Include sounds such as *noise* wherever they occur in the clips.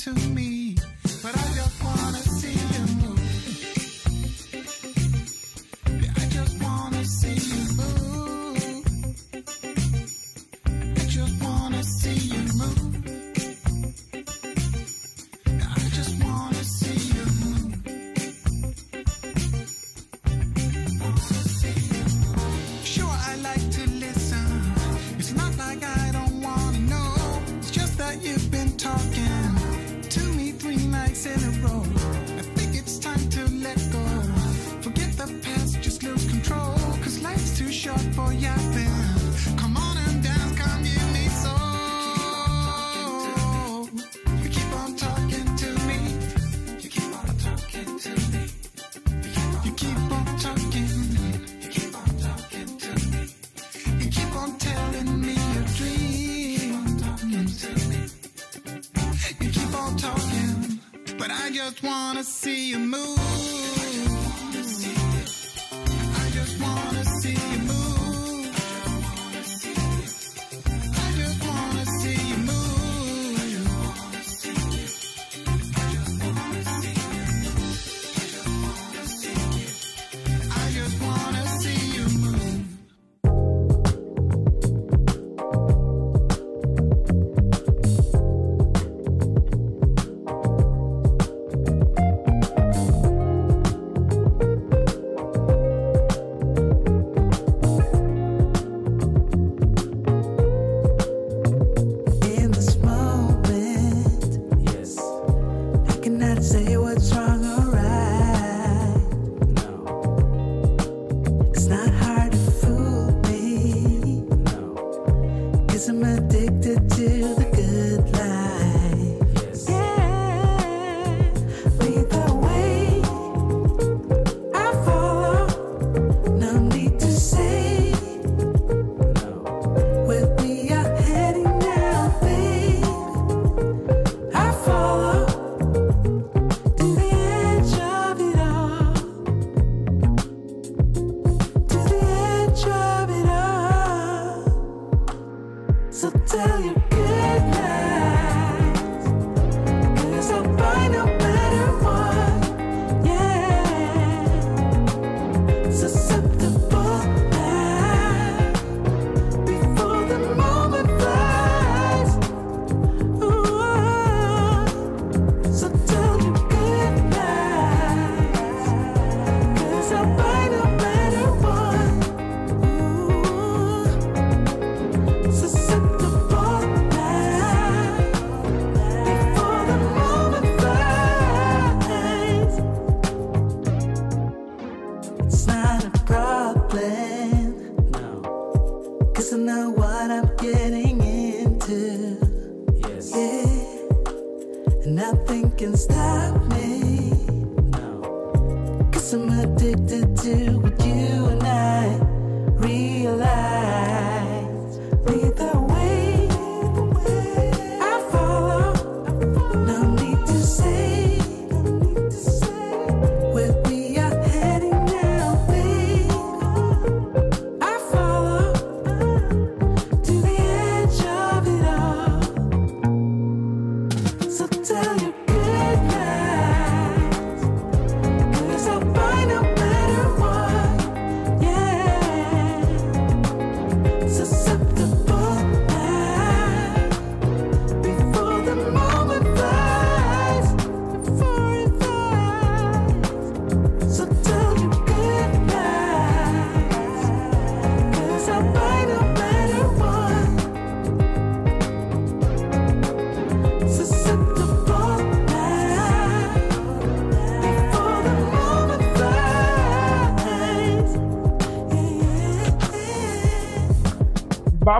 too. just wanna see Can I say what's wrong.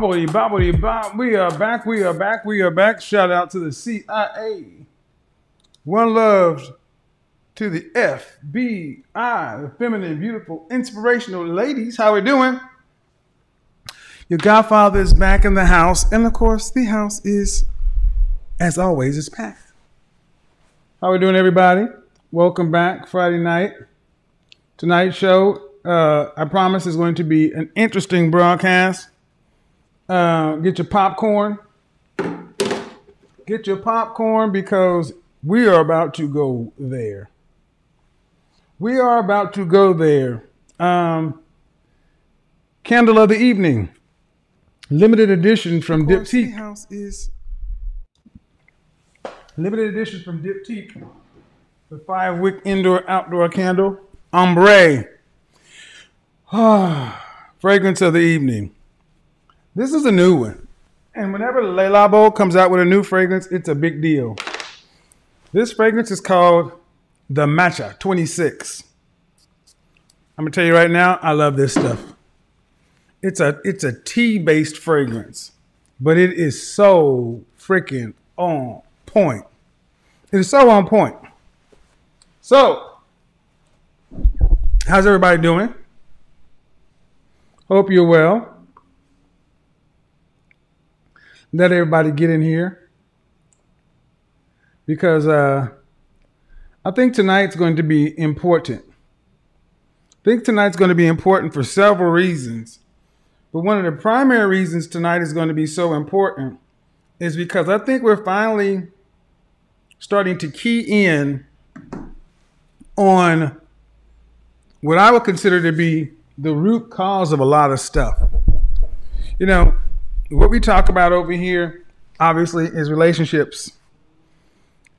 Bobbity, bobbity, bob. We are back. We are back. We are back. Shout out to the CIA. One love to the FBI, the feminine, beautiful, inspirational ladies. How we doing? Your godfather is back in the house. And of course, the house is, as always, is packed. How we doing, everybody? Welcome back Friday night. Tonight's show, uh, I promise, is going to be an interesting broadcast uh, get your popcorn. Get your popcorn because we are about to go there. We are about to go there. Um, candle of the evening, limited edition from Diptyque. House is limited edition from Diptyque. The five wick indoor outdoor candle, ombre. *sighs* Fragrance of the evening. This is a new one. And whenever Le Labo comes out with a new fragrance, it's a big deal. This fragrance is called the Matcha 26. I'm gonna tell you right now, I love this stuff. It's a it's a tea-based fragrance, but it is so freaking on point. It is so on point. So, how's everybody doing? Hope you're well. Let everybody get in here because uh, I think tonight's going to be important. I think tonight's going to be important for several reasons. But one of the primary reasons tonight is going to be so important is because I think we're finally starting to key in on what I would consider to be the root cause of a lot of stuff. You know, what we talk about over here, obviously, is relationships.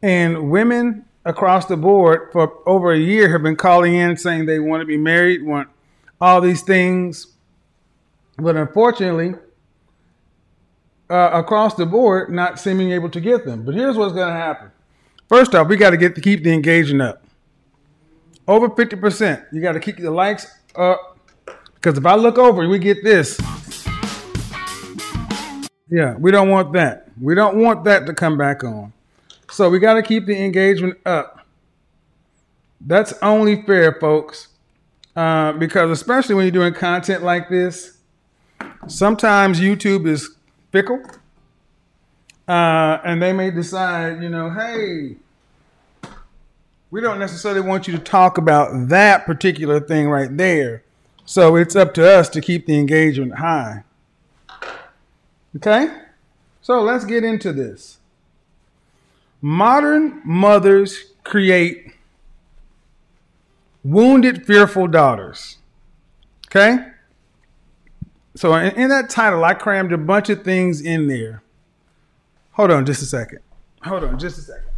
And women across the board for over a year have been calling in saying they want to be married, want all these things. But unfortunately, uh, across the board, not seeming able to get them. But here's what's going to happen. First off, we got to get to keep the engagement up. Over 50%. You got to keep the likes up. Because if I look over we get this, yeah, we don't want that. We don't want that to come back on. So we got to keep the engagement up. That's only fair, folks. Uh, because especially when you're doing content like this, sometimes YouTube is fickle. Uh, and they may decide, you know, hey, we don't necessarily want you to talk about that particular thing right there. So it's up to us to keep the engagement high. Okay? So let's get into this. Modern mothers create wounded, fearful daughters. Okay? So in, in, that title, I crammed a bunch of things in there. Hold on just a second. Hold on just a second.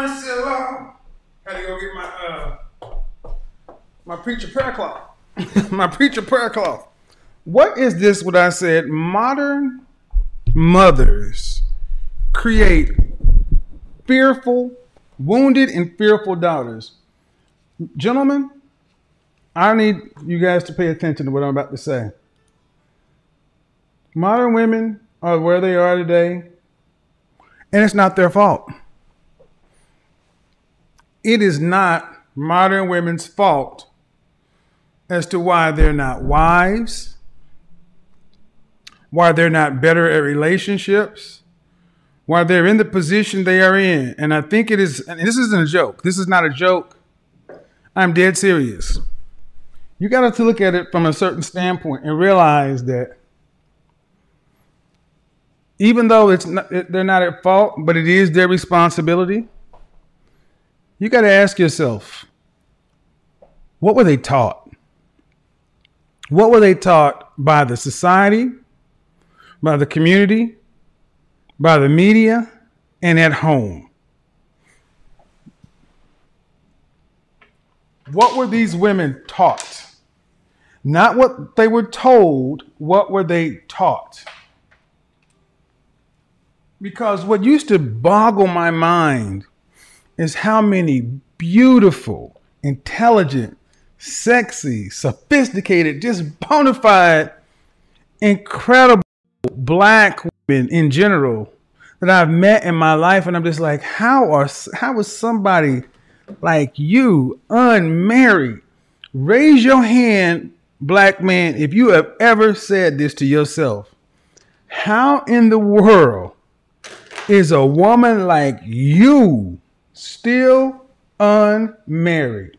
myself. Had to go get my uh my preacher prayer cloth. *laughs* my preacher prayer cloth. What is this? What I said? Modern mothers create fearful, wounded, and fearful daughters. Gentlemen, I need you guys to pay attention to what I'm about to say. Modern women are where they are today, and it's not their fault it is not modern women's fault as to why they're not wives, why they're not better at relationships, why they're in the position they are in. And I think it is, and this isn't a joke. This is not a joke. I'm dead serious. You got to look at it from a certain standpoint and realize that even though it's not, they're not at fault, but it is their responsibility you got to ask yourself what were they taught? What were they taught by the society, by the community, by the media, and at home? What were these women taught? Not what they were told, what were they taught? Because what used to boggle my mind is how many beautiful, intelligent, sexy, sophisticated, just bona fide, incredible black women in general that I've met in my life, and I'm just like, how are how is somebody like you unmarried? Raise your hand, black man, if you have ever said this to yourself. How in the world is a woman like you still unmarried?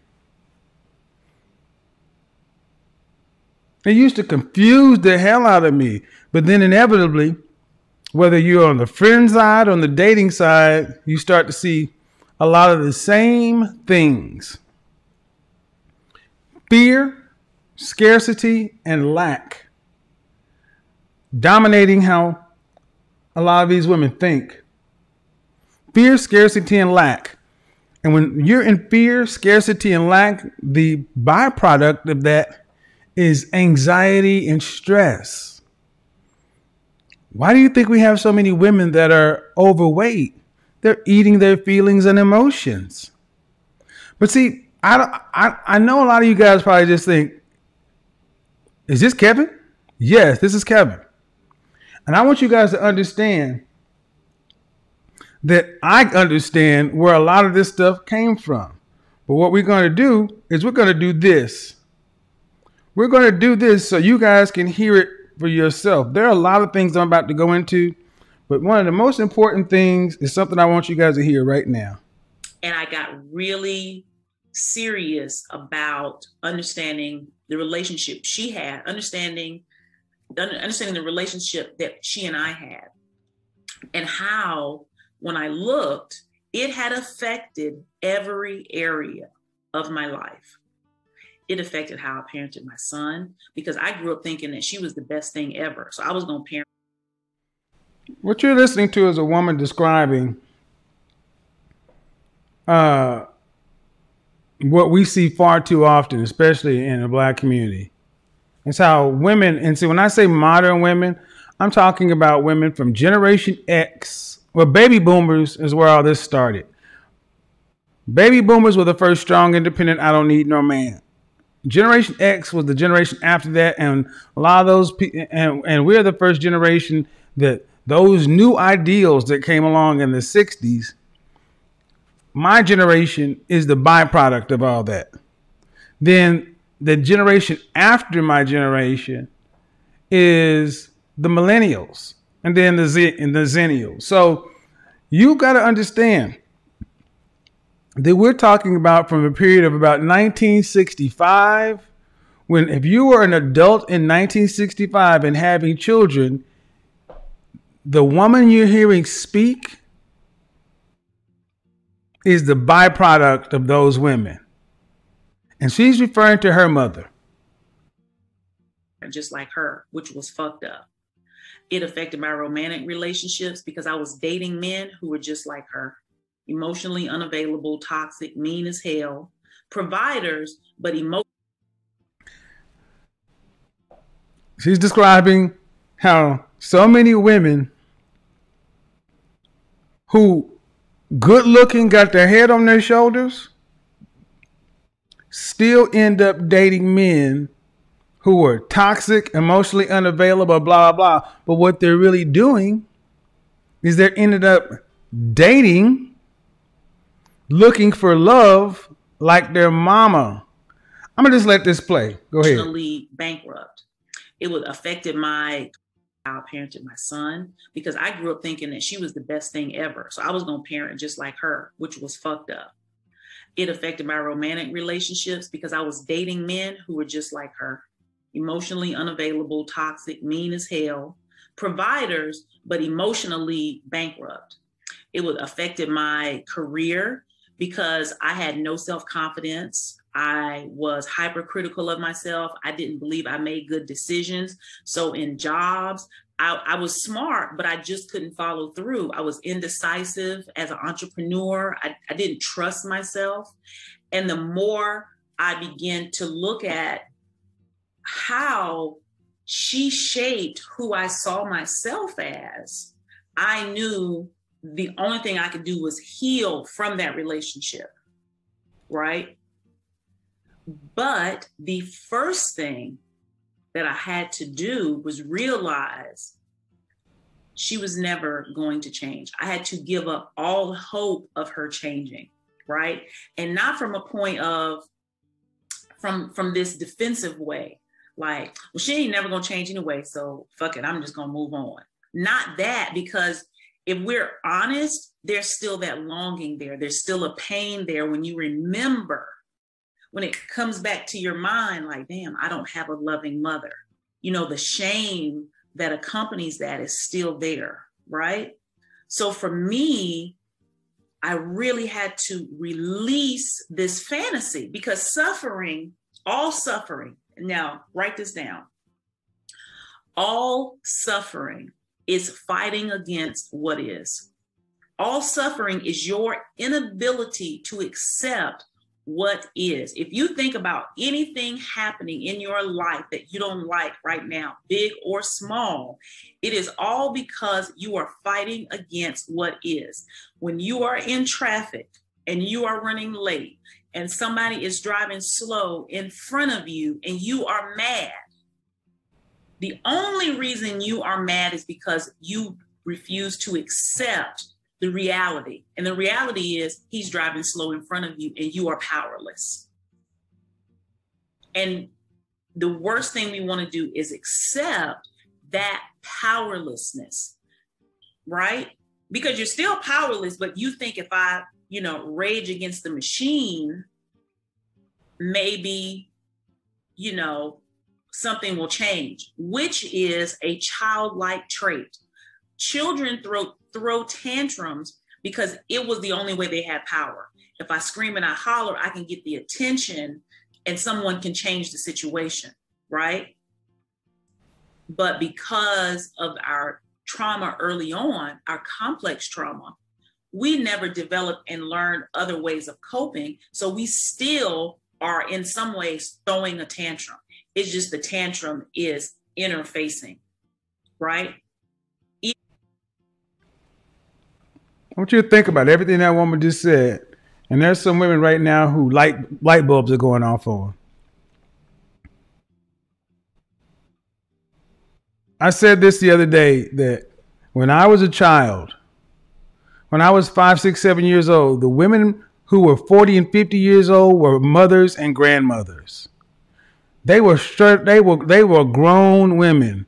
It used to confuse the hell out of me. But then inevitably, whether you're on the friend side or on the dating side, you start to see a lot of the same things fear, scarcity, and lack dominating how a lot of these women think. Fear, scarcity, and lack. And when you're in fear, scarcity, and lack, the byproduct of that is anxiety and stress. Why do you think we have so many women that are overweight? They're eating their feelings and emotions. But see, I, I, I know a lot of you guys probably just think, is this Kevin? Yes, this is Kevin. And I want you guys to understand that I understand where a lot of this stuff came from. But what we're going to do is we're going to do this. We're going to do this so you guys can hear it for yourself. There are a lot of things I'm about to go into, but one of the most important things is something I want you guys to hear right now. and I got really serious about understanding the relationship she had, understanding understanding the relationship that she and I had, and how when I looked, it had affected every area of my life. It affected how I parented my son because I grew up thinking that she was the best thing ever. So I was going to parent What you're listening to is a woman describing uh, what we see far too often, especially in the black community. It's how women, and see, when I say modern women, I'm talking about women from Generation X. Well, baby boomers is where all this started. Baby boomers were the first strong, independent, I don't need no man. Generation X was the generation after that, and a lot of those people, and, and we're the first generation that those new ideals that came along in the 60s, my generation is the byproduct of all that. Then the generation after my generation is the millennials, and then the Z and the zennials. So you got to understand that we're talking about from a period of about 1965 when if you were an adult in 1965 and having children the woman you're hearing speak is the byproduct of those women. And she's referring to her mother. Just like her, which was fucked up. It affected my romantic relationships because I was dating men who were just like her emotionally unavailable, toxic, mean as hell, providers, but emo- she's describing how so many women who good looking got their head on their shoulders still end up dating men who are toxic, emotionally unavailable, blah, blah, blah. But what they're really doing is they're ended up dating, looking for love like their mama. I'm gonna just let this play. Go ahead. emotionally bankrupt. It would affected my how I parented my son because I grew up thinking that she was the best thing ever. So I was gonna parent just like her, which was fucked up. It affected my romantic relationships because I was dating men who were just like her, emotionally unavailable, toxic, mean as hell, providers, but emotionally bankrupt. It would affected my career because I had no self-confidence. I was hypercritical of myself. I didn't believe I made good decisions. So in jobs, I, I was smart, but I just couldn't follow through. I was indecisive as an entrepreneur. I, I didn't trust myself. And the more I began to look at how she shaped who I saw myself as, I knew the only thing I could do was heal from that relationship. Right. But the first thing that I had to do was realize she was never going to change. I had to give up all hope of her changing, right? And not from a point of from from this defensive way, like, well, she ain't never gonna change anyway, so fuck it, I'm just gonna move on. Not that, because if we're honest, there's still that longing there. There's still a pain there when you remember, when it comes back to your mind, like, damn, I don't have a loving mother. You know, the shame that accompanies that is still there, right? So for me, I really had to release this fantasy because suffering, all suffering, now write this down. All suffering is fighting against what is. All suffering is your inability to accept what is. If you think about anything happening in your life that you don't like right now, big or small, it is all because you are fighting against what is. When you are in traffic and you are running late and somebody is driving slow in front of you and you are mad, the only reason you are mad is because you refuse to accept the reality. And the reality is he's driving slow in front of you and you are powerless. And the worst thing we want to do is accept that powerlessness, right? Because you're still powerless, but you think if I, you know, rage against the machine, maybe, you know, something will change, which is a childlike trait. Children throw throw tantrums because it was the only way they had power. If I scream and I holler, I can get the attention and someone can change the situation, right? But because of our trauma early on, our complex trauma, we never developed and learned other ways of coping. So we still are in some ways throwing a tantrum. It's just the tantrum is interfacing, right? I want you to think about everything that woman just said. And there's some women right now who light light bulbs are going off for. I said this the other day that when I was a child, when I was five, six, seven years old, the women who were 40 and 50 years old were mothers and grandmothers. They were straight, they were they were grown women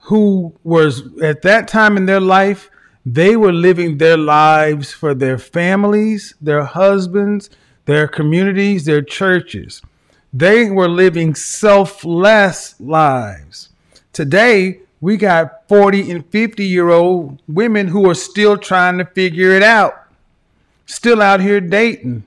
who was at that time in their life they were living their lives for their families, their husbands, their communities, their churches. They were living selfless lives. Today, we got 40 and 50 year old women who are still trying to figure it out, still out here dating.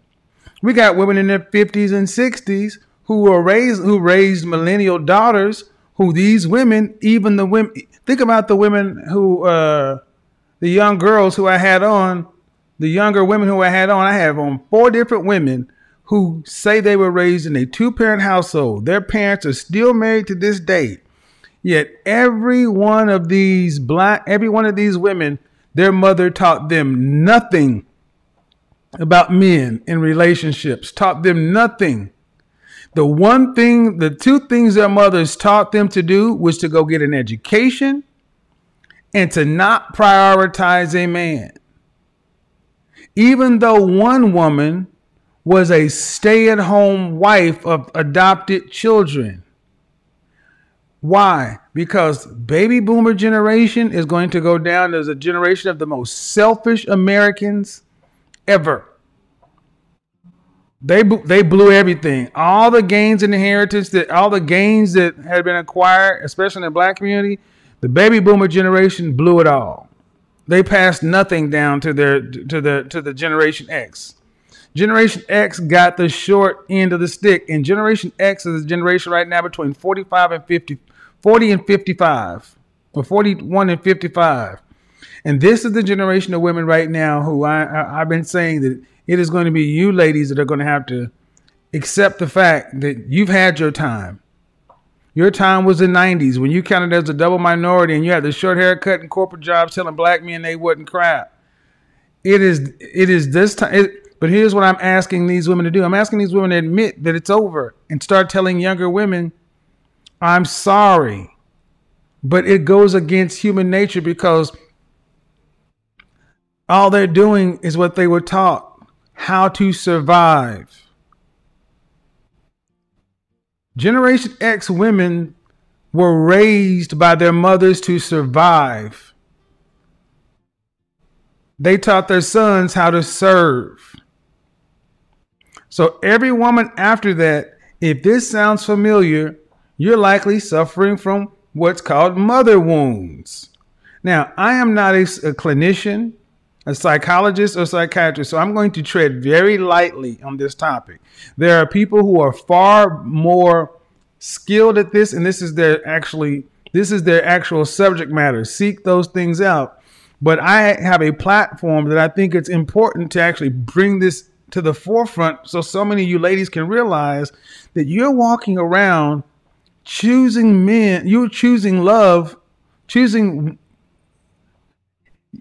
We got women in their 50s and 60s who are raised who raised millennial daughters who these women, even the women think about the women who uh the young girls who I had on, the younger women who I had on, I have on four different women who say they were raised in a two parent household. Their parents are still married to this day. Yet every one of these black, every one of these women, their mother taught them nothing about men and relationships, taught them nothing. The one thing, the two things their mothers taught them to do was to go get an education and to not prioritize a man. Even though one woman was a stay at home wife of adopted children. Why? Because baby boomer generation is going to go down as a generation of the most selfish Americans ever. They they blew everything. All the gains and inheritance that all the gains that had been acquired, especially in the black community, the baby boomer generation blew it all. They passed nothing down to their to the to the generation X. Generation X got the short end of the stick, and Generation X is a generation right now between 45 and 50, 40 and 55, or 41 and 55. And this is the generation of women right now who I, I I've been saying that it is going to be you ladies that are going to have to accept the fact that you've had your time. Your time was the 90s when you counted as a double minority and you had the short haircut and corporate jobs telling black men they wasn't crap. It is it is this time it, but here's what I'm asking these women to do. I'm asking these women to admit that it's over and start telling younger women, I'm sorry. But it goes against human nature because all they're doing is what they were taught how to survive. Generation X women were raised by their mothers to survive. They taught their sons how to serve. So, every woman after that, if this sounds familiar, you're likely suffering from what's called mother wounds. Now, I am not a, a clinician, a psychologist, or psychiatrist, so I'm going to tread very lightly on this topic. There are people who are far more skilled at this, and this is their actually this is their actual subject matter. Seek those things out. But I have a platform that I think it's important to actually bring this to the forefront so so many of you ladies can realize that you're walking around choosing men, you're choosing love, choosing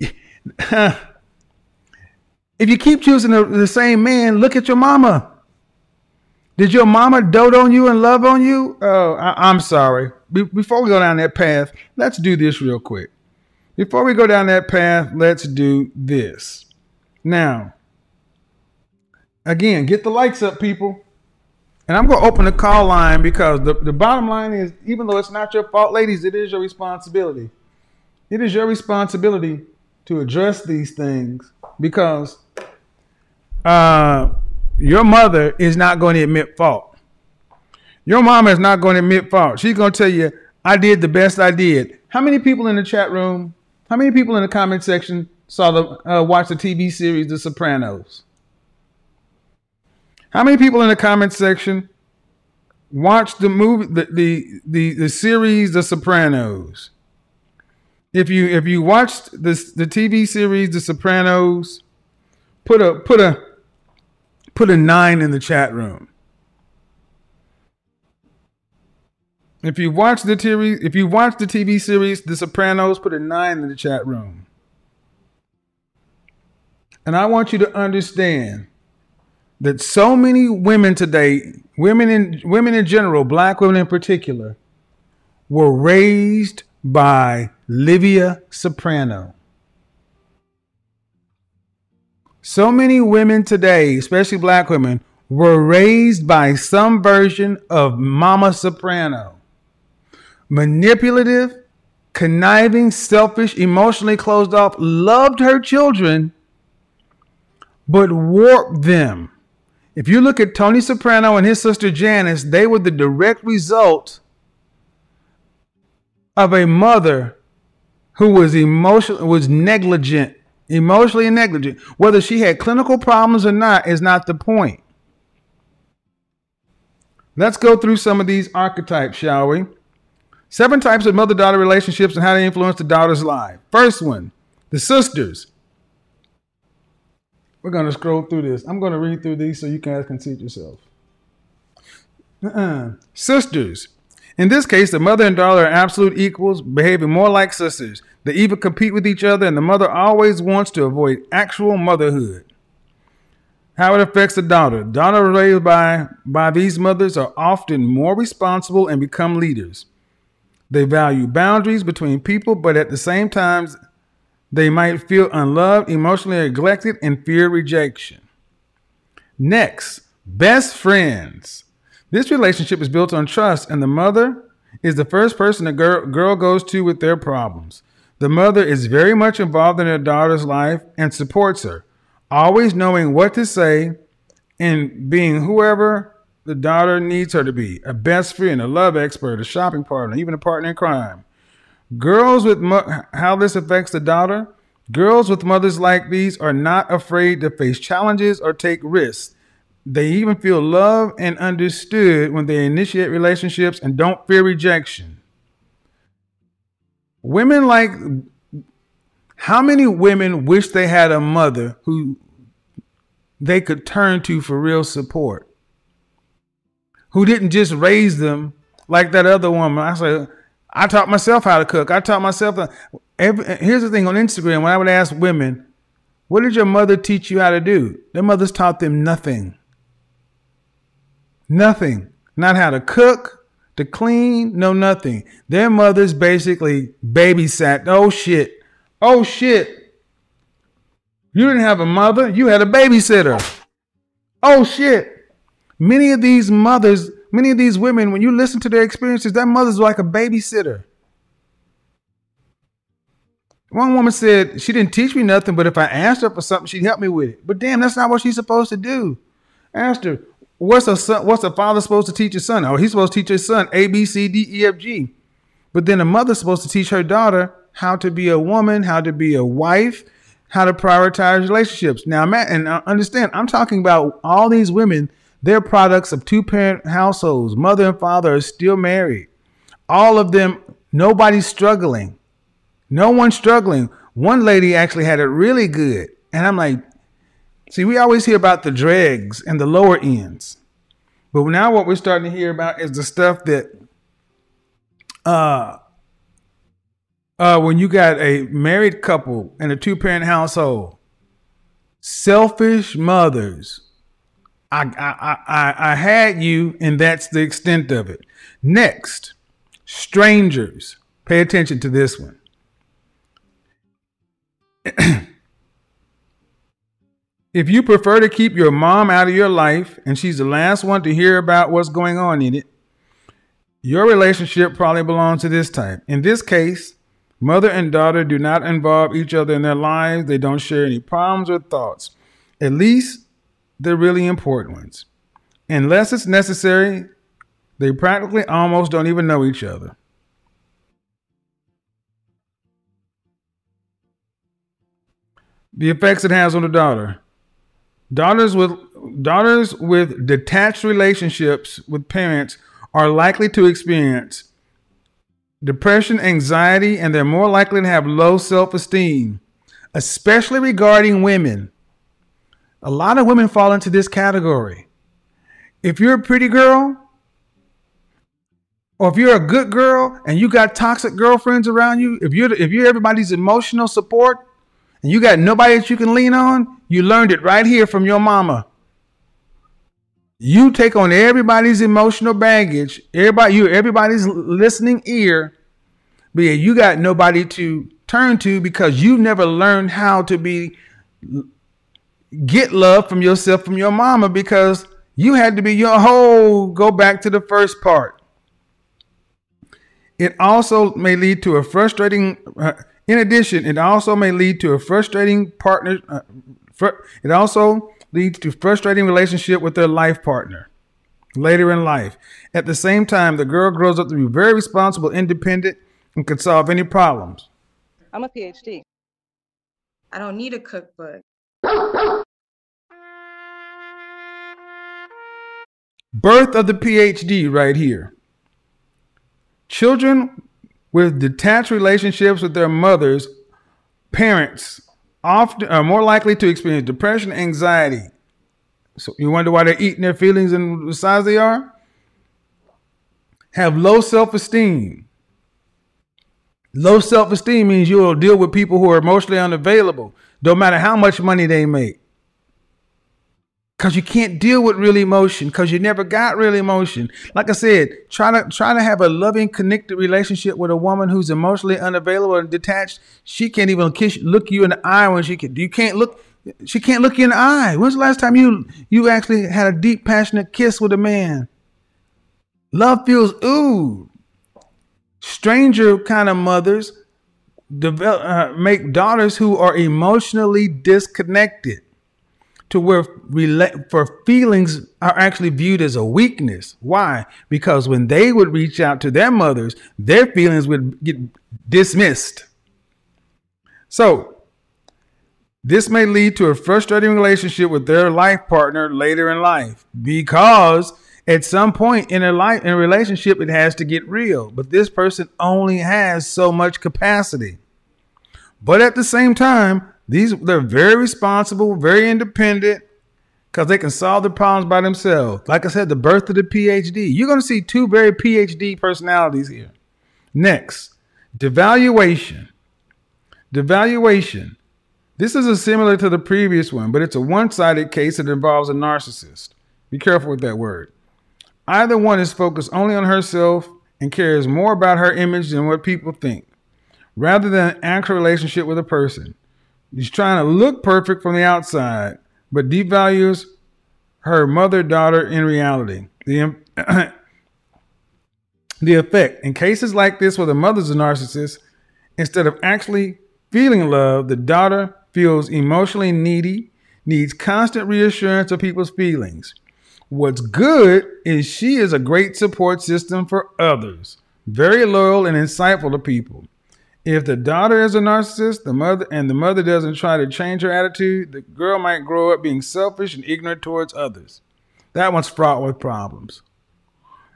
*laughs* if you keep choosing the, the same man, look at your mama. Did your mama dote on you and love on you? Oh, I, am sorry. Be- before we go down that path, let's do this real quick. Before we go down that path, let's do this. Now, again, get the likes up, people. And I'm going to open the call line because the, the bottom line is even though it's not your fault, ladies, it is your responsibility. It is your responsibility to address these things because uh, your mother is not going to admit fault. Your mama is not going to admit fault. She's going to tell you, I did the best I did. How many people in the chat room, how many people in the comment section saw the uh, watch the TV series The Sopranos? How many people in the comment section watched the movie the, the the the series The Sopranos? If you if you watched this the TV series The Sopranos, put a put a put a nine in the chat room. If you watch the TV, if you watch the TV series The Sopranos, put a nine in the chat room. And I want you to understand that so many women today, women in women in general, black women in particular, were raised by Livia Soprano. So many women today, especially black women, were raised by some version of Mama Soprano. Manipulative, conniving, selfish, emotionally closed off, loved her children, but warped them. If you look at Tony Soprano and his sister Janice, they were the direct result of a mother who was emotional was negligent emotionally negligent. Whether she had clinical problems or not is not the point. Let's go through some of these archetypes, shall we? Seven types of mother daughter relationships and how they influence the daughter's life. First one, the sisters. We're going to scroll through this. I'm going to read through these so you guys can see it yourself. Uh-uh. Sisters. In this case, the mother and daughter are absolute equals, behaving more like sisters. They even compete with each other, and the mother always wants to avoid actual motherhood. How it affects the daughter. Daughters raised by, by these mothers are often more responsible and become leaders. They value boundaries between people, but at the same time, they might feel unloved, emotionally neglected, and fear rejection. Next, best friends. This relationship is built on trust, and the mother is the first person the girl, girl goes to with their problems. The mother is very much involved in her daughter's life and supports her, always knowing what to say and being whoever the daughter needs her to be a best friend, a love expert, a shopping partner, even a partner in crime. Girls with mo- how this affects the daughter. Girls with mothers like these are not afraid to face challenges or take risks. They even feel loved and understood when they initiate relationships and don't fear rejection. Women like how many women wish they had a mother who they could turn to for real support? who didn't just raise them like that other woman. I said, I taught myself how to cook. I taught myself. Every, here's the thing on Instagram when I would ask women, "What did your mother teach you how to do?" Their mothers taught them nothing. Nothing. Not how to cook, to clean, no nothing. Their mothers basically babysat. Oh shit. Oh shit. You didn't have a mother, you had a babysitter. Oh shit. Many of these mothers, many of these women, when you listen to their experiences, their mothers were like a babysitter. One woman said she didn't teach me nothing, but if I asked her for something, she'd help me with it. But damn, that's not what she's supposed to do. Asked her, what's a son, what's a father supposed to teach his son? Oh, he's supposed to teach his son A, B, C, D, E, F, G. But then a mother's supposed to teach her daughter how to be a woman, how to be a wife, how to prioritize relationships. Now, Matt, and uh, understand, I'm talking about all these women. They're products of two parent households. Mother and father are still married. All of them, nobody's struggling. No one's struggling. One lady actually had it really good. And I'm like, see, we always hear about the dregs and the lower ends. But now what we're starting to hear about is the stuff that uh uh when you got a married couple in a two-parent household, selfish mothers. I I I I had you, and that's the extent of it. Next, strangers. Pay attention to this one. *clears throat* if you prefer to keep your mom out of your life and she's the last one to hear about what's going on in it, your relationship probably belongs to this type. In this case, mother and daughter do not involve each other in their lives. They don't share any problems or thoughts, at least the really important ones. Unless it's necessary, they practically almost don't even know each other. The effects it has on the daughter. Daughters with daughters with detached relationships with parents are likely to experience depression, anxiety, and they're more likely to have low self-esteem, especially regarding women. A lot of women fall into this category. If you're a pretty girl, or if you're a good girl and you got toxic girlfriends around you, if you're if you're everybody's emotional support and you got nobody that you can lean on, you learned it right here from your mama. You take on everybody's emotional baggage, everybody you everybody's listening ear, but yeah, you got nobody to turn to because you never learned how to be get love from yourself from your mama because you had to be your whole go back to the first part. It also may lead to a frustrating uh, in addition, it also may lead to a frustrating partner. Uh, fr- it also leads to frustrating relationship with their life partner later in life. At the same time, the girl grows up to be very responsible, independent, and can solve any problems. I'm a PhD. I don't need a cookbook. Birth of the PhD right here. Children with detached relationships with their mothers, parents often are more likely to experience depression, anxiety. So you wonder why they're eating their feelings and the size they are? Have low self-esteem. Low self-esteem means you'll deal with people who are emotionally unavailable, no matter how much money they make. Cause you can't deal with real emotion, cause you never got real emotion. Like I said, try to try to have a loving, connected relationship with a woman who's emotionally unavailable and detached. She can't even kiss, look you in the eye when she can. You can't look. She can't look you in the eye. When's the last time you you actually had a deep, passionate kiss with a man? Love feels ooh. Stranger kind of mothers develop uh, make daughters who are emotionally disconnected to where rela- for feelings are actually viewed as a weakness. Why? Because when they would reach out to their mothers, their feelings would get dismissed. So, this may lead to a frustrating relationship with their life partner later in life because at some point in a life in a relationship it has to get real, but this person only has so much capacity. But at the same time, these they're very responsible, very independent, because they can solve their problems by themselves. Like I said, the birth of the PhD. You're going to see two very PhD personalities here. Next, devaluation. Devaluation. This is a similar to the previous one, but it's a one sided case that involves a narcissist. Be careful with that word. Either one is focused only on herself and cares more about her image than what people think, rather than an actual relationship with a person. She's trying to look perfect from the outside, but devalues her mother daughter in reality. The, *clears throat* the effect in cases like this, where the mother's a narcissist, instead of actually feeling love, the daughter feels emotionally needy, needs constant reassurance of people's feelings. What's good is she is a great support system for others, very loyal and insightful to people. If the daughter is a narcissist, the mother and the mother doesn't try to change her attitude, the girl might grow up being selfish and ignorant towards others. That one's fraught with problems.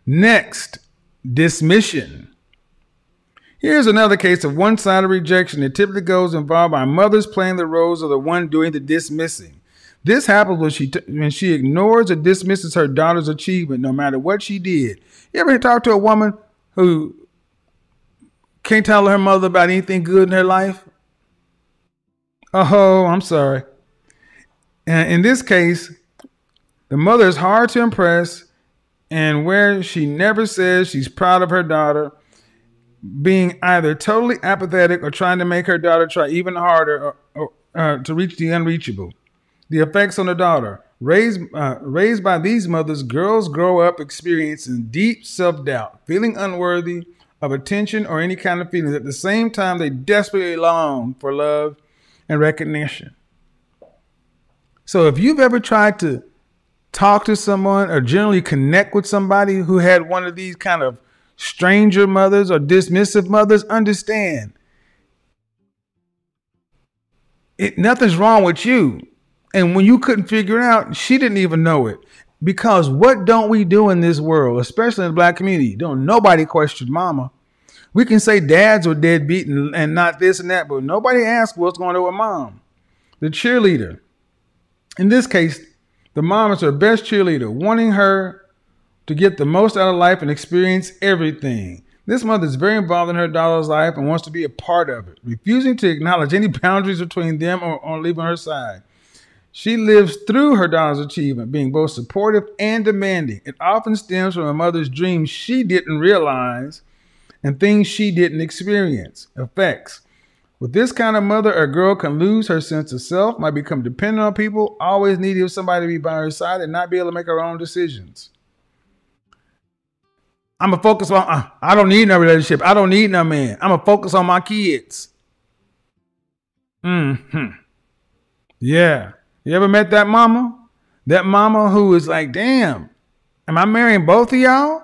Next, dismission. Here's another case of one sided rejection. It typically goes involved by mothers playing the roles of the one doing the dismissing. This happens when she t- when she ignores or dismisses her daughter's achievement, no matter what she did. You ever talk to a woman who can't tell her mother about anything good in her life? Oh, I'm sorry. And in this case, the mother is hard to impress, and where she never says she's proud of her daughter, being either totally apathetic or trying to make her daughter try even harder or, or, uh, to reach the unreachable. The effects on the daughter. Raised, uh, raised by these mothers, girls grow up experiencing deep self doubt, feeling unworthy of attention or any kind of feelings. At the same time, they desperately long for love and recognition. So, if you've ever tried to talk to someone or generally connect with somebody who had one of these kind of stranger mothers or dismissive mothers, understand it, nothing's wrong with you. And when you couldn't figure it out, she didn't even know it. Because what don't we do in this world, especially in the black community? Don't nobody question mama. We can say dads are deadbeat and, and not this and that, but nobody asks what's going on with mom. The cheerleader. In this case, the mom is her best cheerleader, wanting her to get the most out of life and experience everything. This mother is very involved in her daughter's life and wants to be a part of it, refusing to acknowledge any boundaries between them or, or leaving her side. She lives through her daughter's achievement, being both supportive and demanding. It often stems from a mother's dreams she didn't realize and things she didn't experience. Effects. With this kind of mother, a girl can lose her sense of self, might become dependent on people, always needing somebody to be by her side, and not be able to make her own decisions. I'm gonna focus on. Uh, I don't need no relationship. I don't need no man. I'm gonna focus on my kids. Hmm. Yeah. You ever met that mama? That mama who is like, damn, am I marrying both of y'all?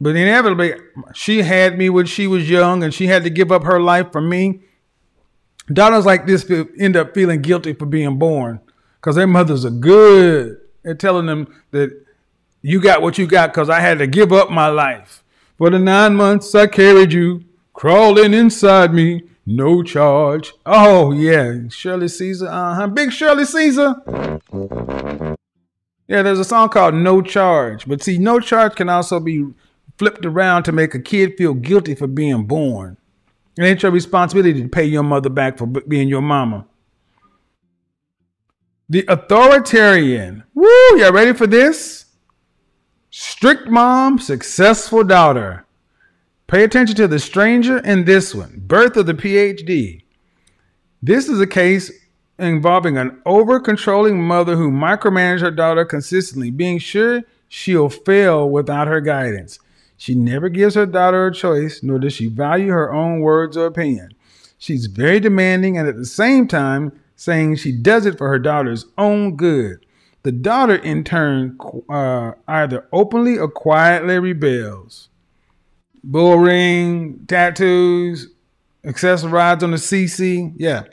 But inevitably, she had me when she was young and she had to give up her life for me. Daughters like this end up feeling guilty for being born because their mothers are good at telling them that you got what you got because I had to give up my life. For the nine months I carried you, crawling inside me, no charge. Oh, yeah, Shirley Caesar. Uh huh. Big Shirley Caesar. Yeah, there's a song called No Charge. But see, no charge can also be flipped around to make a kid feel guilty for being born. It ain't your responsibility to pay your mother back for being your mama. The authoritarian. Woo, y'all ready for this? Strict mom, successful daughter. Pay attention to the stranger in this one birth of the PhD. This is a case involving an over controlling mother who micromanages her daughter consistently, being sure she'll fail without her guidance. She never gives her daughter a choice, nor does she value her own words or opinion. She's very demanding and at the same time saying she does it for her daughter's own good. The daughter, in turn, uh, either openly or quietly rebels. Bull ring, tattoos, accessorize on the CC. Yeah.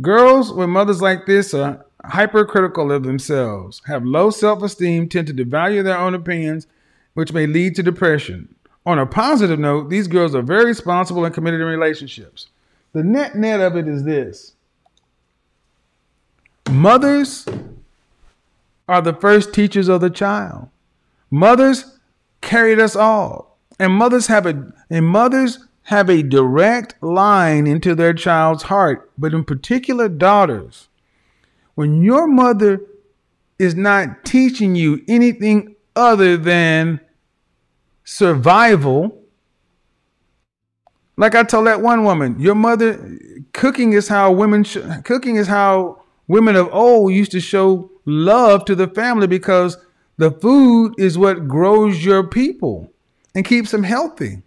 Girls with mothers like this are hypercritical of themselves, have low self esteem, tend to devalue their own opinions, which may lead to depression. On a positive note, these girls are very responsible and committed in relationships. The net net of it is this mothers are the first teachers of the child. Mothers carried us all, and mothers have a and mothers have a direct line into their child's heart, but in particular daughters. When your mother is not teaching you anything other than survival, like I told that one woman, your mother cooking is how women sh- cooking is how women of old used to show love to the family because the food is what grows your people and keeps them healthy.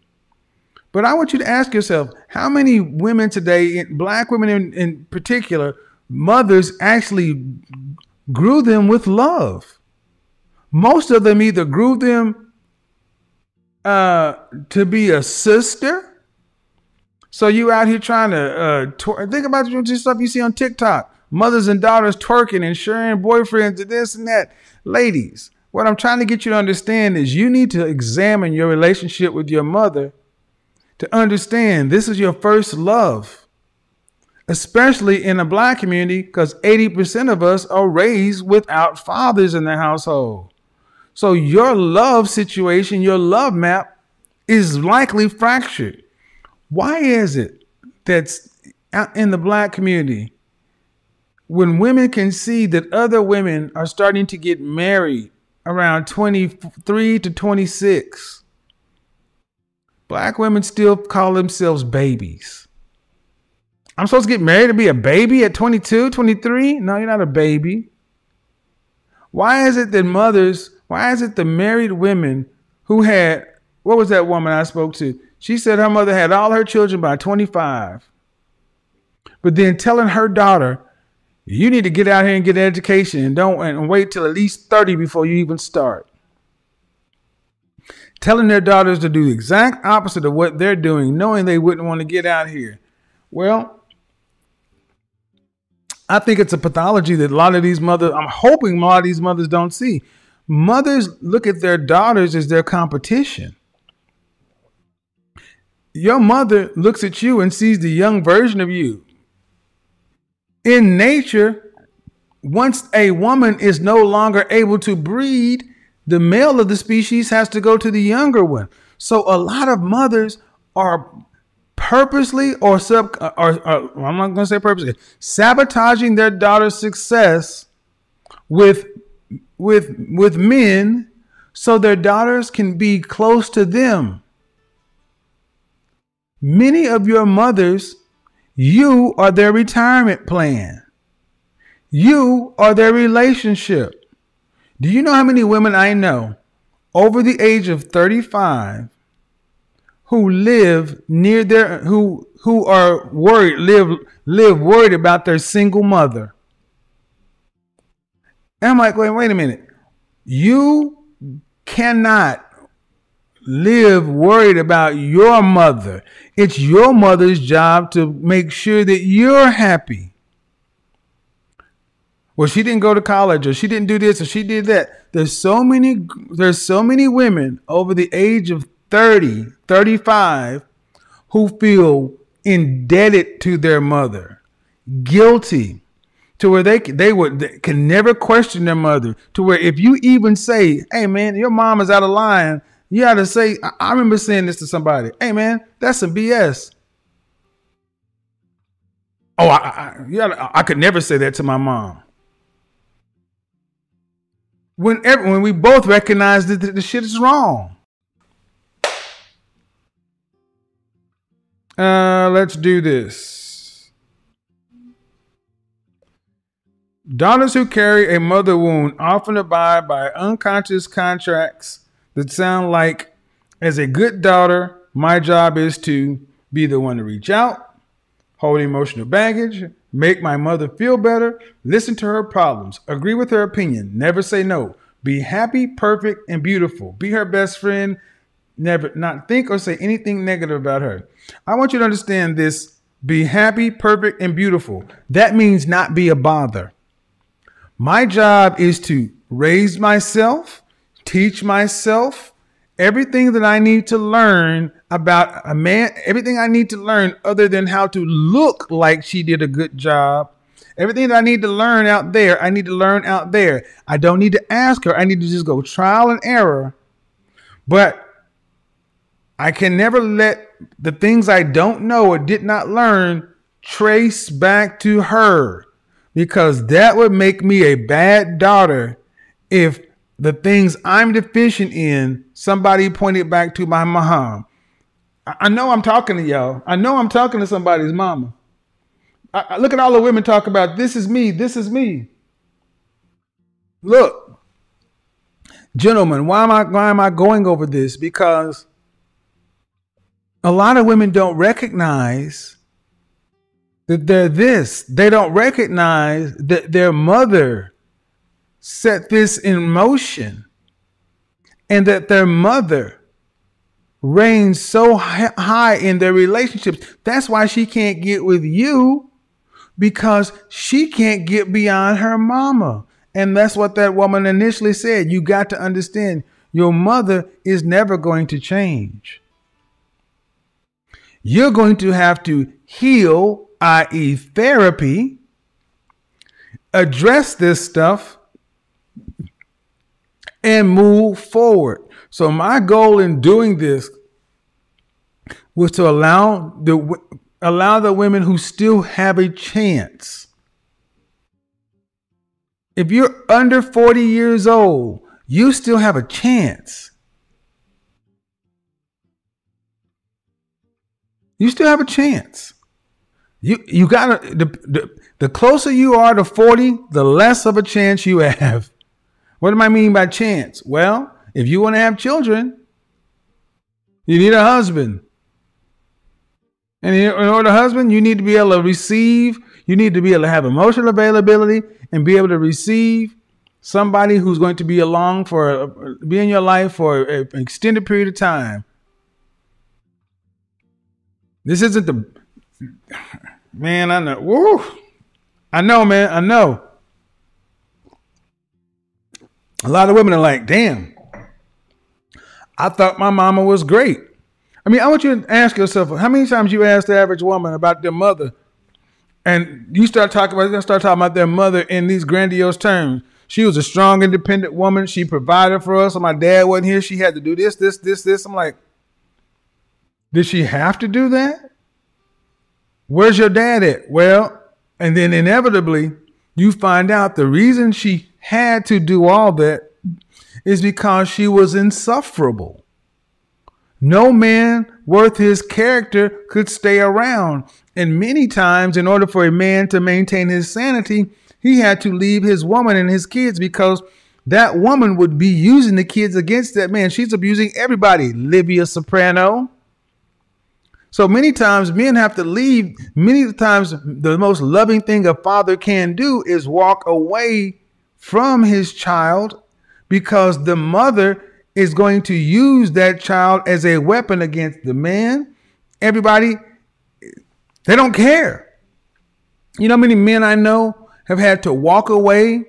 But I want you to ask yourself, how many women today, black women in, in particular, mothers actually grew them with love? Most of them either grew them uh, to be a sister so you out here trying to uh, twer- think about the stuff you see on TikTok, mothers and daughters twerking and sharing boyfriends and this and that. Ladies, what I'm trying to get you to understand is you need to examine your relationship with your mother to understand this is your first love, especially in a black community, because 80% of us are raised without fathers in the household. So your love situation, your love map is likely fractured. Why is it that's out in the black community when women can see that other women are starting to get married around 23 to 26? Black women still call themselves babies. I'm supposed to get married to be a baby at 22, 23? No, you're not a baby. Why is it that mothers, why is it the married women who had, what was that woman I spoke to? She said her mother had all her children by 25. But then telling her daughter, you need to get out here and get an education and don't and wait till at least 30 before you even start. Telling their daughters to do the exact opposite of what they're doing, knowing they wouldn't want to get out here. Well, I think it's a pathology that a lot of these mothers, I'm hoping a lot of these mothers don't see. Mothers look at their daughters as their competition your mother looks at you and sees the young version of you. In nature, once a woman is no longer able to breed, the male of the species has to go to the younger one. So a lot of mothers are purposely or sub or, or I'm not going to say purposely sabotaging their daughter's success with with with men so their daughters can be close to them. Many of your mothers, you are their retirement plan. You are their relationship. Do you know how many women I know over the age of 35 who live near their who who are worried live live worried about their single mother? And I'm like, wait, wait a minute. You cannot live worried about your mother. It's your mother's job to make sure that you're happy. Well, she didn't go to college or she didn't do this or she did that. There's so many there's so many women over the age of 30, 35 who feel indebted to their mother, guilty to where they they would they can never question their mother to where if you even say, "Hey man, your mom is out of line," You got to say, I, remember saying this to somebody. Hey, man, that's some BS. Oh, I, I, gotta, I could never say that to my mom. When, every, when we both recognize that the, the shit is wrong. Uh, let's do this. Daughters who carry a mother wound often abide by unconscious contracts that sound like, as a good daughter, my job is to be the one to reach out, hold emotional baggage, make my mother feel better, listen to her problems, agree with her opinion, never say no, be happy, perfect, and beautiful, be her best friend, never not think or say anything negative about her. I want you to understand this be happy, perfect, and beautiful. That means not be a bother. My job is to raise myself, teach myself everything that I need to learn about a man, everything I need to learn other than how to look like she did a good job Everything that I need to learn out there, I need to learn out there. I don't need to ask her. I need to just go trial and error. But I can never let the things I don't know or did not learn trace back to her because that would make me a bad daughter if the things I'm deficient in, somebody pointed back to my mom. I know I'm talking to y'all. I know I'm talking to somebody's mama. I, I- look at all the women talk about this is me, this is me. Look, gentlemen, why am I why am I going over this? Because a lot of women don't recognize that they're this. They don't recognize that their mother set this in motion and that their mother reigns so high in their relationships. That's why she can't get with you because she can't get beyond her mama. And that's what that woman initially said. You got to understand your mother is never going to change. You're going to have to heal, i.e., therapy, address this stuff, and move forward. So, my goal in doing this was to allow the allow the women who still have a chance. If you're under 40 years old, you still have a chance. You still have a chance. You you got to the, the the closer you are to 40, the less of a chance you have. What do I mean by chance? Well, if you want to have children, you need a husband. And in order to husband, you need to be able to receive, you need to be able to have emotional availability and be able to receive somebody who's going to be along for be in your life for an extended period of time. This isn't the man, I know. Woo! I know, man, I know. A lot of women are like, damn, I thought my mama was great. I mean, I want you to ask yourself how many times you ask the average woman about their mother, and you start talking about they start talking about their mother in these grandiose terms. She was a strong, independent woman. She provided for us. My dad wasn't here. She had to do this, this, this, this. I'm like, did she have to do that? Where's your dad at? Well, and then inevitably, you find out the reason she had to do all that is because she was insufferable. No man worth his character could stay around. And many times, in order for a man to maintain his sanity, he had to leave his woman and his kids because that woman would be using the kids against that man. She's abusing everybody. Livia Soprano. So many times men have to leave. Many times the most loving thing a father can do is walk away from his child because the mother is going to use that child as a weapon against the man. Everybody, they don't care. You know how many men I know have had to walk away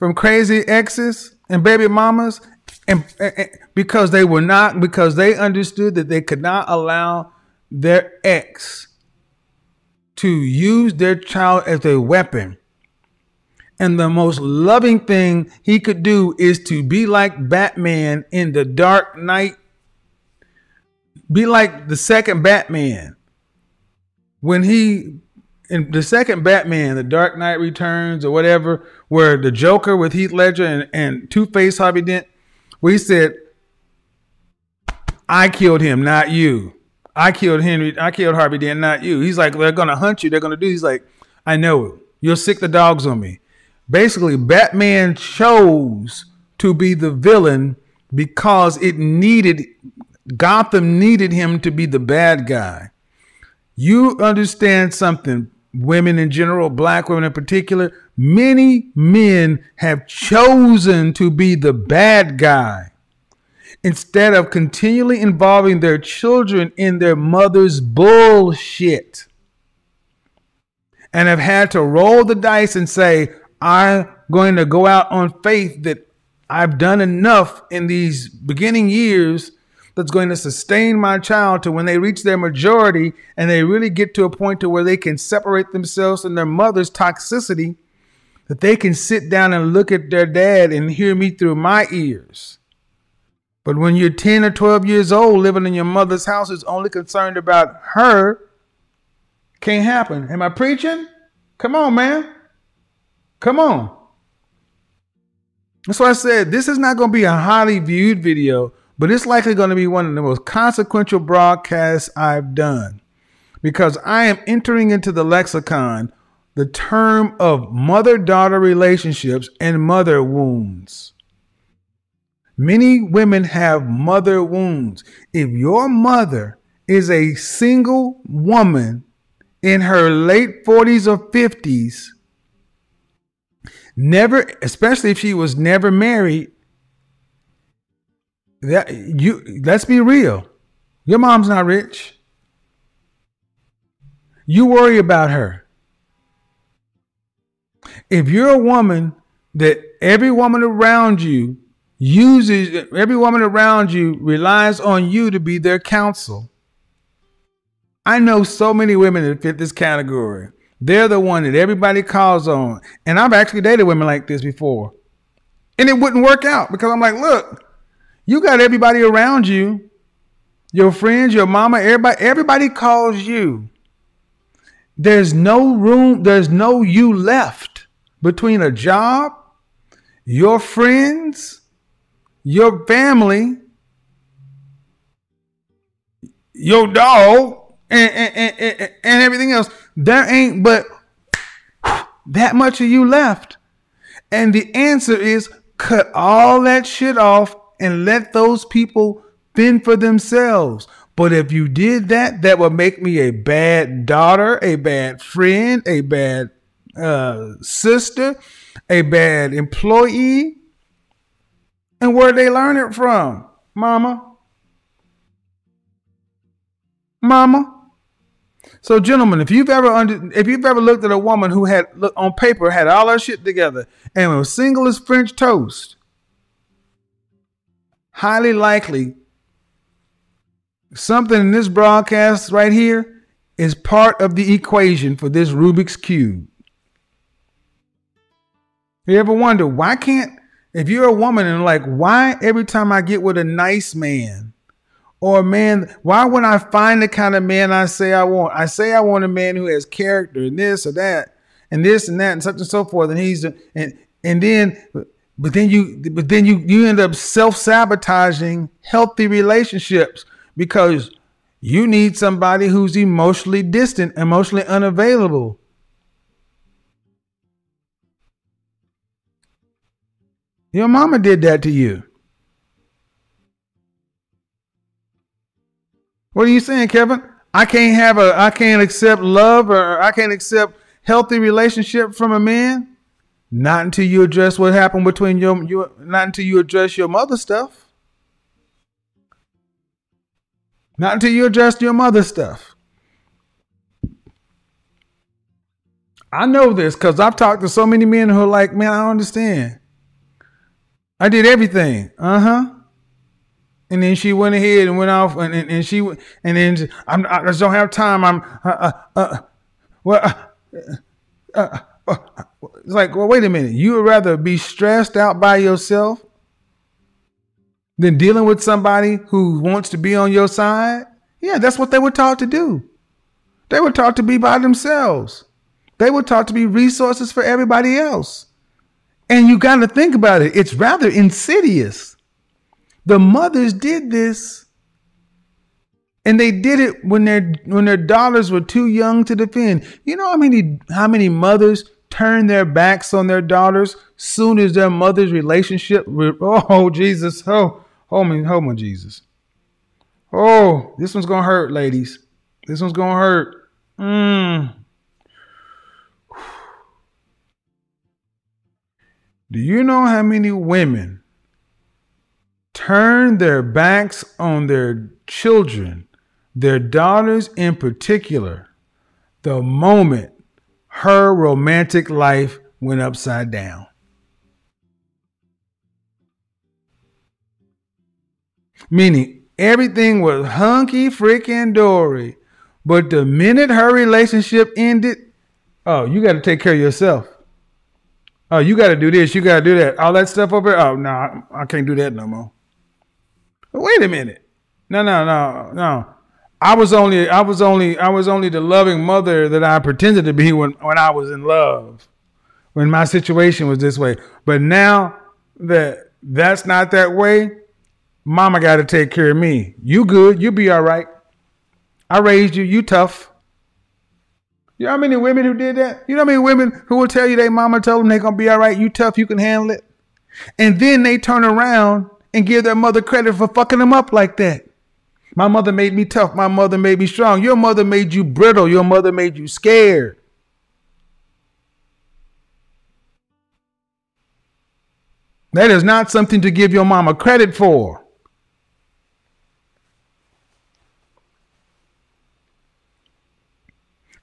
from crazy exes and baby mamas and, and- because they were not because they understood that they could not allow their ex to use their child as a weapon and the most loving thing he could do is to be like Batman in the Dark Knight. Be like the second Batman. When he, in the second Batman, the Dark Knight Returns or whatever, where the Joker with Heath Ledger and, and Two Face Harvey Dent, where he said, I killed him, not you. I killed Henry, I killed Harvey Dent, not you. He's like, they're gonna hunt you, they're gonna do. He's like, I know. You'll sick the dogs on me basically batman chose to be the villain because it needed gotham needed him to be the bad guy. You understand something women in general black women in particular many men have chosen to be the bad guy instead of continually involving their children in their mother's bullshit and have had to roll the dice and say, I'm going to go out on faith that I've done enough in these beginning years that's going to sustain my child to when they reach their majority and they really get to a point to where they can separate themselves from their mother's toxicity that they can sit down and look at their dad and hear me through my ears. But when you're 10 or 12 years old living in your mother's house is only concerned about her, can't happen. Am I preaching? Come on, man. Come on. That's why I said this is not going to be a highly viewed video, but it's likely going to be one of the most consequential broadcasts I've done because I am entering into the lexicon the term of mother daughter relationships and mother wounds. Many women have mother wounds. If your mother is a single woman in her late 40s or 50s, never, especially if she was never married, that you let's be real. Your mom's not rich. You worry about her. If you're a woman that every woman around you uses, every woman around you relies on you to be their counsel. I know so many women that fit this category. They're the one that everybody calls on. And I've actually dated women like this before. And it wouldn't work out because I'm like, look, you got everybody around you, your friends, your mama, everybody, everybody calls you. There's no room, there's no you left between a job, your friends, your family, your dog, and, and, and, and everything else. There ain't but that much of you left. And the answer is cut all that shit off and let those people fend for themselves. But if you did that, that would make me a bad daughter, a bad friend, a bad uh, sister, a bad employee. And where they learn it from? Mama. Mama. So, gentlemen, if you've ever under, if you've ever looked at a woman who had look, on paper had all her shit together and was single as French toast, highly likely something in this broadcast right here is part of the equation for this Rubik's cube. You ever wonder why can't if you're a woman and like why every time I get with a nice man or a man, why when I find the kind of man I say I want, I say I want a man who has character and this or that and this and that and such and so forth, and he's and and then but then you but then you you end up self sabotaging healthy relationships because you need somebody who's emotionally distant, emotionally unavailable. Your mama did that to you. What are you saying, Kevin? I can't have a I can't accept love or I can't accept healthy relationship from a man? Not until you address what happened between your, your not until you address your mother stuff. Not until you address your mother stuff. I know this because I've talked to so many men who are like, man, I don't understand. I did everything. Uh huh. And then she went ahead and went off, and, and, and she and then I'm, I just don't have time. I'm uh uh, uh well. Uh, uh, uh, it's like, well, wait a minute. You would rather be stressed out by yourself than dealing with somebody who wants to be on your side? Yeah, that's what they were taught to do. They were taught to be by themselves. They were taught to be resources for everybody else. And you got to think about it. It's rather insidious. The mothers did this. And they did it when their when their daughters were too young to defend. You know how many how many mothers turn their backs on their daughters soon as their mother's relationship oh Jesus. Oh hold me hold me Jesus. Oh this one's gonna hurt ladies. This one's gonna hurt. Mm. do you know how many women turn their backs on their children their daughters in particular the moment her romantic life went upside down. Meaning, everything was hunky freaking dory. But the minute her relationship ended, oh, you got to take care of yourself. Oh, you got to do this. You got to do that. All that stuff over there. Oh, no, I, I can't do that no more. But wait a minute. No, no, no, no. I was only, I was only, I was only the loving mother that I pretended to be when, when I was in love, when my situation was this way. But now that that's not that way, mama got to take care of me. You good? You be all right. I raised you. You tough. You know how many women who did that? You know how many women who will tell you they mama told them they gonna be all right. You tough. You can handle it. And then they turn around and give their mother credit for fucking them up like that. My mother made me tough. My mother made me strong. Your mother made you brittle. Your mother made you scared. That is not something to give your mama credit for.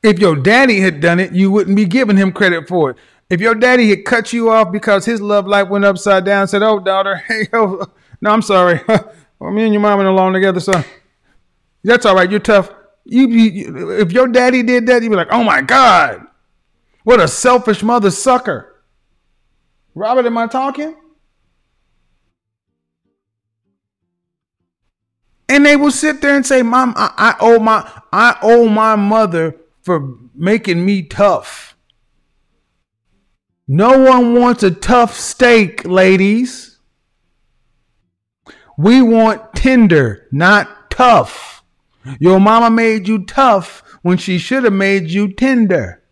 If your daddy had done it, you wouldn't be giving him credit for it. If your daddy had cut you off because his love life went upside down, said, "Oh, daughter, *laughs* hey, oh, no, I'm sorry. *laughs* well, me and your mom ain't alone together, so that's all right. You're tough." You, you, if your daddy did that, you'd be like, "Oh my God, what a selfish mother sucker." Robert, am I talking? And they will sit there and say, "Mom, I, I owe my I owe my mother for making me tough." No one wants a tough steak, ladies. We want tender, not tough. Your mama made you tough when she should have made you tender.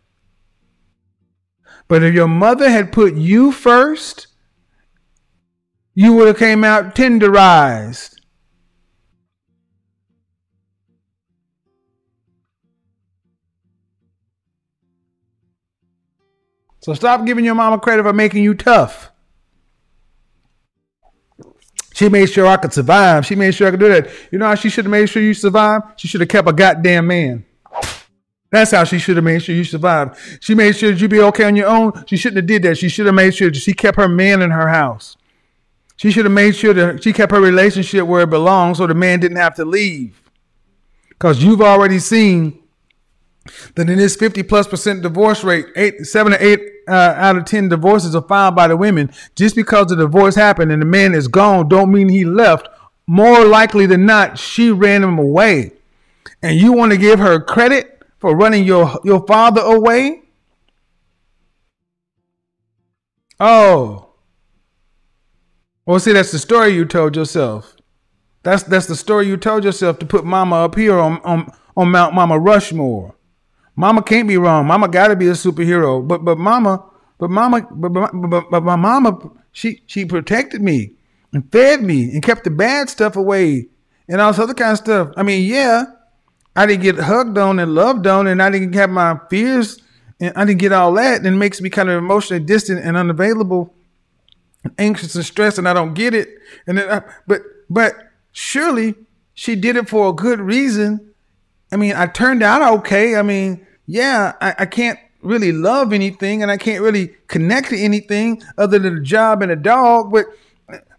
But if your mother had put you first, you would have came out tenderized. So stop giving your mama credit for making you tough. She made sure I could survive. She made sure I could do that. You know how she should have made sure you survived? She should have kept a goddamn man. That's how she should have made sure you survived. She made sure that you'd be okay on your own. She shouldn't have did that. She should have made sure that she kept her man in her house. She should have made sure that she kept her relationship where it belongs so the man didn't have to leave. Because you've already seen that in this 50 plus percent divorce rate, eight, seven to eight uh, out of 10 divorces are filed by the women. Just because the divorce happened and the man is gone, don't mean he left. More likely than not, she ran him away. And you want to give her credit for running your, your father away? Oh. Well, see, that's the story you told yourself. That's that's the story you told yourself to put mama up here on, on, on Mount Mama Rushmore. Mama can't be wrong. Mama got to be a superhero. But but mama, but mama, but, but, but, but my mama, she she protected me and fed me and kept the bad stuff away and all this other kind of stuff. I mean, yeah, I didn't get hugged on and loved on, and I didn't have my fears, and I didn't get all that, and it makes me kind of emotionally distant and unavailable, and anxious and stressed, and I don't get it. And then, I, but but surely she did it for a good reason. I mean, I turned out okay. I mean, yeah, I, I can't really love anything, and I can't really connect to anything other than a job and a dog, but.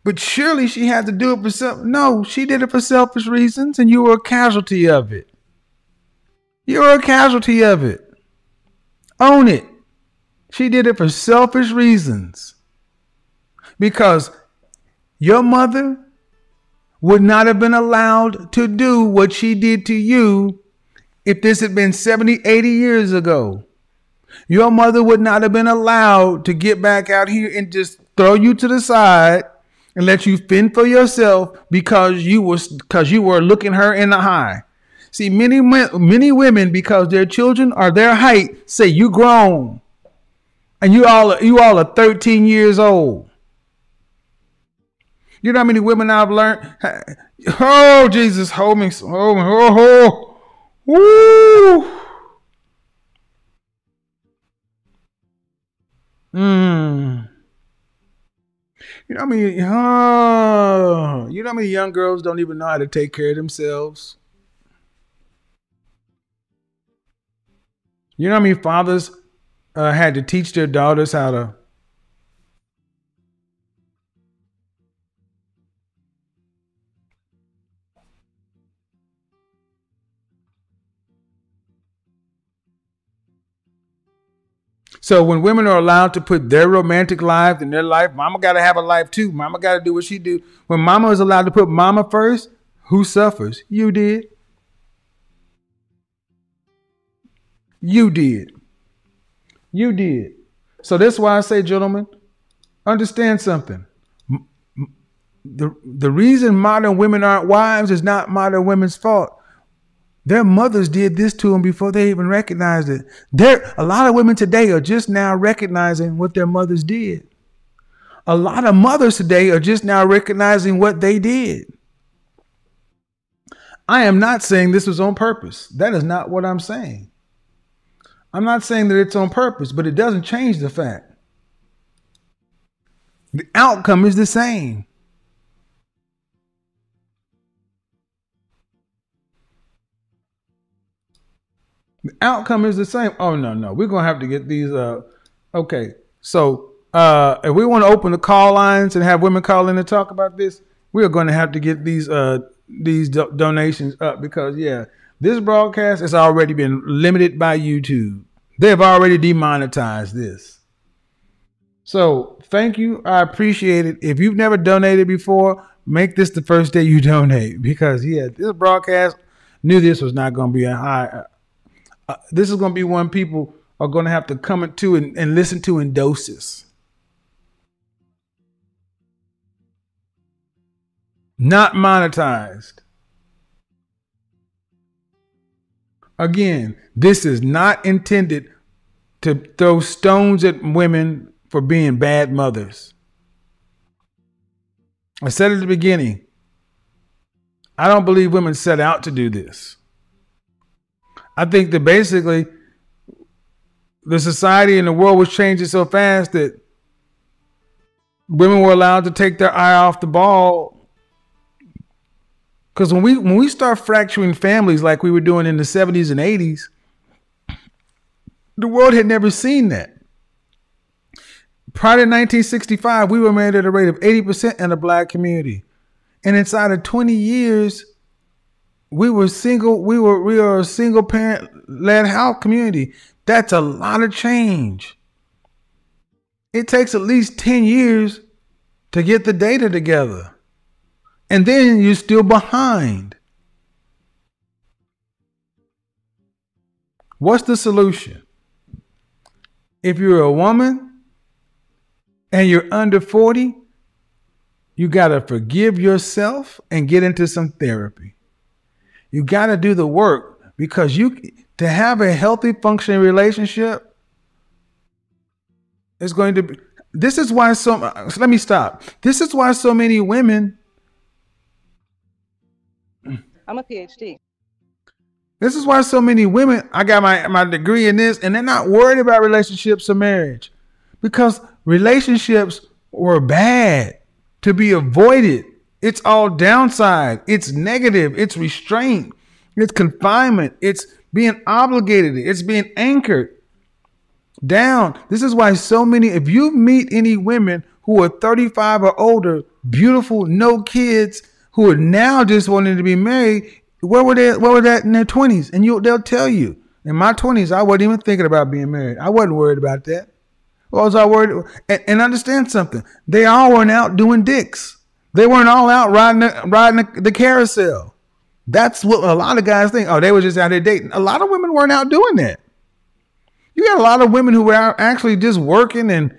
But surely she had to do it for self. No, she did it for selfish reasons, and you were a casualty of it. You were a casualty of it. Own it. She did it for selfish reasons. Because your mother would not have been allowed to do what she did to you if this had been 70, 80 years ago. Your mother would not have been allowed to get back out here and just throw you to the side and let you fend for yourself because you was because you were looking her in the eye. See, many many women because their children are their height say you grown, and you all you all are 13 years old. You know how many women I've learned? Oh Jesus, hold me, hold me, oh, oh. Woo. Mm. You know how many, oh, you know how many young girls don't even know how to take care of themselves? You know how many fathers uh, had to teach their daughters how to So when women are allowed to put their romantic life in their life, mama got to have a life too. Mama got to do what she do. When mama is allowed to put mama first, who suffers? You did. You did. You did. So that's why I say, gentlemen, understand something. The, the reason modern women aren't wives is not modern women's fault. Their mothers did this to them before they even recognized it. There, a lot of women today are just now recognizing what their mothers did. A lot of mothers today are just now recognizing what they did. I am not saying this was on purpose. That is not what I'm saying. I'm not saying that it's on purpose, but it doesn't change the fact. The outcome is the same. The outcome is the same. Oh no, no. We're gonna have to get these uh okay. So uh if we want to open the call lines and have women call in and talk about this, we're gonna have to get these uh these do- donations up because yeah, this broadcast has already been limited by YouTube. They've already demonetized this. So thank you. I appreciate it. If you've never donated before, make this the first day you *laughs* donate because yeah, this broadcast knew this was not going to be a high. Uh, this is going to be one people are going to have to come to and, and listen to in doses. Not monetized. Again, this is not intended to throw stones at women for being bad mothers. I said at the beginning, I don't believe women set out to do this. I think that basically the society and the world was changing so fast that women were allowed to take their eye off the ball. Because when we when we start fracturing families like we were doing in the 70s and 80s, the world had never seen that. Prior to 1965, we were married at a rate of 80% in the black community. And inside of 20 years, we were single, we were we are a single parent led house community. That's a lot of change. It takes at least 10 years to get the data together. And then you're still behind. What's the solution? If you're a woman and you're under 40, you got to forgive yourself and get into some therapy. You got to do the work because you to have a healthy functioning relationship is going to be this is why so, so let me stop. This is why so many women I'm a PhD. This is why so many women, I got my, my degree in this, and they're not worried about relationships or marriage because relationships were bad to be avoided. It's all downside, it's negative, it's restraint, it's confinement, it's being obligated, it's being anchored down. This is why so many, if you meet any women who are 35 or older, beautiful, no kids, who are now just wanting to be married, where were they? Where were that in their twenties? And you, they'll tell you. In my twenties, I wasn't even thinking about being married. I wasn't worried about that. What was I worried? And, and understand something. They all weren't out doing dicks. They weren't all out riding the, riding the, the carousel. That's what a lot of guys think. Oh, they were just out there dating. A lot of women weren't out doing that. You got a lot of women who were out actually just working and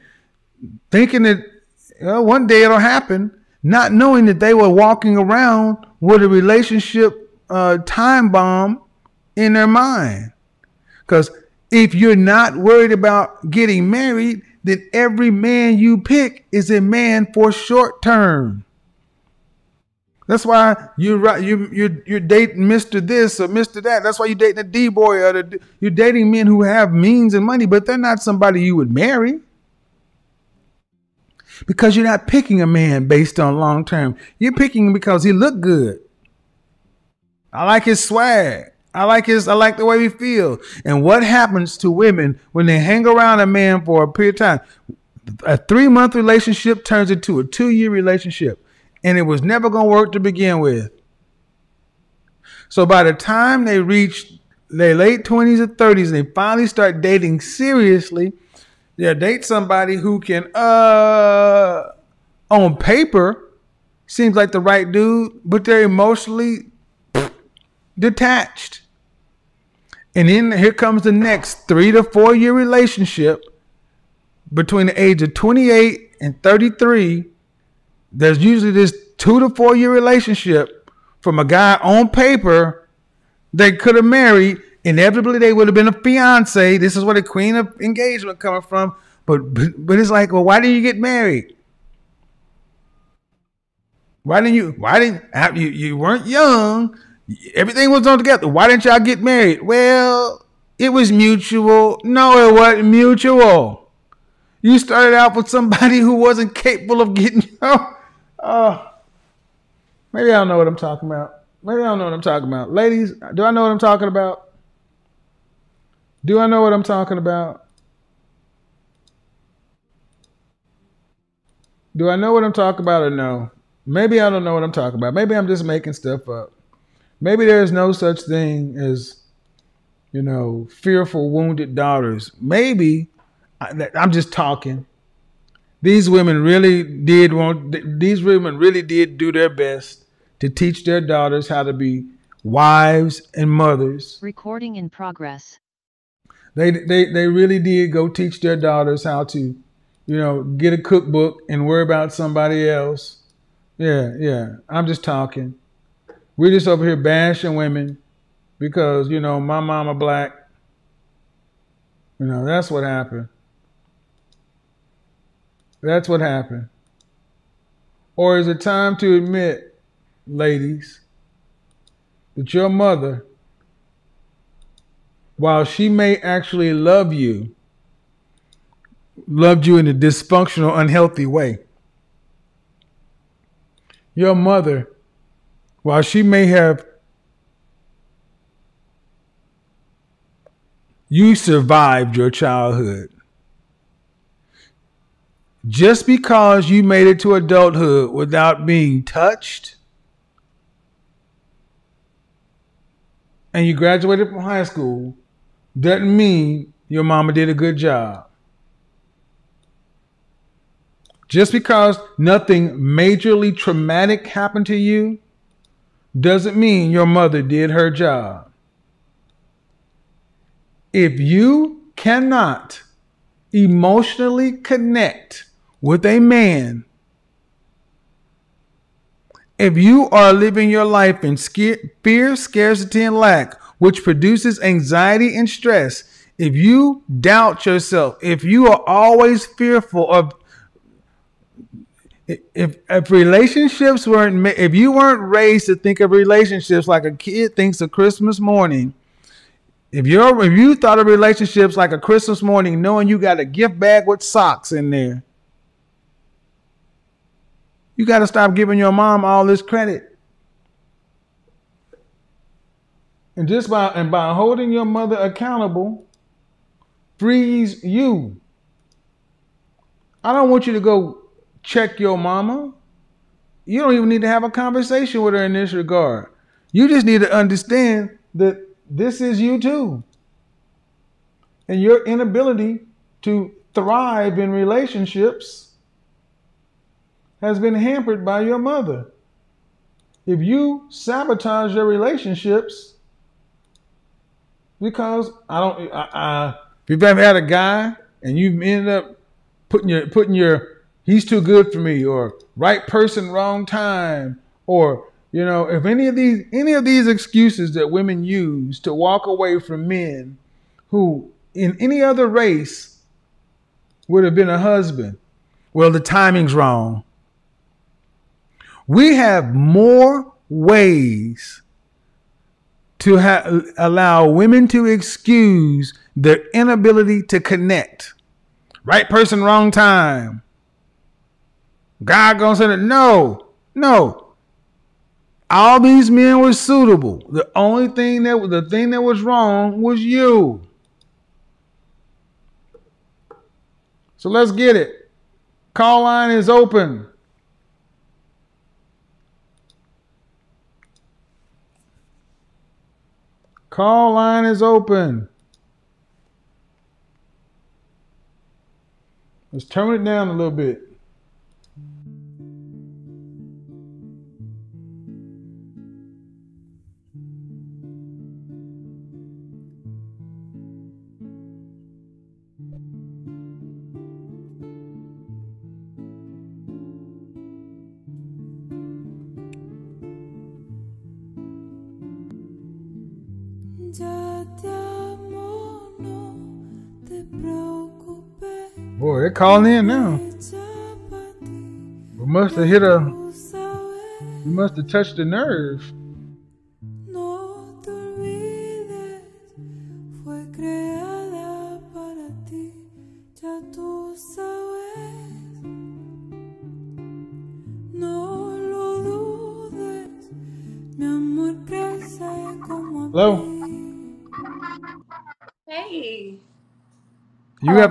thinking that you know, one day it'll happen not knowing that they were walking around with a relationship uh, time bomb in their mind. Because if you're not worried about getting married, then every man you pick is a man for short term. That's why you you you you're dating Mister This or Mister That. That's why you're dating a D boy or the, you're dating men who have means and money, but they're not somebody you would marry because you're not picking a man based on long term. You're picking him because he look good. I like his swag. I like his I like the way he feel. And what happens to women when they hang around a man for a period of time? A three month relationship turns into a two year relationship. And it was never gonna work to begin with. So by the time they reach their late 20s or 30s and they finally start dating seriously, Yeah, date somebody who can, uh, on paper, seems like the right dude, but they're emotionally *sniffs* detached. And then here comes the next three to four year relationship between the age of 28 and 33. There's usually this two to four year relationship from a guy on paper they could have married. Inevitably, they would have been a fiance. This is where the queen of engagement coming from. But but, but it's like, well, why didn't you get married? Why didn't you? Why didn't you? You weren't young. Everything was on together. Why didn't y'all get married? Well, it was mutual. No, it wasn't mutual. You started out with somebody who wasn't capable of getting. *laughs* Uh, maybe I don't know what I'm talking about. Maybe I don't know what I'm talking about. Ladies, do I know what I'm talking about? Do I know what I'm talking about? Do I know what I'm talking about or no? Maybe I don't know what I'm talking about. Maybe I'm just making stuff up. Maybe there is no such thing as, you know, fearful, wounded daughters. Maybe I- I'm just talking. These women really did want, these women really did do their best to teach their daughters how to be wives and mothers. Recording in progress. They, they, they really did go teach their daughters how to, you know, get a cookbook and worry about somebody else. Yeah, yeah. I'm just talking. We're just over here bashing women because, you know, my mama black. You know, that's what happened. That's what happened. Or is it time to admit, ladies, that your mother, while she may actually love you, loved you in a dysfunctional, unhealthy way? Your mother while she may have you survived your childhood just because you made it to adulthood without being touched and you graduated from high school doesn't mean your mama did a good job just because nothing majorly traumatic happened to you doesn't mean your mother did her job. If you cannot emotionally connect with a man, if you are living your life in fear, scarcity, and lack, which produces anxiety and stress, if you doubt yourself, if you are always fearful of if if relationships weren't if you weren't raised to think of relationships like a kid thinks of Christmas morning, if you're if you thought of relationships like a Christmas morning, knowing you got a gift bag with socks in there, you got to stop giving your mom all this credit. And just by and by holding your mother accountable, frees you. I don't want you to go check your mama. You don't even need to have a conversation with her in this regard. You just need to understand that this is you too. And your inability to thrive in relationships has been hampered by your mother. If you sabotage your relationships, because I don't, I, I, if you've ever had a guy and you've ended up putting your putting your he's too good for me or right person wrong time or you know if any of these any of these excuses that women use to walk away from men who in any other race would have been a husband well the timing's wrong we have more ways to ha- allow women to excuse their inability to connect right person wrong time God gonna say that? No, no. All these men were suitable. The only thing that was the thing that was wrong was you. So let's get it. Call line is open. Call line is open. Let's turn it down a little bit. Calling in now. We must have hit a. We must have touched a nerve.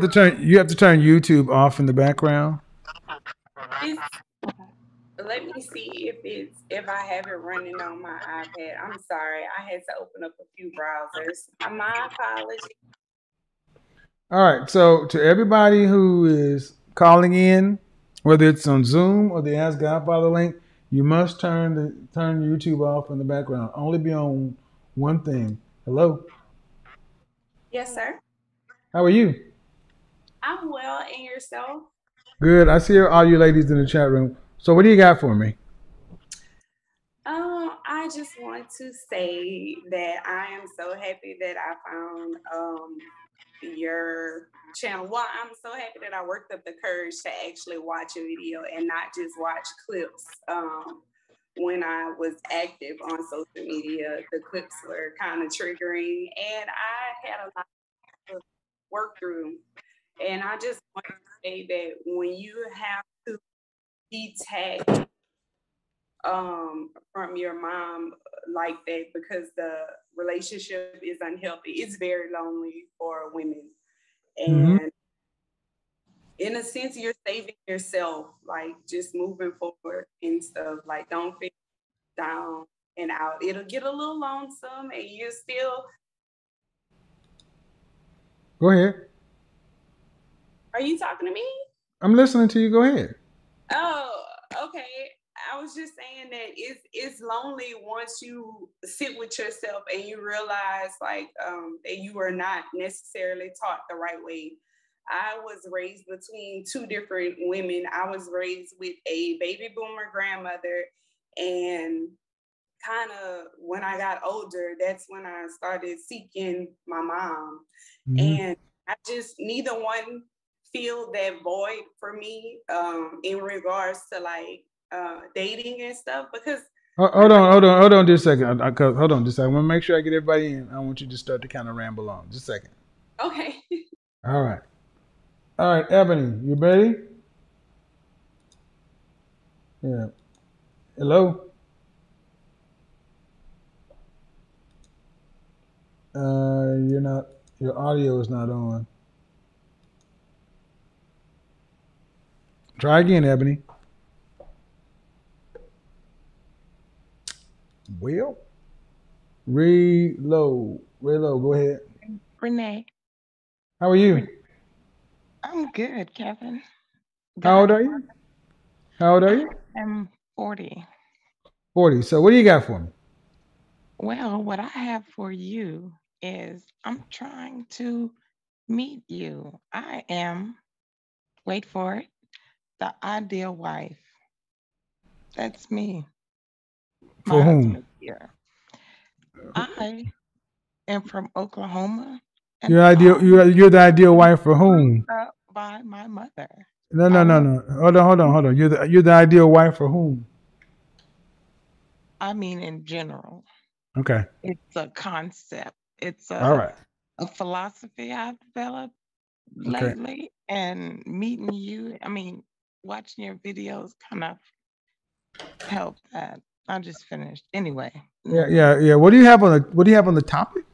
To turn. You have to turn YouTube off in the background. it's, let me see if it's if I have it running on my iPad. I'm sorry, I had to open up a few browsers. My apologies. All right. So to everybody who is calling in, whether it's on Zoom or the Ask Godfather link, you must turn the turn YouTube off in the background. Only be on one thing. Hello. Yes, sir. How are you? I'm well, and yourself? Good. I see all you ladies in the chat room. So what do you got for me? Um, I just want to say that I am so happy that I found um your channel. Well, I'm so happy that I worked up the courage to actually watch a video and not just watch clips. Um, when I was active on social media, the clips were kind of triggering, and I had a lot to work through. And I just want to say that when you have to detach um from your mom like that because the relationship is unhealthy it's very lonely for women and Mhm. in a sense you're saving yourself like just moving forward and stuff like don't feel down and out it'll get a little lonesome and you're still Go ahead. Are you talking to me I'm listening to you. Go ahead. Oh, okay. I was just saying that it's it's lonely once you sit with yourself and you realize like um, that you are not necessarily taught the right way. I was raised between two different women. I was raised with a baby boomer grandmother, and kind of when I got older, that's when I started seeking my mom. Mhm. And I just neither one feel that void for me um, in regards to like uh, dating and stuff because Ho- Hold on, hold on, hold on just a second. I, I, hold on just a second. I want to make sure I get everybody in. I want you to start to kind of ramble on. Just a second. okay *laughs* All right. All right, Ebony, you ready? Yeah. Hello? Uh, you're not, your audio is not on. Try again, Ebony. Well, reload. Reload, go ahead. Renee, How are you? I'm good, Kevin. How old are you? How old are you? I'm 40. 40. So what do you got for me? Well, what I have for you is I'm trying to meet you. I am, wait for it, the ideal wife. That's me. For My whom? here. I am from Oklahoma. and You're ideal, you're, you're the ideal wife for whom? by my mother. No, no, no, um, no. Hold on, hold on, hold on. You're the you're the ideal wife for whom? I mean, in general, Okay. it's a concept. It's a right. a philosophy I've developed Okay. lately and meeting you, I mean, watching your videos kind of helped that. I just finished. Anyway, Yeah, yeah, yeah. What do you have on the What do you have on the topic?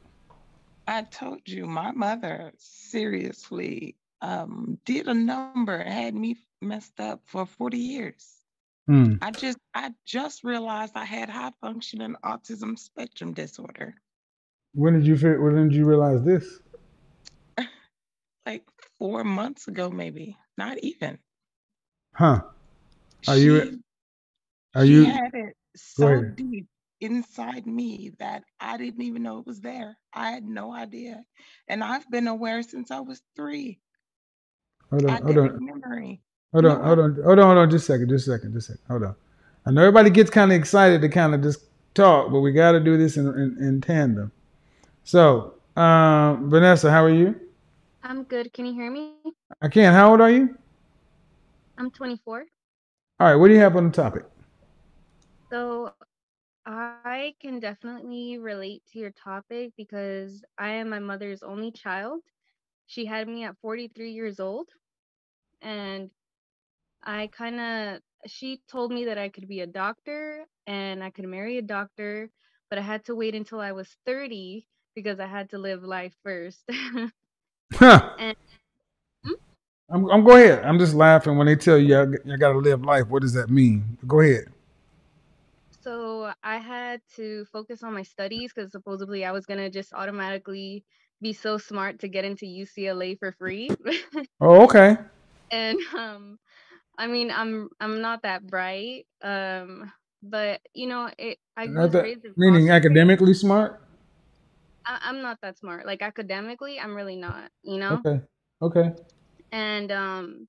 I told you my mother seriously um, did a number, had me messed up for 40 years. Hmm. I just I just realized I had high functioning autism spectrum disorder When did you When did you realize this? *laughs* like four months ago, maybe not even. Huh? Are you? She- Are she you? had it so deep inside me that I didn't even know it was there. I had no idea. And I've been aware since I was three. Hold I on. Hold on. memory. Hold on, No, hold on, hold on, hold on, just a second, just a second, just a second. Hold on. I know everybody gets kind of excited to kind of just talk, but we got to do this in, in, in tandem. So, um, Vanessa, how are you? I'm good. Can you hear me? I can. How old are you? I'm 24. All right. What do you have on the topic? So I can definitely relate to your topic because I am my mother's only child. She had me at 43 years old. And I kind of, she told me that I could be a doctor and I could marry a doctor, but I had to wait until I was 30 because I had to live life first. *laughs* Huh. and I'm, I'm go ahead. I'm just laughing when they tell you I, I got to live life. What does that mean? Go ahead. So I had to focus on my studies because supposedly I was gonna just automatically be so smart to get into UCLA for free. *laughs* Oh, okay. and um I mean I'm I'm not that bright. Um but you know it I was that- raised meaning academically smart. I, I'm not that smart. Like academically I'm really not, you know? Okay. Okay. And um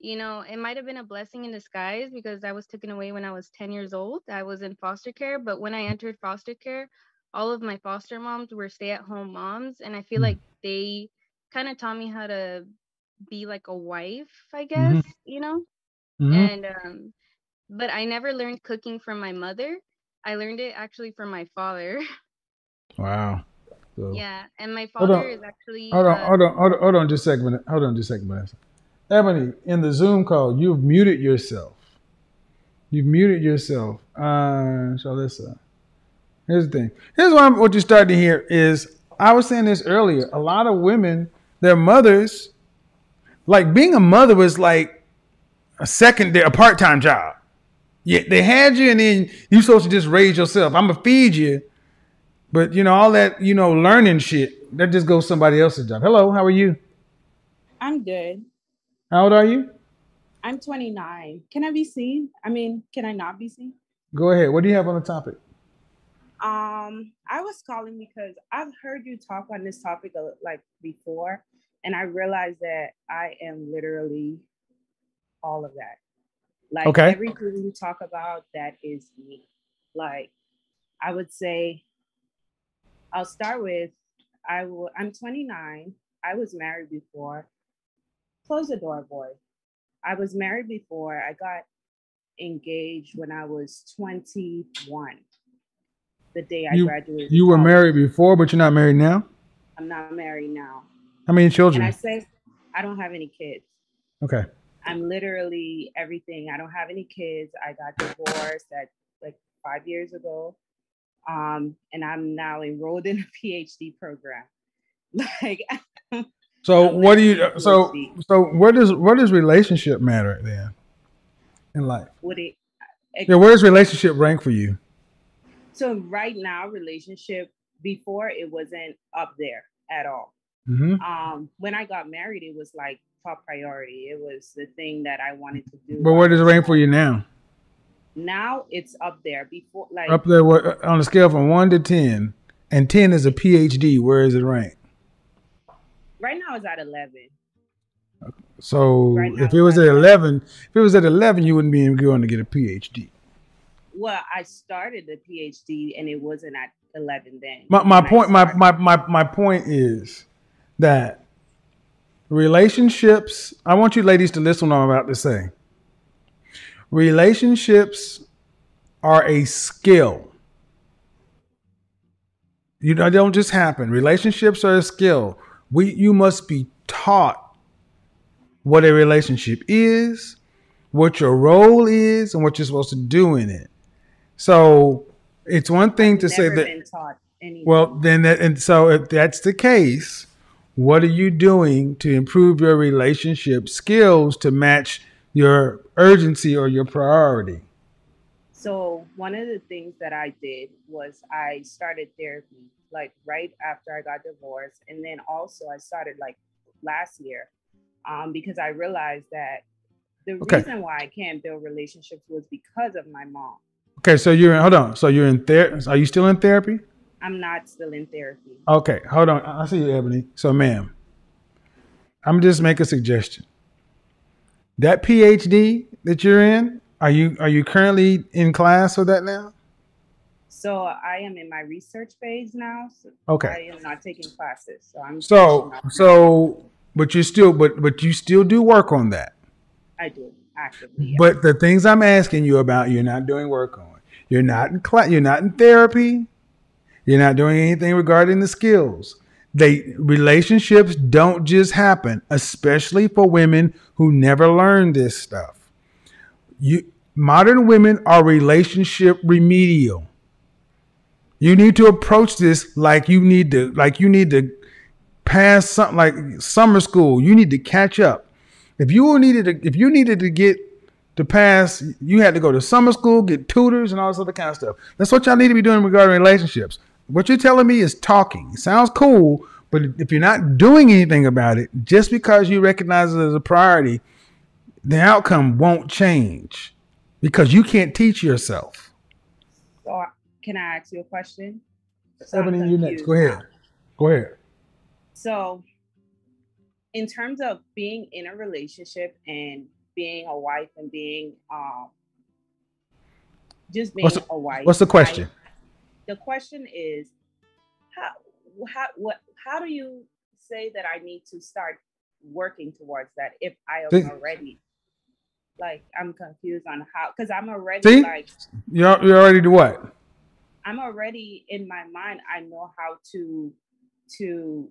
you know, it might have been a blessing in disguise because I was taken away when I was 10 years old. I was in foster care, but when I entered foster care, all of my foster moms were stay-at-home moms, and I feel Mm. like they kind of taught me how to be like a wife, I guess, you know? Mhm. And um but I never learned cooking from my mother. I learned it actually from my father. *laughs* Wow. So, yeah, and my father is actually Hold on, uh, hold on, hold on, hold on just a second. Hold on just a second, Vanessa. Ebony, in the Zoom call, you've muted yourself. You've muted yourself. Uh, so let's, uh, here's the thing. Here's what, I'm, what you're starting to hear is, I was saying this earlier, a lot of women, their mothers, like being a mother was like a secondary, a part-time job. Yeah, they had you and then you supposed to just raise yourself. I'm gonna feed you. But you know, all that, you know, learning shit, that just goes somebody else's job. Hello, how are you? I'm good. How old are you? I'm 29. Can I be seen? I mean, can I not be seen? Go ahead. What do you have on the topic? Um, I was calling because I've heard you talk on this topic uh, like before, and I realized that I am literally all of that. Like Okay. everything you talk about, that is me. Like I would say, I'll start with I will. I'm 29. I was married before. Close the door, boy. I was married before. I got engaged when I was 21. The day I You, graduated. you were college. married before, but you're not married now? I'm not married now. How many And I children? say I don't have any kids. Okay. I'm literally everything. I don't have any kids. I got divorced at like five years ago. Um, and I'm now enrolled in a *laughs* PhD program. Like *laughs* So what do you so so what does what does relationship matter then in life? Would it Yeah, where does relationship rank for you? so right now relationship before it wasn't up there at all. hmm Um, when I got married, it was like top priority. It was the thing that I wanted to do. But where does it rank for you now? Now it's up there. Before like Up there what, on a scale from one to ten, and ten is a PhD. Where is it ranked? right now it's at eleven. So Right now if it was at eleven, if it was at eleven, you wouldn't be going to get a PhD. Well, I started the PhD and it wasn't at eleven then. My my point my, my my my point is that relationships. I want you ladies to listen to what I'm about to say. Relationships are a skill. You know, they don't just happen. Relationships are a skill. We you must be taught what a relationship is, what your role is, and what you're supposed to do in it. So it's one thing to say that been taught anything. well, then, that, and so if that's the case, what are you doing to improve your relationship skills to match your urgency or your priority? So one of the things that I did was I started therapy like right after I got divorced, and then also I started like last year. um, because I realized that the Okay. reason why I can't build relationships was because of my mom. Okay, so you're in, hold on. So you're in therapy. Are you still in therapy? I'm not still in therapy. Okay, hold on. I see you, Ebony. So, ma'am, I'm just make a suggestion. That PhD that you're in, are you are you currently in class for that now? So I am in my research phase now. So Okay. I am not taking classes. So I'm So so, but you still but but you still do work on that. I do actively. But the things I'm asking you about, you're not doing work on. You're not in class. You're not in therapy. You're not doing anything regarding the skills. They relationships don't just happen, especially for women who never learned this stuff. You modern women are relationship remedial. You need to approach this like you need to like you need to pass something like summer school. You need to catch up. If you needed to, if you needed to get to pass, you had to go to summer school, get tutors, and all this other kind of stuff. That's what y'all need to be doing regarding relationships. What you're telling me is talking. It sounds cool, but if you're not doing anything about it, just because you recognize it as a priority, the outcome won't change because you can't teach yourself. So can I ask you a question? So I'm Ebony, you next. Go ahead. Go ahead. So, in terms of being in a relationship and being a wife and being um just being What's the- a wife. what's the question? The question is how how what how do you say that I need to start working towards that if I am See- already like I'm confused on how because I'm already See? like You're, you're already do what? I'm already in my mind. I know how to to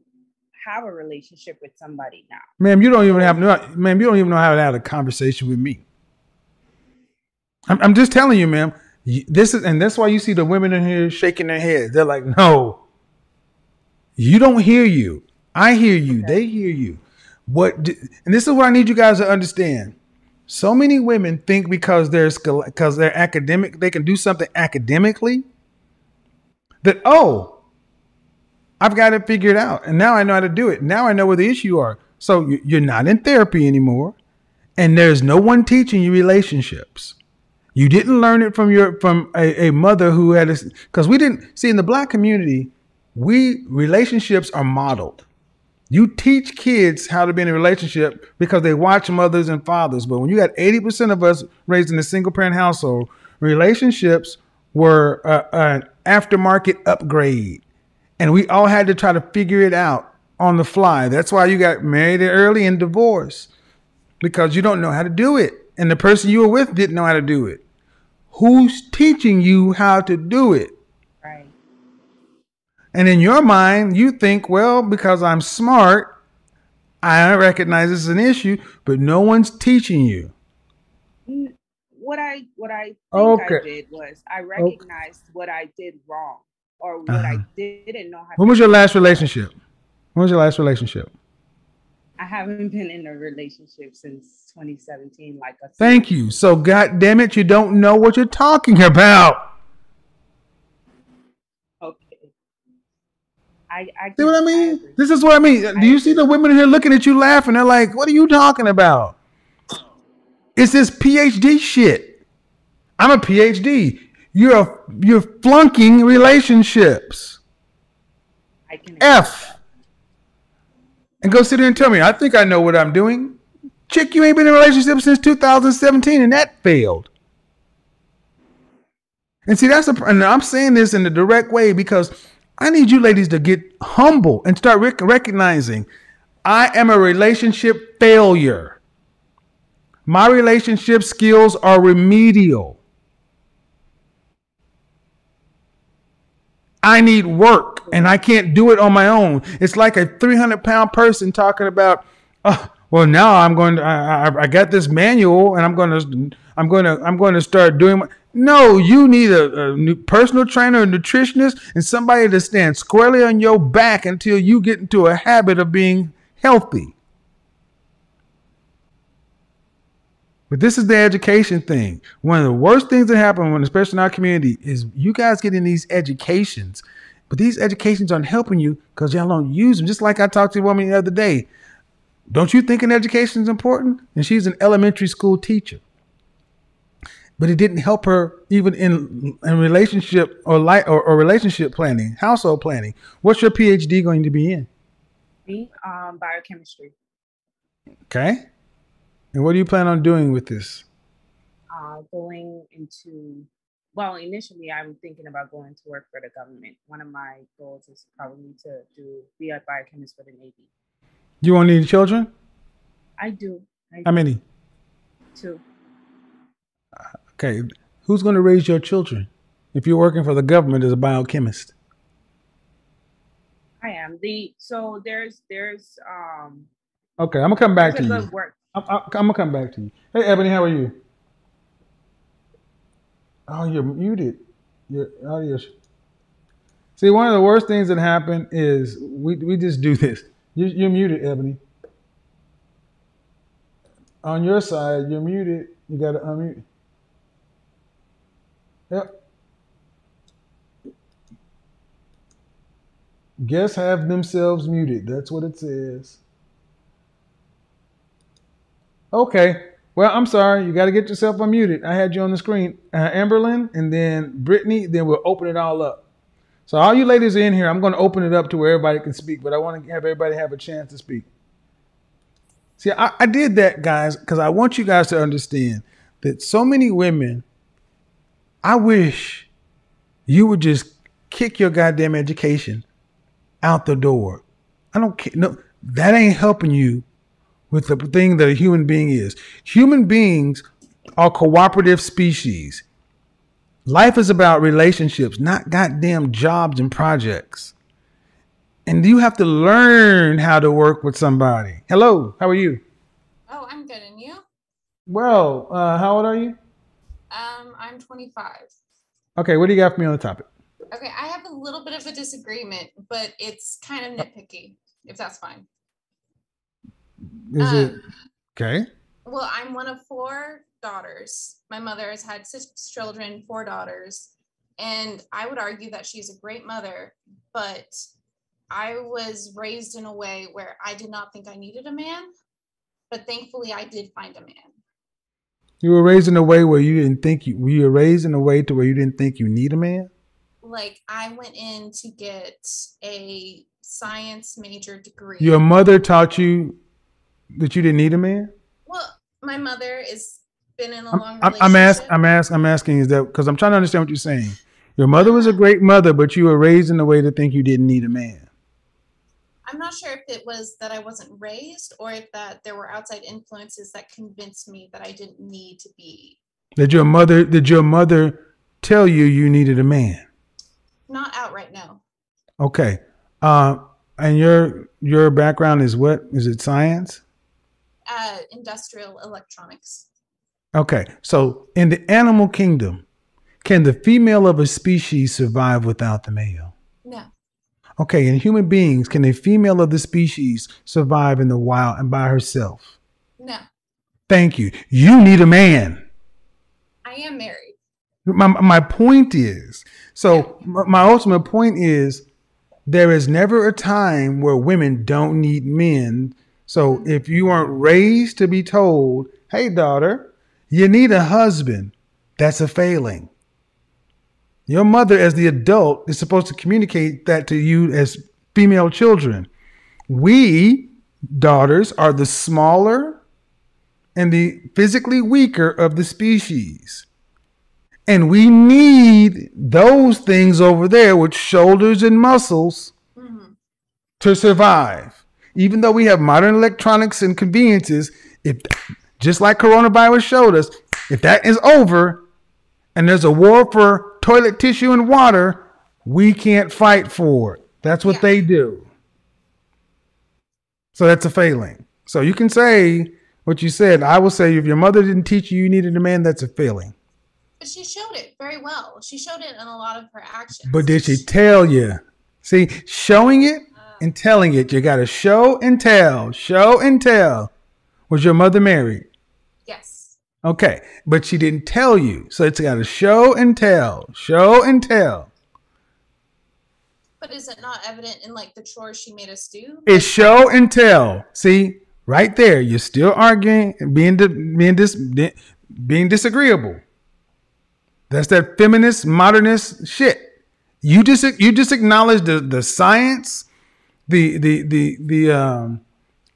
have a relationship with somebody now. Ma'am, you don't even have no, ma'am, you don't even know how to have a conversation with me. I'm, I'm just telling you, ma'am. This is, and that's why you see the women in here shaking their heads. They're like, no, you don't hear you. I hear you. They hear you. What? d- And this is what I need you guys to understand. So many women think because they're because they're academic, they can do something academically. That oh, I've got it figured out, and now I know how to do it. Now I know where the issue are. So you're not in therapy anymore, and there's no one teaching you relationships. You didn't learn it from your from a, a mother who had a because we didn't see in the black community, we relationships are modeled. You teach kids how to be in a relationship because they watch mothers and fathers. But when you got 80% of us raised in a single parent household, relationships were uh, an aftermarket upgrade. And we all had to try to figure it out on the fly. That's why you got married early and divorced because you don't know how to do it. And the person you were with didn't know how to do it. Who's teaching you how to do it? Right. And in your mind, you think, well, because I'm smart, I recognize this is an issue, but no one's teaching you. What I what I think Okay. I did was I recognized what I did wrong or what I Uh-huh. didn't know how. When was your last relationship? When was your last relationship? I haven't been in a relationship since 2017. Like a Thank you. So, God damn it, you don't know what you're talking about. Okay. I I See what I mean? This is what I mean. Do you see the women here looking at you laughing? They're like, what are you talking about? It's this PhD shit. I'm a PhD. You're a, you're flunking relationships. I can F. And go sit there and tell me, I think I know what I'm doing. Chick, you ain't been in a relationship since 2017 and that failed. And see, that's a, and I'm saying this in the direct way because I need you ladies to get humble and start rec- recognizing I am a relationship failure. My relationship skills are remedial. I need work and I can't do it on my own. It's like a 300 pound person talking about, oh, well, now I'm going to, I, I, I got this manual and I'm going to, I'm going to, I'm going to start doing my, no, you need a, a personal trainer, a nutritionist, and somebody to stand squarely on your back until you get into a habit of being healthy. But this is the education thing. One of the worst things that happen when, especially in our community, is you guys getting these educations, but these educations aren't helping you because y'all don't use them. Just like I talked to a woman the other day. Don't you think an education is important? And she's an elementary school teacher. But it didn't help her even in in relationship or light or, or relationship planning, household planning. What's your PhD going to be in? Me, um, biochemistry. Okay. And what do you plan on doing with this? Uh, going into well, initially I'm thinking about going to work for the government. One of my goals is probably to do be a biochemist for the Navy. You want any children? I do. I How many? Two. Okay. Who's going to raise your children if you're working for the government as a biochemist? I am the so there's there's um Okay, I'm gonna come back to you. work. I'm, I'm I'm gonna come back to you. Hey, Ebony, how are you? Oh, you're muted. Your audio. sh- See, one of the worst things that happen is we we just do this. You, you're muted, Ebony. On your side, you're muted. You gotta unmute. Yep. Guests have themselves muted. That's what it says. Okay. Well, I'm sorry. You got to get yourself unmuted. I had you on the screen. Uh, Amberlyn and then Brittany. Then we'll open it all up. So all you ladies in here, I'm going to open it up to where everybody can speak, but I want to have everybody have a chance to speak. See, I, I did that, guys, because I want you guys to understand that so many women, I wish you would just kick your goddamn education out the door. I don't care. No, that ain't helping you with the thing that a human being is. Human beings are cooperative species. Life is about relationships, not goddamn jobs and projects. And you have to learn how to work with somebody. Hello, how are you? Oh, I'm good. And you? Well, uh, how old are you? Um, I'm 25. Okay, what do you got for me on the topic? Okay, I have a little bit of a disagreement, but it's kind of nitpicky, if that's fine. Is Uh, it okay? Well, I'm one of four daughters. My mother has had six children, four daughters, and I would argue that she's a great mother, but I was raised in a way where I did not think I needed a man, but thankfully I did find a man. You were raised in a way where you didn't think you. Were you raised in a way to where you didn't think you need a man? Like I went in to get a science major degree. Your mother taught you that you didn't need a man. My mother is been in a long I'm, relationship. I'm asking. I'm asking. I'm asking. Is that because I'm trying to understand what you're saying? Your mother was a great mother, but you were raised in a way to think you didn't need a man. I'm not sure if it was that I wasn't raised or if that there were outside influences that convinced me that I didn't need to be. Did your mother? Did your mother tell you you needed a man? Not outright, no. Okay. Uh, and your your background is what? Is it science? Uh, industrial electronics. Okay. So in the animal kingdom, can the female of a species survive without the male? No. Okay, in human beings, can a female of the species survive in the wild and by herself? No. Thank you. You need a man. I am married. My, my point is so, my, my ultimate point is there is never a time where women don't need men. So, mm-hmm. if you aren't raised to be told, hey, daughter, you need a husband, that's a failing. Your mother, as the adult, is supposed to communicate that to you as female children. We, daughters, are the smaller and the physically weaker of the species. And we need those things over there with shoulders and muscles mm-hmm. to survive. Even though we have modern electronics and conveniences, if just like coronavirus showed us, if that is over and there's a war for toilet tissue and water, we can't fight for it. That's what they do. So that's a failing. So you can say what you said. I will say if your mother didn't teach you you needed a man, that's a failing. But she showed it very well. She showed it in a lot of her actions. But did she tell you? See, showing it and telling it, you got to show and tell, show and tell. Was your mother married? Yes. Okay, but she didn't tell you. So it's got to show and tell, show and tell. But is it not evident in like the chores she made us do? It's show and tell. See, Right there, you're still arguing and being di- being dis, di- being disagreeable. That's that feminist modernist shit. You just you just acknowledge the the science, the the the the um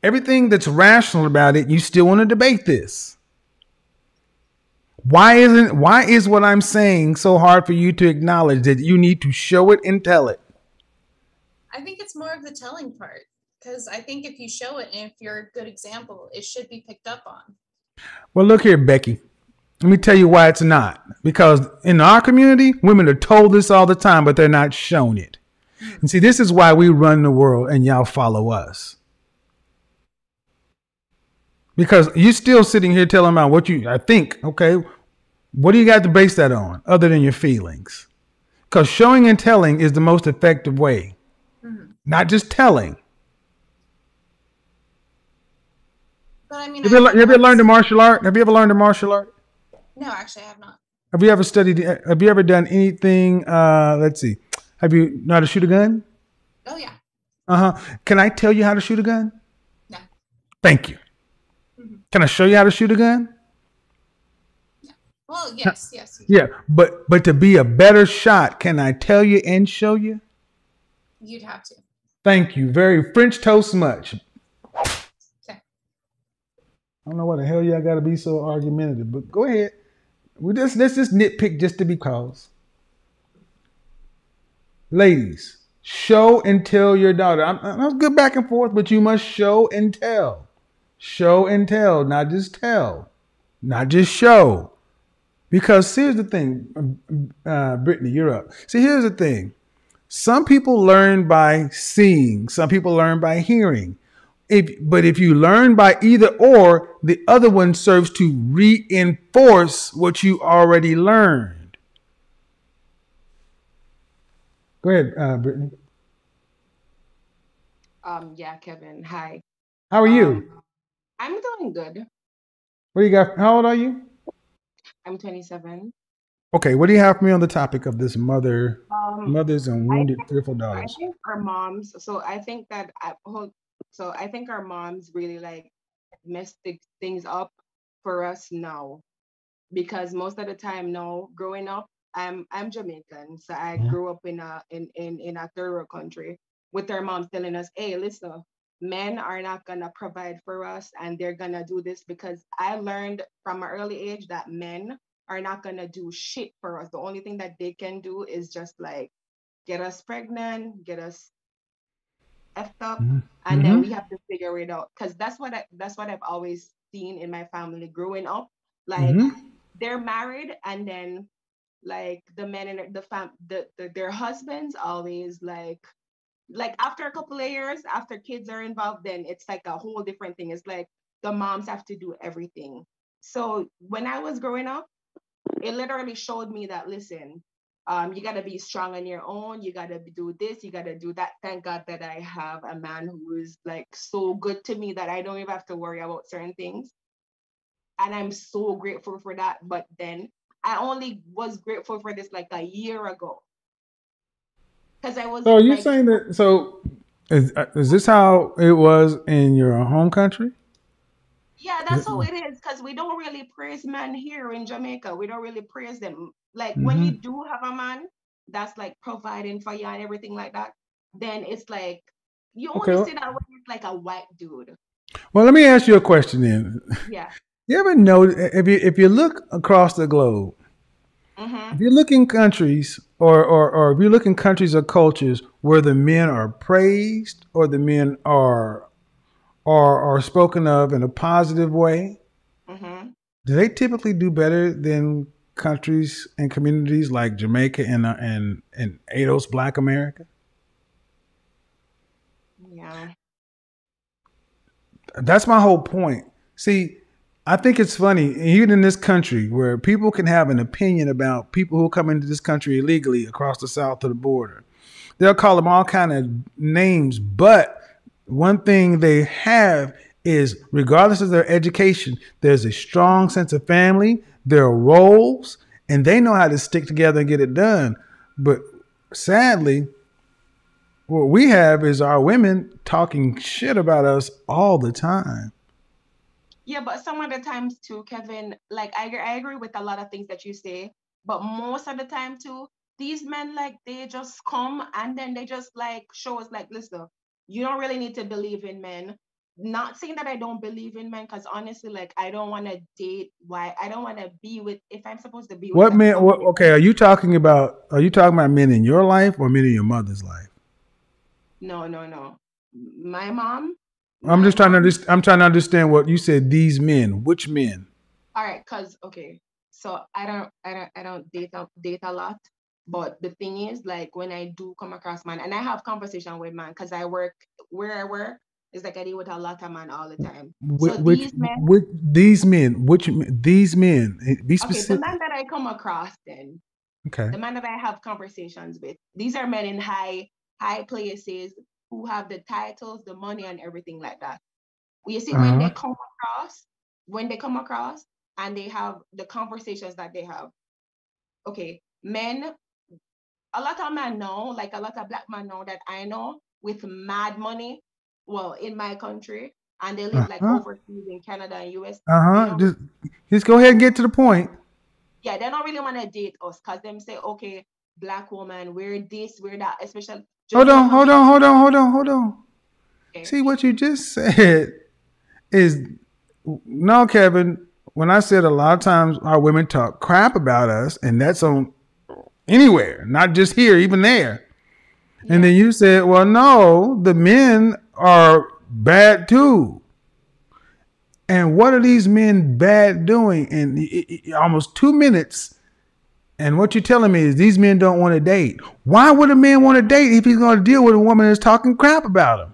everything that's rational about it. You still want to debate this. Why isn't why is what I'm saying so hard for you to acknowledge that you need to show it and tell it? I think it's more of the telling part because I think if you show it and if you're a good example, it should be picked up on. Well, look here, Becky. Let me tell you why it's not. Because in our community, women are told this all the time, but they're not shown it. And see, this is why we run the world and y'all follow us. Because you're still sitting here telling about what you I think, okay, what do you got to base that on other than your feelings? Because showing and telling is the most effective way. Not just telling. But I mean, Have you, I ever, have you ever learned a martial art? Have you ever learned a martial art? no, actually, I have not. Have you ever studied? Have you ever done anything? Uh, let's see. Have you know how to shoot a gun? Oh yeah. Uh huh. Can I tell you how to shoot a gun? No. Thank you. Can I show you how to shoot a gun? Yeah. Well, yes, yes. Yeah, but but to be a better shot, can I tell you and show you? You'd have to. Thank you. Very French toast much. Okay. I don't know what the hell y'all got to be so argumentative, but go ahead. We just let's just nitpick just to be cause. Ladies, show and tell your daughter. I'm, I'm good back and forth, but you must show and tell. Show and tell, not just tell, not just show. Because here's the thing, uh, Brittany, you're up. See, here's the thing. Some people learn by seeing. Some people learn by hearing. If, but if you learn by either or, the other one serves to reinforce what you already learned. Go ahead, uh, Brittany. Um, yeah, Kevin. Hi. How are you? Um, I'm doing good. What do you got? How old are you? I'm 27. Okay, what do you have for me on the topic of this mother, Um, mothers and wounded think, fearful daughters? I think our moms. So I think that I hold. So I think our moms really like messed things up for us now, because most of the time now, growing up, I'm I'm Jamaican, so I Mhm. grew up in a in in in a third world country with our moms telling us, "Hey, listen, men are not gonna provide for us, and they're gonna do this because I learned from an early age that men are not gonna do shit for us. The only thing that they can do is just like get us pregnant, get us effed up, Mhm. and then Mhm. we have to figure it out. Cause that's what I that's what I've always seen in my family growing up. Like Mhm. they're married and then like the men in the fam the, the their husbands always like like after a couple of years after kids are involved then it's like a whole different thing. It's like the moms have to do everything. So when i was growing up it literally showed me that listen um, you got to be strong on your own. You got to do this you got to do that. Thank god that i have a man who is like so good to me that i don't even have to worry about certain things. And i'm so grateful for that. But then i only was grateful for this like a year ago because i was So you're like saying that? So is uh, is this how it was in your home country? Yeah, that's how it is because we don't really praise men here in Jamaica. We don't really praise them. Like when you do have a man that's like providing for you and everything like that, then it's like you only Okay, see that when it's like a white dude. Well, let me ask you a question then. Yeah. You ever know if you if you look across the globe, Mm-hmm. if you look in countries or, or or if you look in countries or cultures where the men are praised or the men are are are spoken of in a positive way, Mm-hmm. do they typically do better than countries and communities like Jamaica and uh, and and ADOS Black America? Yeah. That's my whole point. See, I think it's funny, even in this country where people can have an opinion about people who come into this country illegally across the south of the border. They'll call them all kind of names, but one thing they have is regardless of their education, there's a strong sense of family, there are roles, and they know how to stick together and get it done. But sadly, what we have is our women talking shit about us all the time. Yeah, but some of the times too, Kevin, like I, I agree with a lot of things that you say, but most of the time too, these men like they just come and then they just like show us like, listen, you don't really need to believe in men. Not saying that I don't believe in men, because honestly, like I don't want to date. Why I don't want to be with if I'm supposed to be with What men? What, okay, are you talking about? Are you talking about men in your life or men in your mother's life? No, no, no. My mom. I'm just trying to. Underst- I'm trying to understand what you said. These men. Which men? All right, cause okay, so I don't, I don't, I don't date a, date a lot. But the thing is, like when I do come across man, and I have conversation with man, cause I work where I work is like I deal with a lot of man all the time. Which, so which, these men, which these men? Which these men? Eh, Be okay, the specific. man that I come across, then Okay. the man that I have conversations with, these are men in high high places who have the titles, the money, and everything like that. You see, when they Uh-huh. come across, when they come across and they have the conversations that they have, okay, men, a lot of men know, like a lot of black men know that I know with mad money, well, in my country, and they live like Uh-huh. overseas in Canada and US. Uh huh. Just, just go ahead and get to the point. yeah, they don't really want to date us because them say, okay, black woman, we're this, we're that, especially. Hold on. Hold on. Hold on. Hold on. Hold on. Okay. See what you just said is no, Kevin. When I said a lot of times our women talk crap about us, and that's on anywhere, not just here, even there. And then you said, well, no, the men are bad too. And what are these men bad doing? In almost two minutes. And what you're telling me is these men don't want to date. Why would a man want to date if he's going to deal with a woman that's talking crap about him?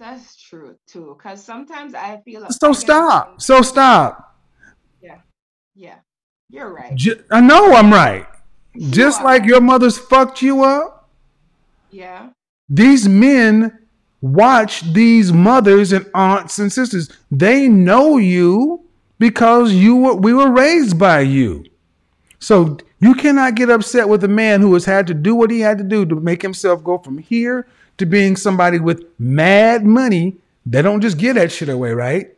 That's true too. Because sometimes I feel like So stop. So stop. Yeah, yeah, you're right. J- I know I'm right. *laughs* Just like your mother's fucked you up, Yeah, these men watch these mothers and aunts and sisters. They know you because you were we were raised by you. So you cannot get upset with a man who has had to do what he had to do to make himself go from here to being somebody with mad money. They don't just get that shit away, right?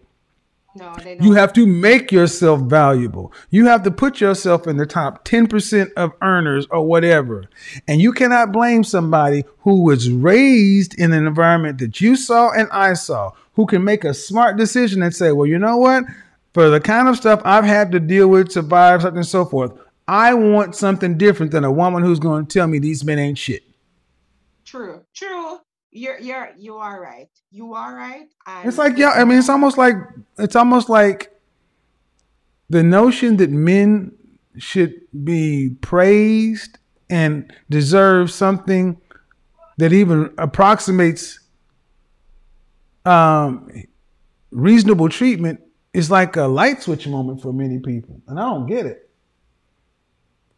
no, they don't. You have to make yourself valuable. You have to put yourself in the top 10% of earners or whatever. And you cannot blame somebody who was raised in an environment that you saw and I saw, who can make a smart decision and say, well, you know what? For the kind of stuff I've had to deal with, survive, something and so forth, I want something different than a woman who's going to tell me these men ain't shit. true, true. You're you're you are right. You are right. And It's like, yeah, I mean, it's almost like, it's almost like the notion that men should be praised and deserve something that even approximates um, reasonable treatment is like a light switch moment for many people. And I don't get it.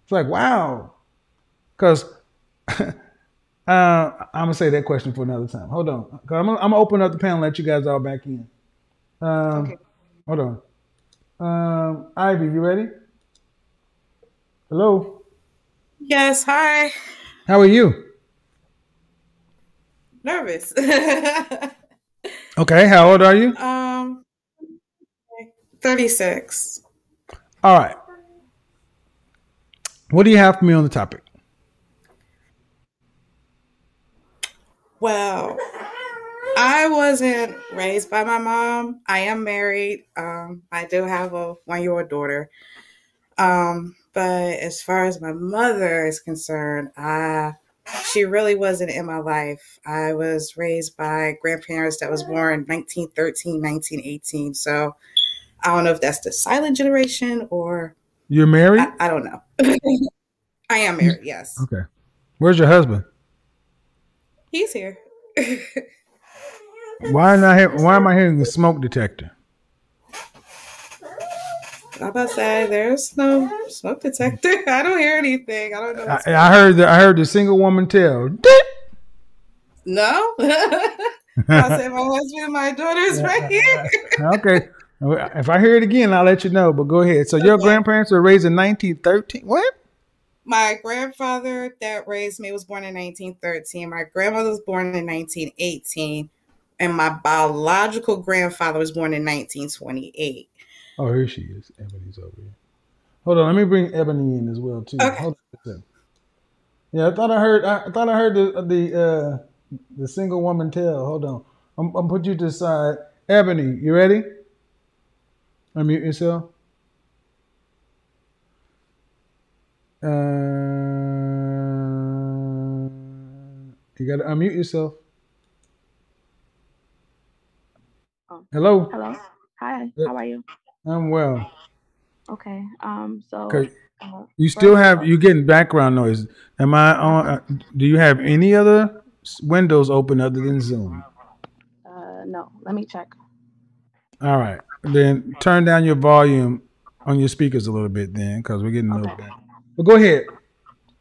It's like, wow. Because *laughs* uh, I'm going to say that question for another time. Hold on. 'Cause I'm going to open up the panel and let you guys all back in. Um, Hold on. Um, Ivy, you ready? Hello. Yes, hi. How are you? Nervous. *laughs* Okay. How old are you? um 36. All right. What do you have for me on the topic? Well, I wasn't raised by my mom. I am married. Um, I do have a one-year-old daughter. Um, but as far as my mother is concerned, I she really wasn't in my life. I was raised by grandparents that was born 1913, 1918. So I don't know if that's the silent generation or You're married? I, I don't know. *laughs* I am married, yes. Okay. Where's your husband? He's here. *laughs* Why not? Hear, why am I hearing the smoke detector? I'm about to say there's no smoke detector. *laughs* I don't hear anything. I don't know. I, I heard the I heard the single woman tell. no. I said my husband and my daughter's right here. okay. If I hear it again, I'll let you know. But go ahead. So your grandparents were raised in 1913. What? My grandfather that raised me was born in 1913. My grandmother was born in 1918. and my biological grandfather was born in 1928. Oh, here she is. Ebony's over here. Hold on, let me bring Ebony in as well too. Okay. Hold on a second. Yeah, I thought I heard. I, thought I heard the the uh, the single woman tell. Hold on, I'm, I'm put you to the side. Ebony, you ready? Unmute yourself. Uh, you got to unmute yourself. Oh. Hello. Hello. Hi. How are you? I'm well. Okay. Um. So. Okay. Uh, You still have you getting background noise. Am I on? Uh, do you have any other windows open other than Zoom? Uh. No. Let me check. All right. Then turn down your volume on your speakers a little bit, then, because we're getting a little Okay. bit. But go ahead.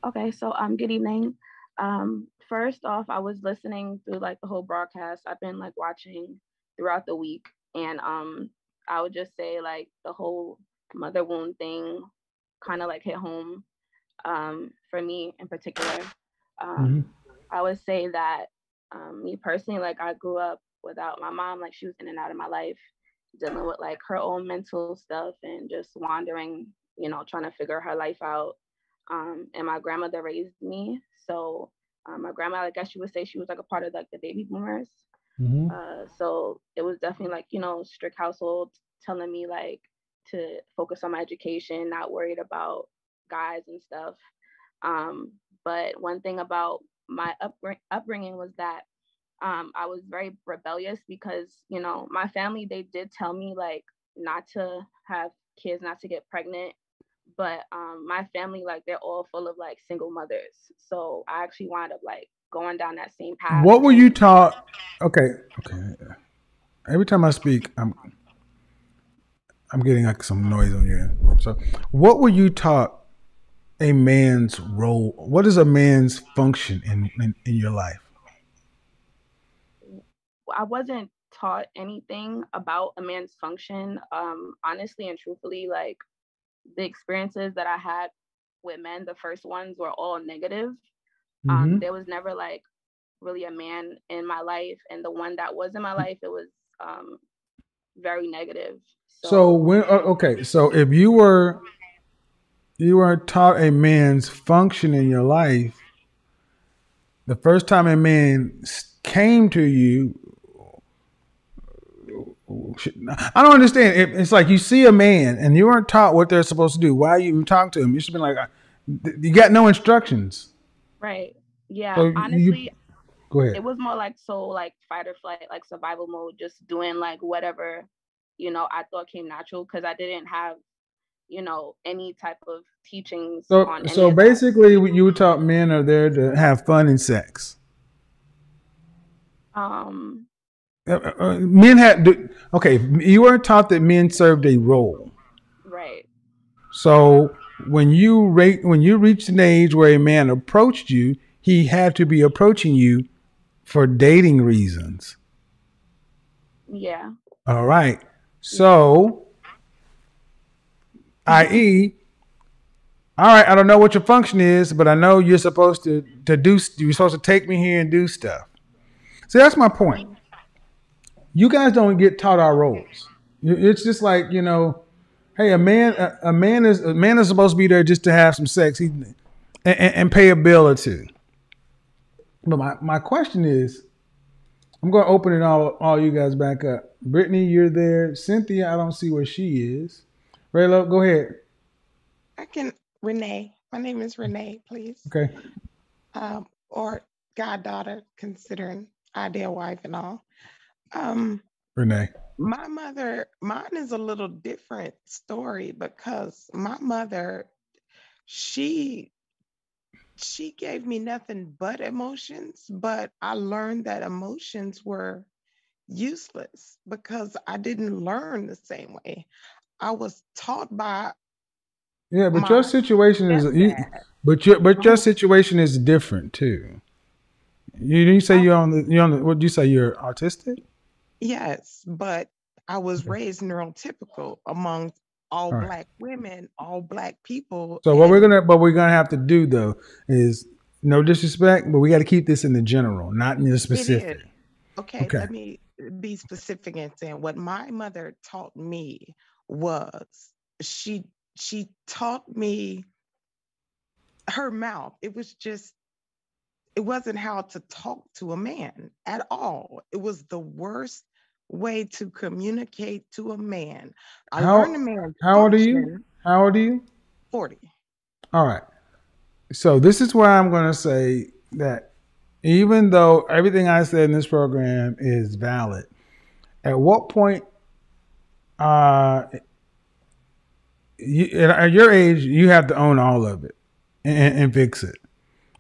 Okay. So. Um. Good evening. Um. First off, I was listening through like the whole broadcast. I've been like watching throughout the week, and um. I would just say like the whole mother wound thing kind of like hit home um for me in particular. Um. I would say that um, me personally, like I grew up without my mom, like she was in and out of my life, dealing with like her own mental stuff and just wandering, you know, trying to figure her life out. Um, and my grandmother raised me. So um, my grandma, I guess you would say she was like a part of like the baby boomers. Mhm. Uh, so it was definitely like, you know, strict household telling me like to focus on my education, not worried about guys and stuff. Um, but one thing about my upbring- upbringing was that um, I was very rebellious because, you know, my family, they did tell me like not to have kids, not to get pregnant. But um, my family, like, they're all full of like single mothers. So I actually wound up like going down that same path. What were you taught? Okay. Okay. Every time I speak, I'm I'm getting like some noise on your end. So, what were you taught? A man's role. What is a man's function in in, in your life? I wasn't taught anything about a man's function. Um, honestly and truthfully, like the experiences that I had with men, the first ones were all negative. Um, Mhm. there was never like really a man in my life, and the one that was in my life, it was um, very negative. So when uh, okay, so if you were you were taught a man's function in your life, the first time a man came to you, I don't understand. It, it's like you see a man and you weren't taught what they're supposed to do. Why are you even talking to him? You should be like, you got no instructions. Right. Yeah. So you- honestly, Go ahead. it was more like so like fight or flight, like survival mode, just doing like whatever, you know, I thought came natural because I didn't have, you know, any type of teachings So so basically, you were taught men are there to have fun and sex. Um, Uh, uh, uh, men had okay. You weren't taught that men served a role. right. So when you rate when you reached an age where a man approached you, he had to be approaching you for dating reasons. Yeah. All right. So, i.e., all right, I don't know what your function is, but I know you're supposed to to do. You're supposed to take me here and do stuff. See, that's my point. You guys don't get taught our roles. It's just like you know, hey, a man, a, a man is a man is supposed to be there just to have some sex, he, and, and, and pay a bill or two. But my, my question is, I'm going to open it all all you guys back up. Brittany, you're there. Cynthia, I don't see where she is. Raylo, go ahead. I can, Renee. My name is Renee, please. Okay. Um, or goddaughter, considering ideal wife and all. Um, Renee. my mother, mine is a little different story because my mother, she she gave me nothing but emotions, but I learned that emotions were useless because I didn't learn the same way. I was taught by Yeah, but your situation is you, but your but your situation is different too. You didn't say you're on the you're on the what do you say you're autistic? Yes, but I was raised neurotypical among all All right. black women, all black people. So what we're gonna what we're gonna have to do though is no disrespect, but we got to keep this in the general, not in the specific. Okay, Okay. let me be specific and saying what my mother taught me was she she taught me her mouth. It was just it wasn't how to talk to a man at all. It was the worst way to communicate to a man. I How learned a man how old are you? How old are you? 40. All right. So this is where I'm going to say that even though everything I said in this program is valid, at what point, uh, you, at your age, you have to own all of it and, and fix it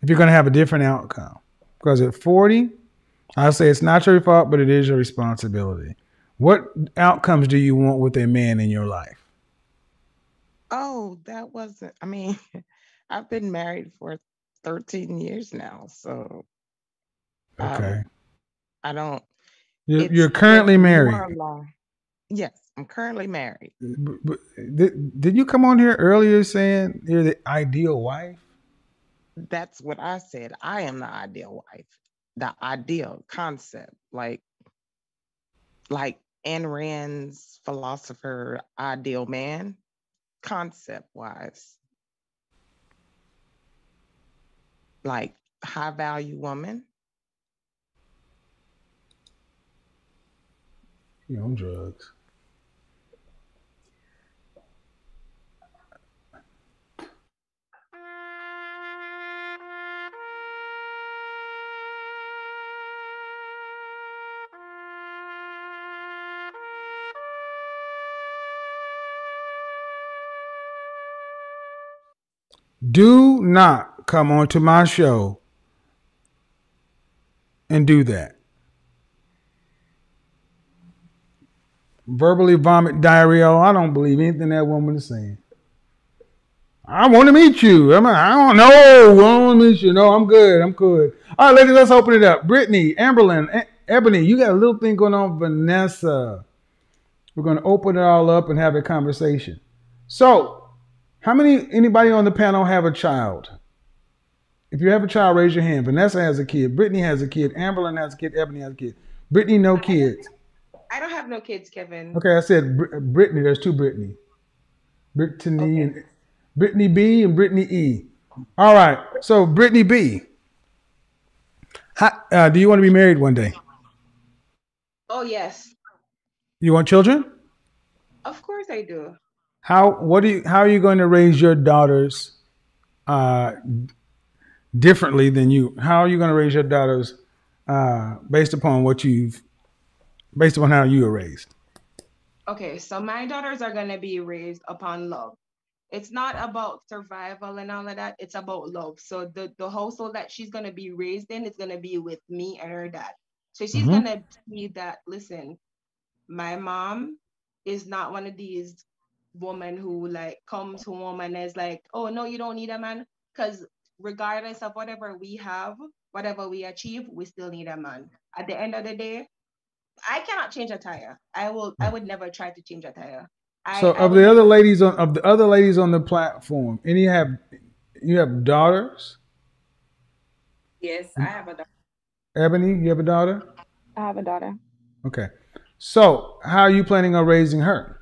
if you're going to have a different outcome. Because at 40, I say it's not your fault, but it is your responsibility. What outcomes do you want with a man in your life? Oh, that wasn't I mean, *laughs* I've been married for 13 years now, so Okay. um, I don't You're, you're currently married. Yes, I'm currently married. B- b- Did, did you come on here earlier saying you're the ideal wife? That's what I said. I am the ideal wife, the ideal concept, like like Ayn Rand's philosopher, ideal man, concept wise. Like high value woman. You on drugs. Do not come onto my show and do that. Verbally vomit diarrhea. I don't believe anything that woman is saying. I want to meet you. I'm, I don't know. I don't want to meet you. No, I'm good. I'm good. All right, ladies, let's open it up. Brittany, Amberlyn, E- Ebony, you got a little thing going on. Vanessa. We're going to open it all up and have a conversation. So, how many, anybody on the panel have a child? If you have a child, raise your hand. Vanessa has a kid. Brittany has a kid. Amberlyn has a kid. Ebony has a kid. Brittany, no kids. I don't have no kids, Kevin. Okay, I said Br- Brittany. There's two Brittany. Brittany and Brittany B and Brittany E. All right. So Brittany B. How, uh, do you want to be married one day? Oh yes, You want children? of course I do. How what do you how are you going to raise your daughters uh, differently than you? How are you going to raise your daughters uh, based upon what you've based upon how you were raised? Okay, so my daughters are gonna be raised upon love. It's not about survival and all of that. It's about love. So the the household that she's gonna be raised in is gonna be with me and her dad. So she's Mhm. gonna see that. Listen, my mom is not one of these women who like comes home and is like, oh no, you don't need a man. Because regardless of whatever we have, whatever we achieve, we still need a man. At the end of the day, I cannot change a tire. I will. I would never try to change a tire. I, So I of would the other ladies on of the other ladies on the platform, any have you have daughters? Yes, I have a daughter. Ebony, you have a daughter? I have a daughter. Okay. So how are you planning on raising her?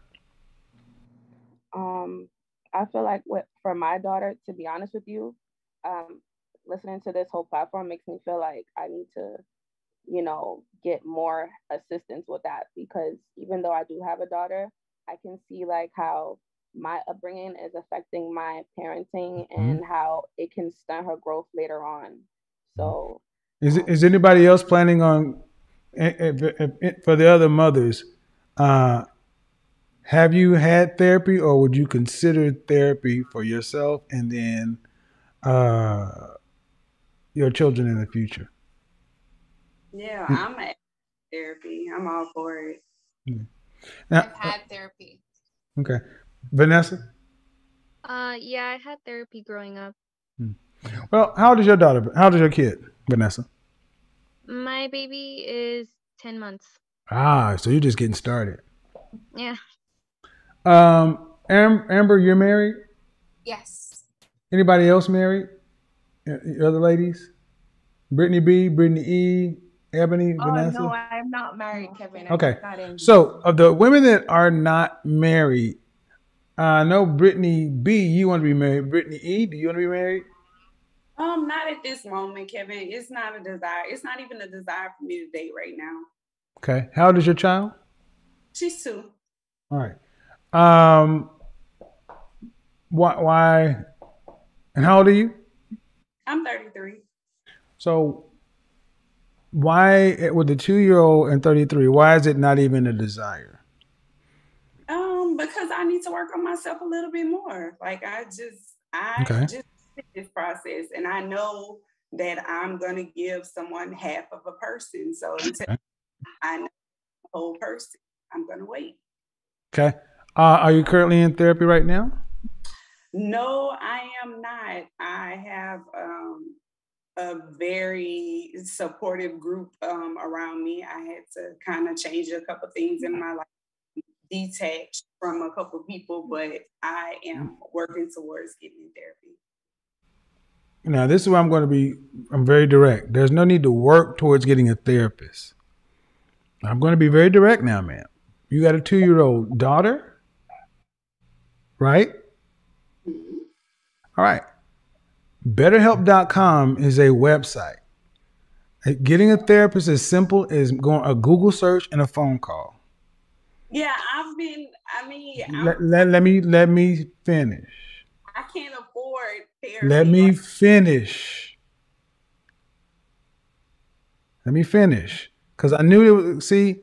Um, I feel like what for my daughter, to be honest with you, um, listening to this whole platform makes me feel like I need to, you know, get more assistance with that because even though I do have a daughter, I can see like how my upbringing is affecting my parenting and how it can stunt her growth later on. So Is is anybody else planning on eh, eh, eh, for the other mothers? Uh, have you had therapy, or would you consider therapy for yourself and then uh, your children in the future? Yeah, Hmm. I'm at therapy. I'm all for it. Now, I've had therapy. okay, Vanessa. Uh, yeah, I had therapy growing up. Well, how old is your daughter? How old is your kid, Vanessa? My baby is 10 months. Ah, so you're just getting started. Yeah. Um, Am- Amber, you're married. Yes. Anybody else married? Uh, Other ladies? Brittany B, Brittany E, Ebony, Oh Vanessa? no, I'm not married, Kevin. I'm Okay. So, of the women that are not married, I know Brittany B, you want to be married. Brittany E, do you want to be married? Um, not at this moment, Kevin. It's not a desire. It's not even a desire for me to date right now. Okay. How old is your child? She's two. All right. Um, why, why, and how old are you? I'm 33. So, why, with the two year old and 33, why is it not even a desire? Um, because I need to work on myself a little bit more. Like I just, I Okay. just did this process, and I know that I'm gonna give someone half of a person. So until Okay. I know the whole person, I'm gonna wait. Okay. Uh, are you currently in therapy right now? No, I am not. I have um, a very supportive group um, around me. I had to kind of change a couple things in my life, detach from a couple people, but I am working towards getting in therapy. Now, this is where I'm going to be. I'm very direct. There's no need to work towards getting a therapist. I'm going to be very direct now, man. You got a two year old daughter, right? All right. BetterHelp.com is a website. Getting a therapist is simple as going a Google search and a phone call. Yeah, I've been. I mean, Let, let, let me let me finish. I can't afford therapy. Let me finish. Let me finish. Because I knew it was, see,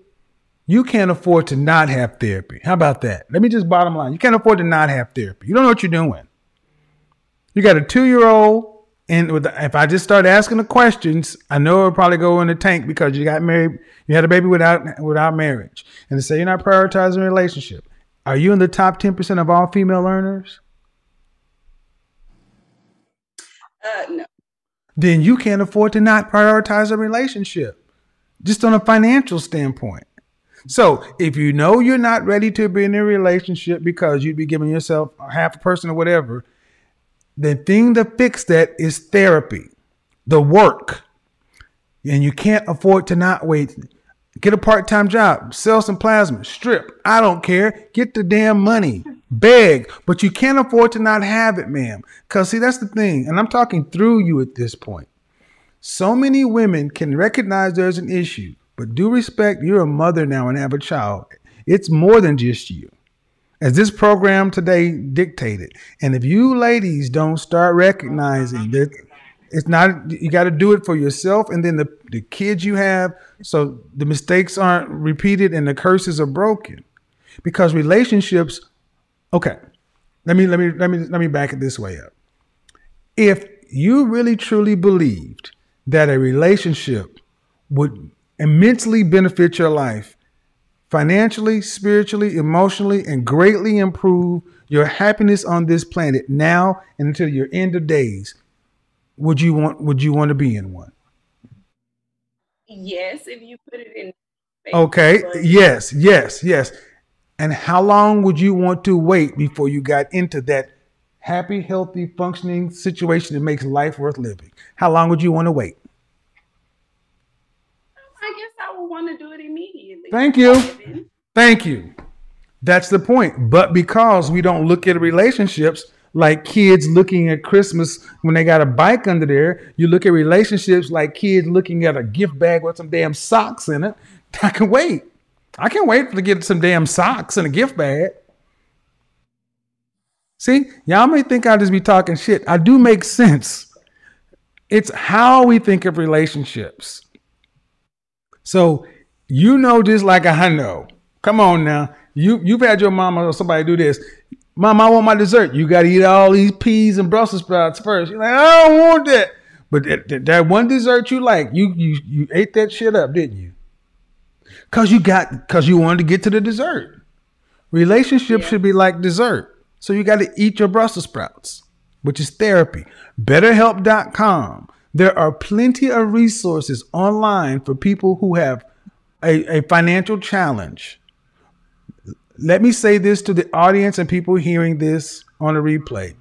you can't afford to not have therapy. How about that? Let me just bottom line. You can't afford to not have therapy. You don't know what you're doing. You got a two year old, and with if I just start asking the questions, I know it'll probably go in the tank because you got married, you had a baby without without marriage, and to say you're not prioritizing a relationship. Are you in the top ten percent of all female earners? Uh, no. then you can't afford to not prioritize a relationship just on a financial standpoint. So if you know you're not ready to be in a relationship because you'd be giving yourself half a person or whatever, the thing to fix that is therapy, the work. And you can't afford to not wait. Get a part time job, sell some plasma, strip. I don't care. Get the damn money, beg. But you can't afford to not have it, ma'am. Because, see, that's the thing. And I'm talking through you at this point. So many women can recognize there's an issue, but do respect you're a mother now and have a child. It's more than just you. As this program today dictated. And if you ladies don't start recognizing that it's not you got to do it for yourself and then the, the kids you have so the mistakes aren't repeated and the curses are broken. Because relationships okay. Let me let me let me let me back it this way up. If you really truly believed that a relationship would immensely benefit your life financially, spiritually, emotionally, and greatly improve your happiness on this planet now and until your end of days, would you want would you want to be in one? Yes, if you put it in. Okay. Yes, yes, yes. And how long would you want to wait before you got into that happy, healthy, functioning situation that makes life worth living? How long would you want to wait? I guess I would want to do it immediately. Thank you. Thank you. That's the point. But because we don't look at relationships like kids looking at Christmas when they got a bike under there, you look at relationships like kids looking at a gift bag with some damn socks in it. *laughs* I can wait. I can wait to get some damn socks and a gift bag. See, y'all may think I'll just be talking shit. I do make sense. It's how we think of relationships. So you know just like I know. Come on now. You you've had your mama or somebody do this. Mom, I want my dessert. You got to eat all these peas and Brussels sprouts first. You're like, I don't want that. But that, that, that one dessert you like, you you you ate that shit up, didn't you? Cause you got cause you wanted to get to the dessert. Relationships should be like dessert. So you got to eat your Brussels sprouts, which is therapy. BetterHelp.com. There are plenty of resources online for people who have a, a financial challenge. Let me say this to the audience and people hearing this on a replay.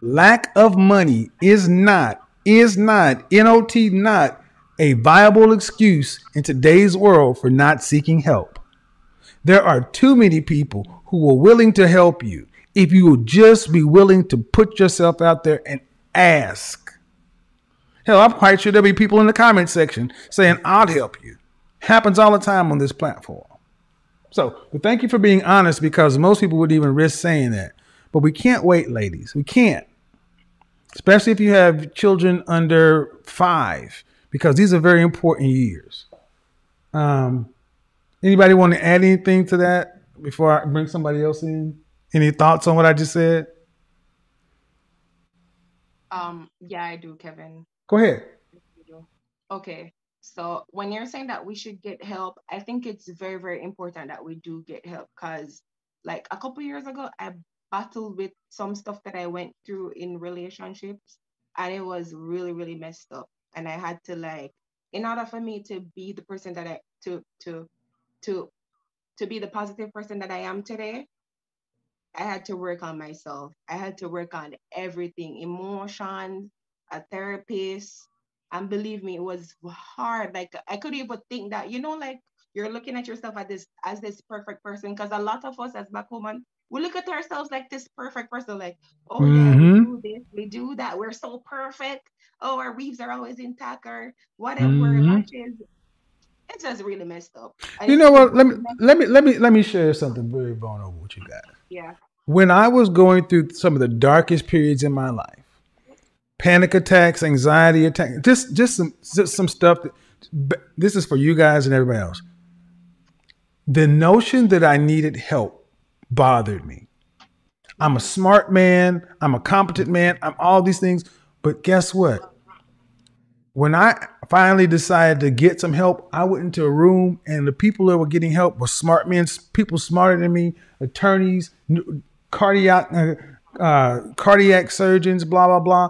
Lack of money is not, is not, NOT not a viable excuse in today's world for not seeking help. There are too many people who are willing to help you if you will just be willing to put yourself out there and ask. Hell, I'm quite sure there'll be people in the comment section saying, I'll help you. Happens all the time on this platform. So, but thank you for being honest because most people wouldn't even risk saying that. But we can't wait, ladies. We can't. Especially if you have children under five, because these are very important years. Um, anybody want to add anything to that before I bring somebody else in? Any thoughts on what I just said? Um, yeah, I do, Kevin. Go ahead. Okay. So when you're saying that we should get help, I think it's very, very important that we do get help because like a couple years ago, I battled with some stuff that I went through in relationships and it was really, really messed up. And I had to like, in order for me to be the person that I to to to to be the positive person that I am today, I had to work on myself. I had to work on everything, emotions, a therapist. And believe me, it was hard. Like I couldn't even think that, you know, like you're looking at yourself as this as this perfect person. Because a lot of us as black women, we look at ourselves like this perfect person, like, oh yeah, we Mhm. do this, we do that, we're so perfect. Oh, our weaves are always intact, or whatever Mhm. lashes. It's just really messed up. And You know what? Let me let me let me let me share something very vulnerable with you guys. Yeah. When I was going through some of the darkest periods in my life, panic attacks, anxiety attacks, just just some just some stuff that this is for you guys and everybody else. The notion that I needed help bothered me. I'm a smart man, I'm a competent man, I'm all these things, but guess what? When I finally decided to get some help, I went into a room and the people that were getting help were smart men, people smarter than me, attorneys, cardiac uh, uh, cardiac surgeons, blah blah blah.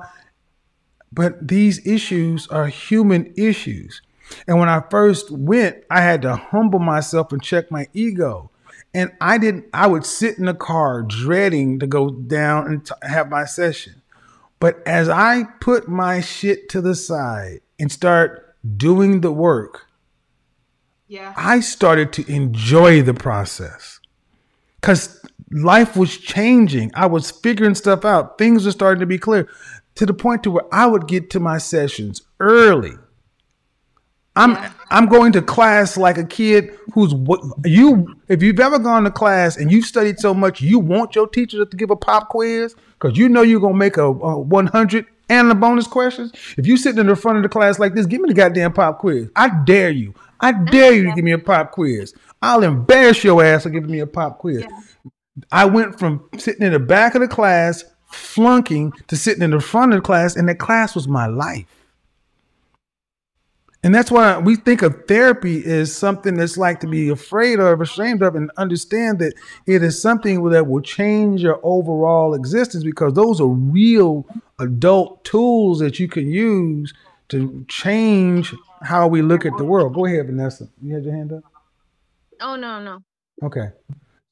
But these issues are human issues. And when I first went, I had to humble myself and check my ego. And I didn't, I would sit in the car dreading to go down and t- have my session. But as I put my shit to the side and start doing the work, Yeah. I started to enjoy the process because life was changing. I was figuring stuff out. Things were starting to be clear to the point to where I would get to my sessions early. I'm I'm going to class like a kid who's what you if you've ever gone to class and you've studied so much you want your teacher to give a pop quiz because you know you're gonna make a, a 100 and the bonus questions. If you're sitting in the front of the class like this, give me the goddamn pop quiz. I dare you. I dare you to give me a pop quiz. I'll embarrass your ass for giving me a pop quiz. I went from sitting in the back of the class flunking to sitting in the front of the class, and that class was my life. And that's why we think of therapy as something that's like to be afraid of, ashamed of, and understand that it is something that will change your overall existence because those are real adult tools that you can use to change how we look at the world. Go ahead, Vanessa. You had your hand up? Oh no, no. Okay.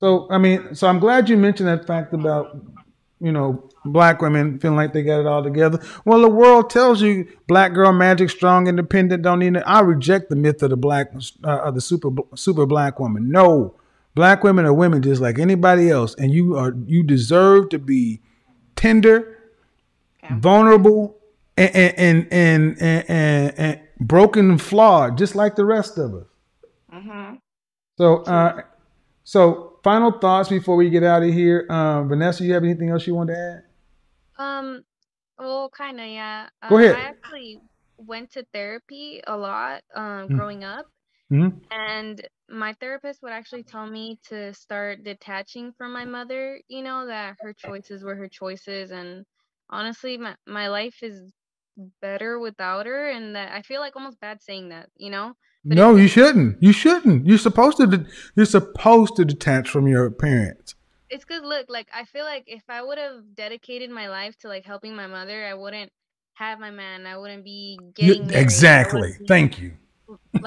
So I mean, so I'm glad you mentioned that fact about you know black women feeling like they got it all together. Well, the world tells you black girl magic, strong, independent, don't need it. I reject the myth of the black uh, of the super super black woman. No, black women are women just like anybody else, and you are you deserve to be tender, vulnerable, and and and and, and, and, and broken and flawed, just like the rest of us. Mm-hmm. So, uh, so final thoughts before we get out of here. Um, Vanessa, you have anything else you want to add? Um, well, kind of, yeah. Go Um, ahead. I actually went to therapy a lot um, Mm. growing up, Mhm. and my therapist would actually tell me to start detaching from my mother, you know, that her choices were her choices. And honestly, my, my life is better without her, and that I feel like almost bad saying that, you know? No, you shouldn't. You shouldn't. You're supposed to. De- you're supposed to detach from your parents. it's good look like i feel like if i would have dedicated my life to like helping my mother i wouldn't have my man i wouldn't be You- getting married, exactly. be- Thank you.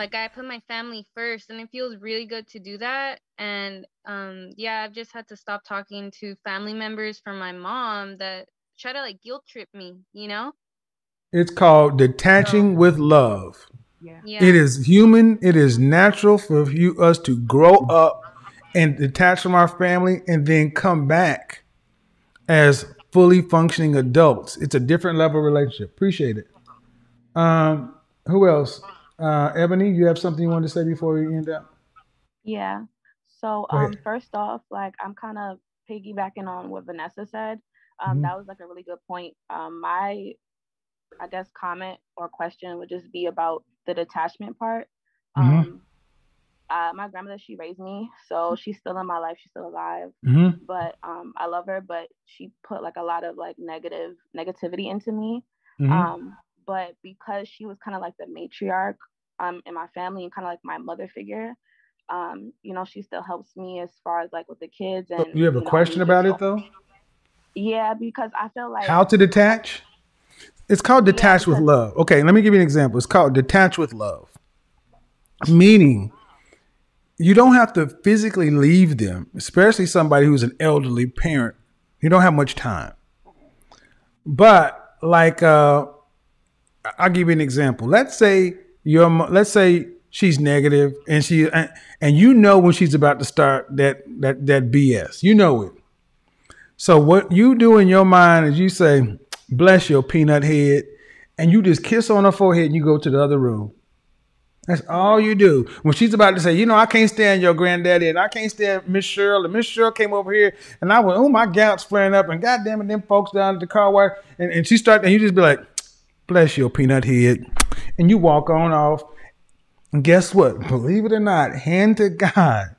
like i put my family first and it feels really good to do that and um yeah i've just had to stop talking to family members from my mom that try to like guilt trip me you know It's called detaching with love. Yeah. It is human. It is natural for you us to grow up and detach from our family and then come back as fully functioning adults. It's a different level of relationship. Appreciate it. Um, who else? Uh, Ebony, you have something you wanted to say before we end up? Yeah. So um first off, like I'm kind of piggybacking on what Vanessa said. Um Mhm. that was like a really good point. Um my I guess comment or question would just be about the detachment part. Mhm. Um uh, my grandmother she raised me, so she's still in my life, she's still alive. Mhm. But um I love her, but she put like a lot of like negative negativity into me. Mhm. Um but because she was kind of like the matriarch um in my family and kind of like my mother figure, um, you know, she still helps me as far as like with the kids and you have a you know, question about it though? yeah, because I feel like How to detach? It's called detach with love. Okay, let me give you an example. It's called detach with love. Meaning, you don't have to physically leave them, especially somebody who's an elderly parent. You don't have much time. But like uh I'll give you an example. Let's say your let's say she's negative and she and, and you know when she's about to start that that that BS. You know it. So what you do in your mind is you say, "Bless your peanut head," and you just kiss on her forehead and you go to the other room. That's all you do. When she's about to say, you know, I can't stand your granddaddy and I can't stand Miss Cheryl. And Miss Cheryl came over here and I went, oh, my gout's flaring up. And goddamn it, them folks down at the car wash. And, and she started, and you just be like, bless your peanut head. And you walk on off. And guess what? Believe it or not, hand to God,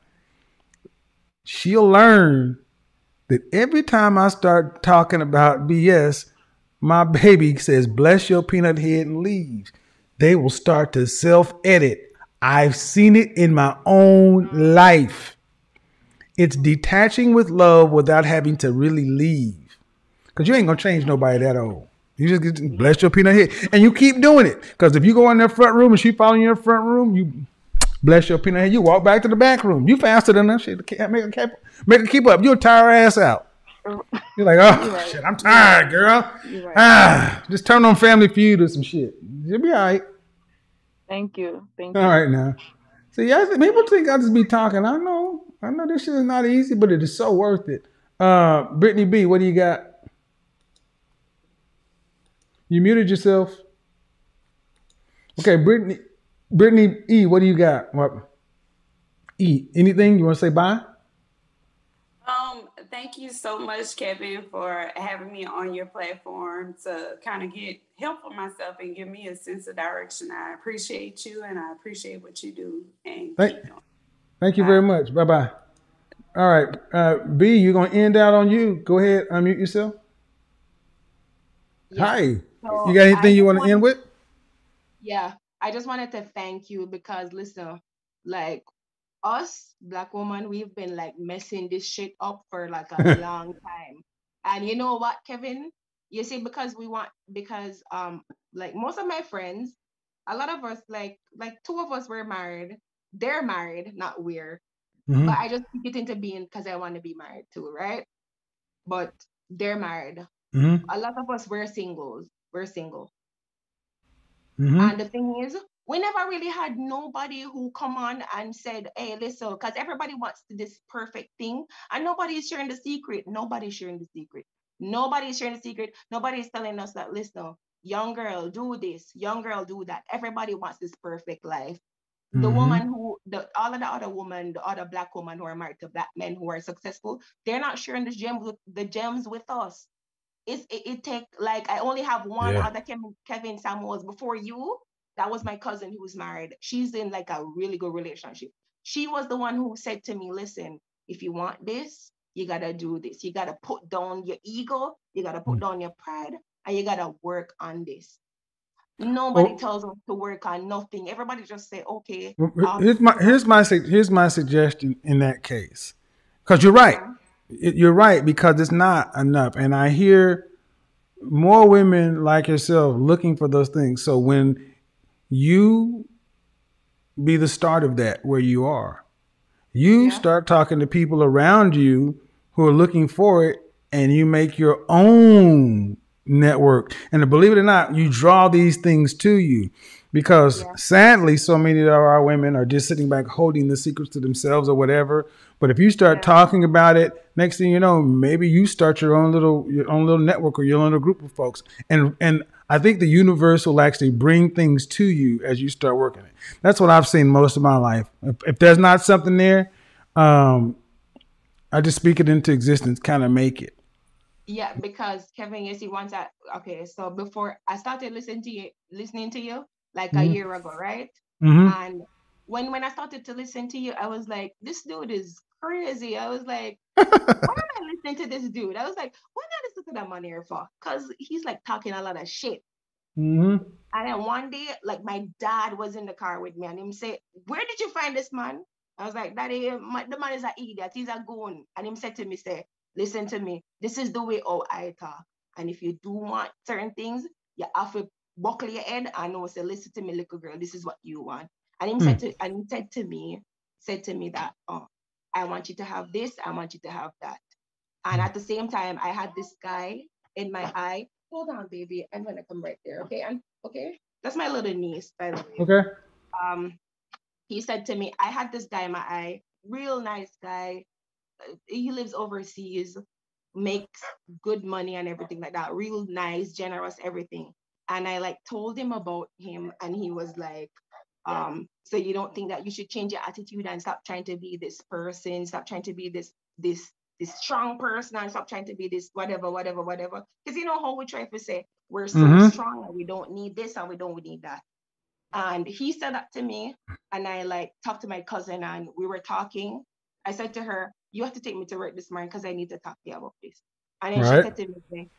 she'll learn that every time I start talking about BS, my baby says, bless your peanut head and leaves. They will start to self edit. I've seen it in my own life. It's detaching with love without having to really leave. Because you ain't going to change nobody that old. You just get, bless your peanut head. And you keep doing it. Because if you go in their front room and she following you in the front room, you bless your peanut head. You walk back to the back room. You faster than that shit. Make keep, make her keep up. You'll tire her ass out. You're like, oh, right. shit, I'm tired, girl. Right. Ah, just turn on Family Feud or some shit. You'll be all right. Thank you. Thank you. All right now. See, y'all, people think I just be talking. I know. I know this shit is not easy, but it is so worth it. Uh, Brittany B, what do you got? You muted yourself. Okay, Brittany, Brittany E, what do you got? What? E, anything you want to say? Bye. Thank you so much, Kevin, for having me on your platform to kind of get help for myself and give me a sense of direction. I appreciate you and I appreciate what you do. And Thank, thank you very much. Bye bye. All right, uh, B, you're gonna end out on you. Go ahead, unmute yourself. Hi. So you got anything I you want to end with? Yeah, I just wanted to thank you because listen, like us black woman, we've been like messing this shit up for like a *laughs* long time. And you know what, Kevin? You see, because we want because um like most of my friends, a lot of us like like two of us were married. They're married, not we're. Mhm. But I just it into being because I want to be married too, right? But they're married. Mhm. A lot of us we're singles. We're single. Mhm. And the thing is, we never really had nobody who come on and said, hey, listen, because everybody wants this perfect thing and nobody is sharing the secret. Nobody's sharing the secret. Nobody's sharing the secret. Nobody's telling us that, listen, young girl, do this, young girl, do that. Everybody wants this perfect life. The Mhm. woman who, the all of the other women, the other black women who are married to black men who are successful, they're not sharing the gems with the gems with us. It's it, it take like I only have one Yeah. other Kevin, Kevin Samuels before you. That was my cousin who was married. She's in like a really good relationship. She was the one who said to me, listen, if you want this, you gotta do this. You gotta put down your ego, you gotta put down your pride, and you gotta work on this. Nobody Oh. tells us to work on nothing. Everybody just say, okay. Um, Here's my here's my here's my suggestion in that case, because you're right. It- You're right because it's not enough, and I hear more women like yourself looking for those things. So when you be the start of that where you are, you start talking to people around you who are looking for it, and you make your own network. And believe it or not, you draw these things to you. because sadly, so many of our women are just sitting back holding the secrets to themselves or whatever. But if you start talking about it, next thing you know, maybe you start your own little your own little network or your own little group of folks. And and I think the universe will actually bring things to you as you start working it. That's what I've seen most of my life. If, if there's not something there, um, I just speak it into existence, kind of make it. Yeah, because Kevin, you see, once I okay, so before I started listening to you, listening to you like a Mhm. year ago, right? Mhm. And when when I started to listen to you, I was like, this dude is crazy. I was like, *laughs* why am I listening to this dude? I was like, why not listen to that man here for? Cause he's like talking a lot of shit. Mm-hmm. And then one day, like my dad was in the car with me, and him say, "Where did you find this man?" I was like, "Daddy, my, the man is an idiot. He's a goon." And him said to me, "Say, listen to me. This is the way how I talk. And if you do want certain things, you have to buckle your head and know. Say, listen to me, little girl. This is what you want." And him Hmm. said to, and he said to me, said to me that, "Oh, I want you to have this. I want you to have that." And at the same time, I had this guy in my eye. Hold on, baby. I'm gonna come right there. Okay. And okay. That's my little niece, by the way. Okay. Um, he said to me, I had this guy in my eye, real nice guy. He lives overseas, makes good money and everything like that. Real nice, generous, everything. And I like told him about him, and he was like, um, so you don't think that you should change your attitude and stop trying to be this person, stop trying to be this this this strong person and stop trying to be this whatever, whatever, whatever. Because you know how we try to say we're so Mhm. strong and we don't need this and we don't need that. And he said that to me, and I like talked to my cousin, and we were talking. I said to her, "You have to take me to work this morning because I need to talk to you about this." And then Right. she said to me,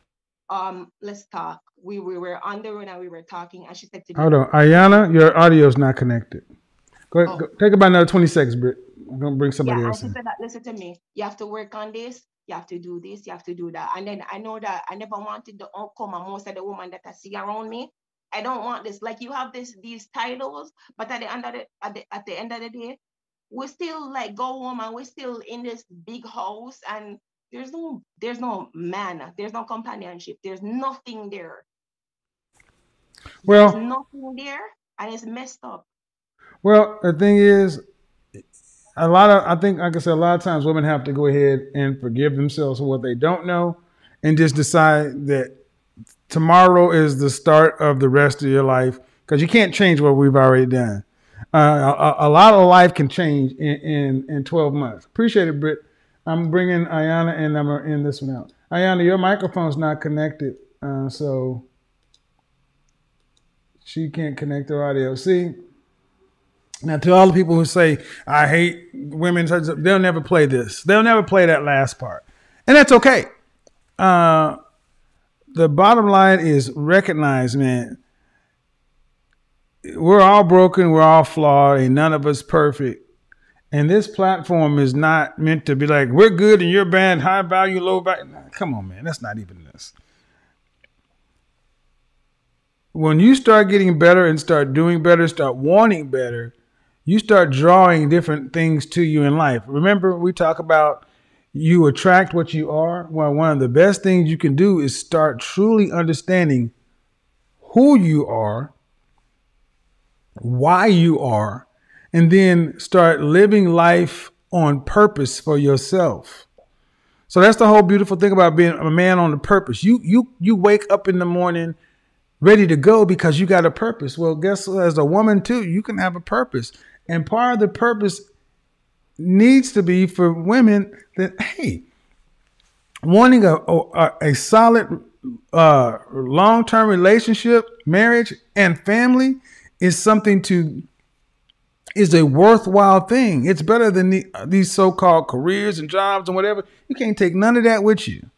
"Um, let's talk." We we were on the road and we were talking, and she said to me, Hold on, Ayana, your audio's not connected. Go ahead, Oh. go, take about another twenty seconds, Britt. I'm gonna bring somebody yeah, else in. said that listen to me. You have to work on this. You have to do this. You have to do that. And then I know that I never wanted the outcome of most of the women that I see around me. I don't want this. Like you have this these titles, but at the end of the at the at the end of the day, we still like go home and we're still in this big house and there's no there's no man, there's no companionship, there's nothing there. Well, There's nothing there, and it's messed up. Well, the thing is, a lot of I think, like I said, a lot of times women have to go ahead and forgive themselves for what they don't know, and just decide that tomorrow is the start of the rest of your life because you can't change what we've already done. Uh, a, a lot of life can change in, in in 12 months. Appreciate it, Britt. I'm bringing Ayana and I'm gonna end this one out. Ayana, your microphone's not connected, uh, so she can't connect her audio. See, now, to all the people who say I hate women, they'll never play this. They'll never play that last part, and that's okay. Uh, the bottom line is recognize, man. We're all broken. We're all flawed, and none of us perfect. And this platform is not meant to be like we're good and you're bad, high value, low value. Nah, come on, man. That's not even this. When you start getting better and start doing better, start wanting better, you start drawing different things to you in life. Remember, we talk about you attract what you are. Well, one of the best things you can do is start truly understanding who you are, why you are, and then start living life on purpose for yourself. So that's the whole beautiful thing about being a man on a purpose. You you you wake up in the morning ready to go because you got a purpose. Well, guess what? as a woman too, you can have a purpose. And part of the purpose needs to be for women that hey, wanting a a, a solid uh, long-term relationship, marriage, and family is something to is a worthwhile thing. It's better than the, these so-called careers and jobs and whatever. You can't take none of that with you.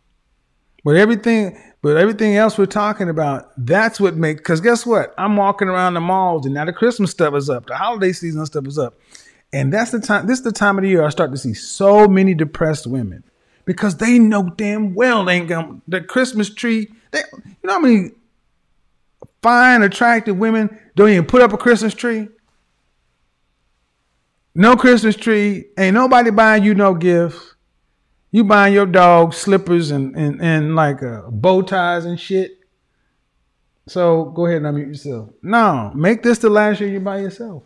But everything, but everything else we're talking about, that's what makes. Because guess what? I'm walking around the malls, and now the Christmas stuff is up, the holiday season stuff is up, and that's the time. This is the time of the year I start to see so many depressed women because they know damn well they ain't gonna the Christmas tree. They, you know how many fine, attractive women don't even put up a Christmas tree. No Christmas tree. Ain't nobody buying you no gifts. You buying your dog slippers and and, and like uh, bow ties and shit. So go ahead and unmute yourself. No, make this the last year you're by yourself.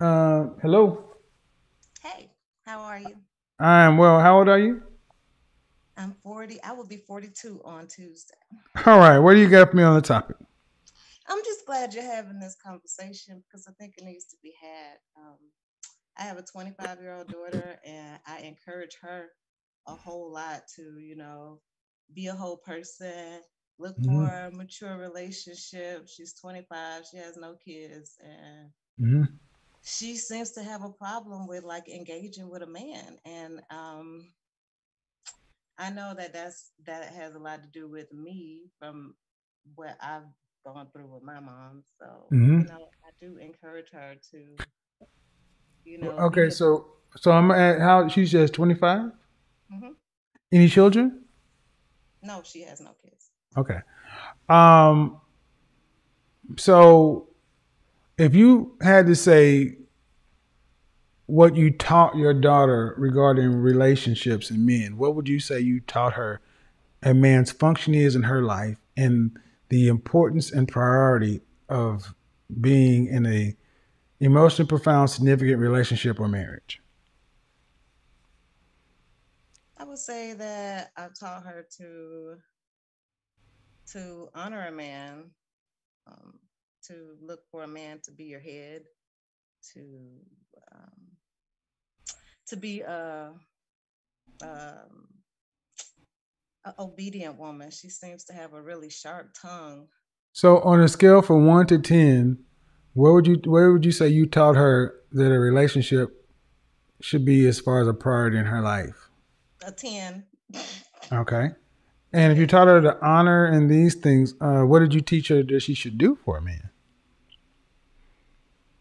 Uh, hello. Hey, how are you? I am well. How old are you? I'm 40. I will be 42 on Tuesday. All right. What do you got for me on the topic? I'm just glad you're having this conversation because I think it needs to be had. Um, I have a 25 year old daughter, and I encourage her a whole lot to, you know, be a whole person, look Mhm. for a mature relationship. She's 25, she has no kids, and hmm she seems to have a problem with like engaging with a man and um i know that that's that has a lot to do with me from what i've gone through with my mom so Mhm. you know i do encourage her to you know Okay, so so I'm at how she's just 25. Mhm. Any children? no she has no kids Okay. Um. So, if you had to say what you taught your daughter regarding relationships and men, what would you say you taught her a man's function is in her life and the importance and priority of being in a emotionally profound, significant relationship or marriage? i would say that i taught her to to honor a man um, to look for a man to be your head to um, to be a, um, a obedient woman. She seems to have a really sharp tongue. So, on a scale from one to ten, where would you where would you say you taught her that a relationship should be as far as a priority in her life? A ten. Okay. And if you taught her to honor and these things, uh, what did you teach her that she should do for a man?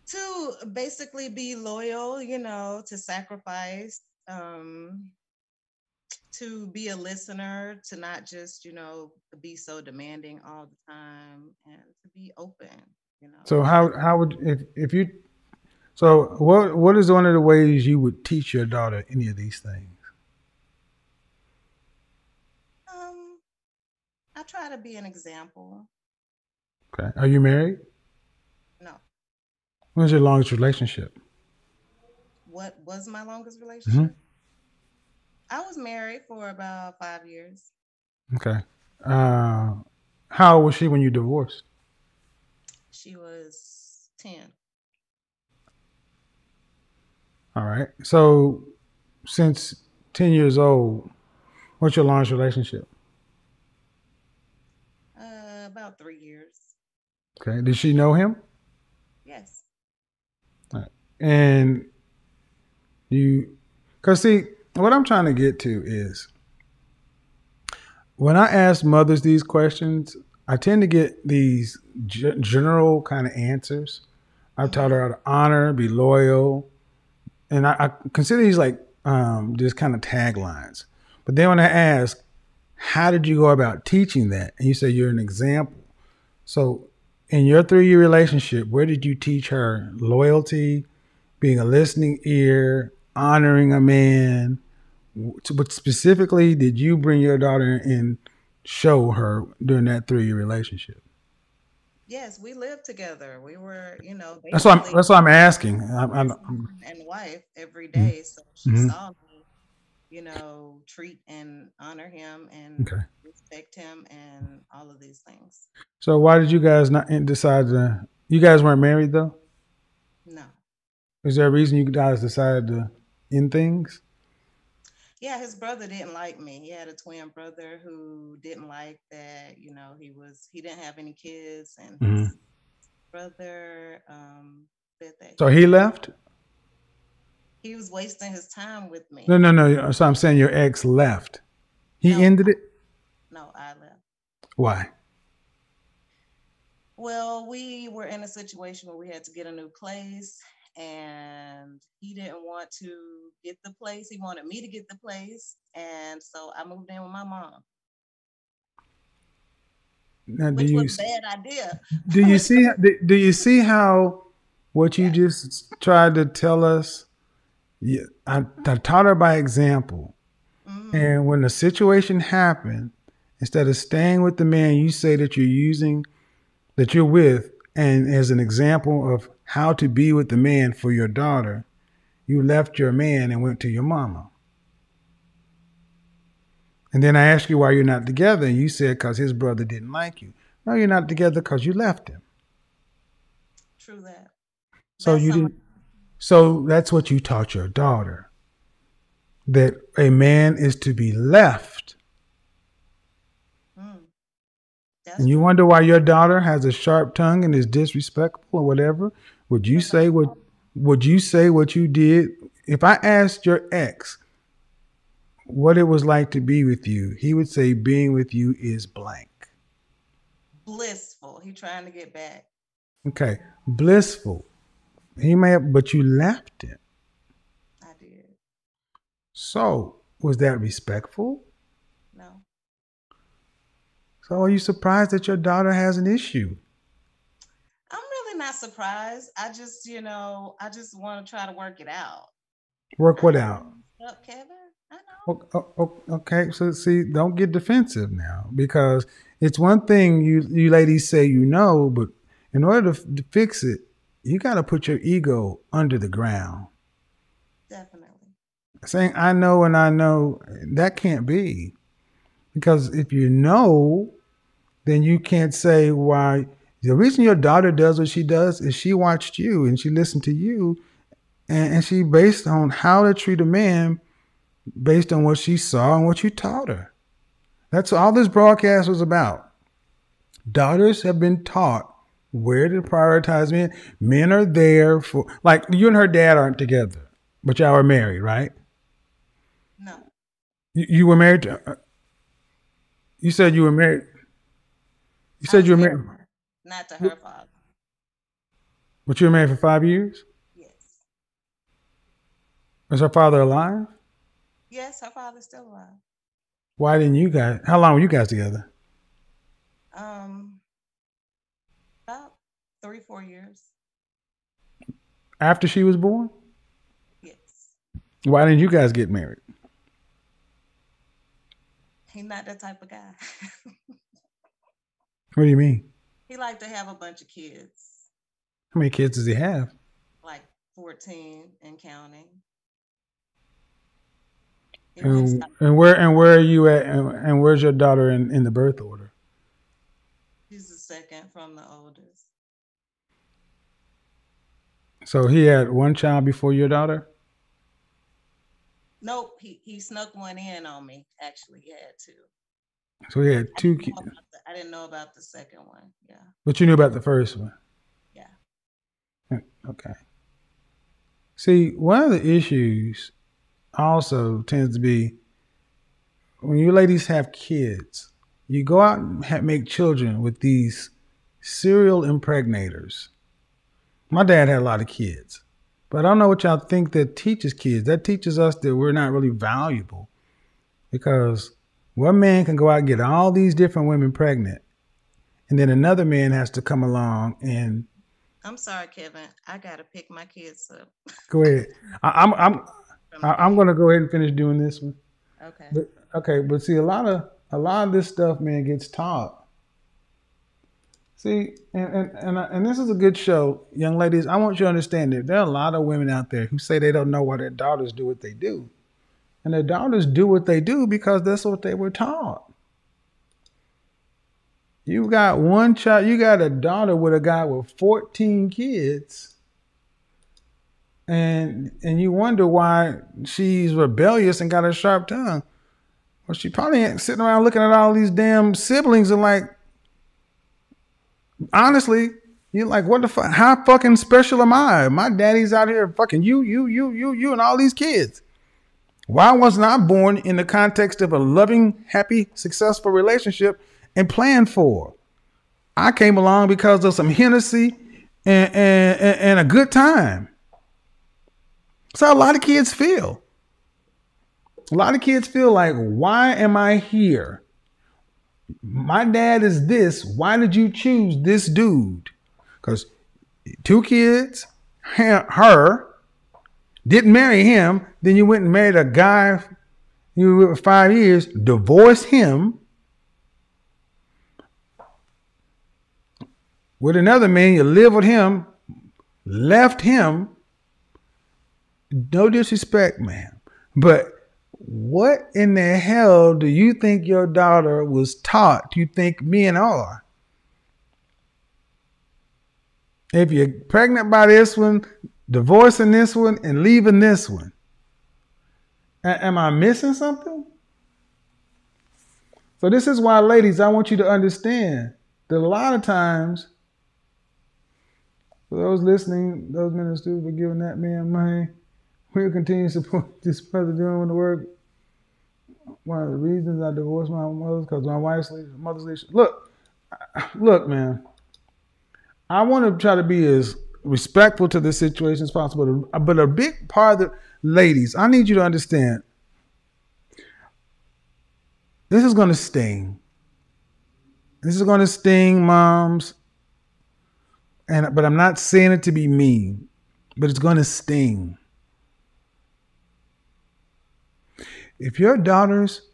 To basically be loyal, you know, to sacrifice, um, to be a listener, to not just, you know, be so demanding all the time, and to be open. You know. So how how would if if you so what what is one of the ways you would teach your daughter any of these things? Um, I try to be an example. Okay. Are you married? No. When's your longest relationship? What was my longest relationship? Mhm. I was married for about five years. Okay. Uh, how old was she when you divorced? She was 10. All right. So since ten years old, what's your longest relationship? Uh, about three years. Okay. Did she know him? Yes. All right. And you, because see, what I'm trying to get to is when I ask mothers these questions, I tend to get these ge- general kind of answers. I've taught her how to honor, be loyal, and I, I consider these like um, just kind of taglines. But then when I ask, how did you go about teaching that? And you say you're an example. So in your three year relationship, where did you teach her loyalty, being a listening ear, honoring a man? But specifically, did you bring your daughter and show her during that three year relationship? Yes, we lived together. We were, you know, That's what I'm. That's what I'm asking. I'm, I'm, and wife every day. So she Mhm. saw me, you know, treat and honor him and Okay. respect him and all of these things. so why did you guys not decide to? You guys weren't married though. No. Is there a reason you guys decided to end things? Yeah, his brother didn't like me. He had a twin brother who didn't like that, you know, he was he didn't have any kids and his Mhm. brother um So he left. he was wasting his time with me. No, no, no. So I'm saying your ex left. He ended it. No, I left. Why? Well, we were in a situation where we had to get a new place, and he didn't want to get the place. He wanted me to get the place, and so I moved in with my mom, Now, do which you was a bad idea. do you *laughs* see do, do you see how what you just tried to tell us? Yeah, I, I taught her by example, Mm-hmm. and when the situation happened, instead of staying with the man you say that you're using, that you're with, and as an example of how to be with the man for your daughter, you left your man and went to your mama. And then I asked you why you're not together, and you said because his brother didn't like you. No, you're not together because you left him. True that. So you didn't. So that's what you taught your daughter. That a man is to be left. Mm. And you wonder why your daughter has a sharp tongue and is disrespectful or whatever. Would you say what? Would you say what you did? If I asked your ex what it was like to be with you, he would say being with you is blank. Blissful. He trying to get back. Okay, blissful. He may have, but you left him. I did. So was that respectful? No. So are you surprised that your daughter has an issue? Not surprised. I just, you know, I just want to try to work it out. Work what out? Um, up, Kevin? O- o- Okay, so see, don't get defensive now because it's one thing you you ladies say you know, but in order to, to fix it, you got to put your ego under the ground. Definitely. Saying I know and I know that can't be because if you know, then you can't say why. The reason your daughter does what she does is she watched you and she listened to you, and, and she based on how to treat a man based on what she saw and what you taught her. That's all this broadcast was about. Daughters have been taught where to prioritize men. Men are there for, like, you and her dad aren't together, but y'all are married, right? No. You, you were married to, uh, you said you were married. You said you were married, Not to her father. but you were married for five years? Yes. Is her father alive? Yes, her father's still alive. Why didn't you guys, how long were you guys together? Um, about three, four years. After she was born? Yes. Why didn't you guys get married? He's not that type of guy. *laughs* What do you mean? He liked to have a bunch of kids, How many kids does he have? like 14 and counting. And, and where and where are you at? And, and where's your daughter in, in the birth order? He's the second from the oldest. So he had one child before your daughter. Nope, he, he snuck one in on me. Actually, he had two. So he had two kids, know about the- I didn't know about the second one. Yeah. but you knew about the first one. Yeah. Okay. See, one of the issues also tends to be when you ladies have kids, you go out and ha- make children with these serial impregnators. My dad had a lot of kids, but I don't know what y'all think that teaches kids. That teaches us that we're not really valuable because one man can go out and get all these different women pregnant, and then another man has to come along and I'm sorry, Kevin. I gotta pick my kids up. Go ahead. I, I'm I'm I- I'm going to go ahead and finish doing this one. Okay. But okay, but see, a lot of a lot of this stuff, man, gets taught. See, and and and, uh, and this is a good show, young ladies. I want you to understand that there are a lot of women out there who say they don't know why their daughters do what they do, and their daughters do what they do because that's what they were taught. You got one child. You got a daughter with a guy with 14 kids and and you wonder why she's rebellious and got a sharp tongue. Well, she probably ain't sitting around looking at all these damn siblings and like, honestly, you're like, what the fuck? How fucking special am I? My daddy's out here fucking you, you, you, you, you, and all these kids. Why wasn't I born in the context of a loving, happy, successful relationship and planned for? I came along because of some Hennessy and, and, and, a good time. That's how a lot of kids feel. A lot of kids feel like, why am I here? My dad is this. Why did you choose this dude? Because two kids, her, didn't marry him, then you went and married a guy you were with five years, divorced him with another man, you lived with him, left him. No disrespect, man. But what in the hell do you think your daughter was taught? You think men are? If you're pregnant by this one, divorcing this one, and leaving this one, a- am I missing something? So, this is why, ladies, I want you to understand that a lot of times, for those listening, those ministers for giving that man money, *laughs* we'll continue to support *laughs* this brother doing the work. One of the reasons I divorced my mother because my wife's leadership, mother's. Look, look, man. I want to try to be as respectful to the situation as possible. But a big part of the ladies, I need you to understand. This is going to sting. This is going to sting moms. And but I'm not saying it to be mean, but it's going to sting. If your daughters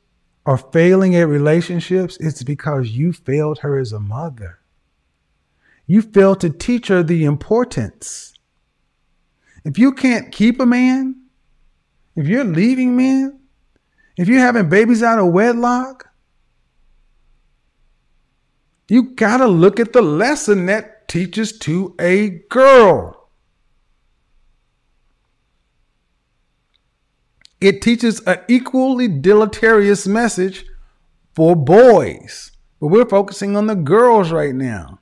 are failing at relationships, it's because you failed her as a mother. You fail to teach her the importance. If you can't keep a man, if you're leaving men, if you're having babies out of wedlock, you got to look at the lesson that teaches to a girl. It teaches an equally deleterious message for boys, but we're focusing on the girls right now.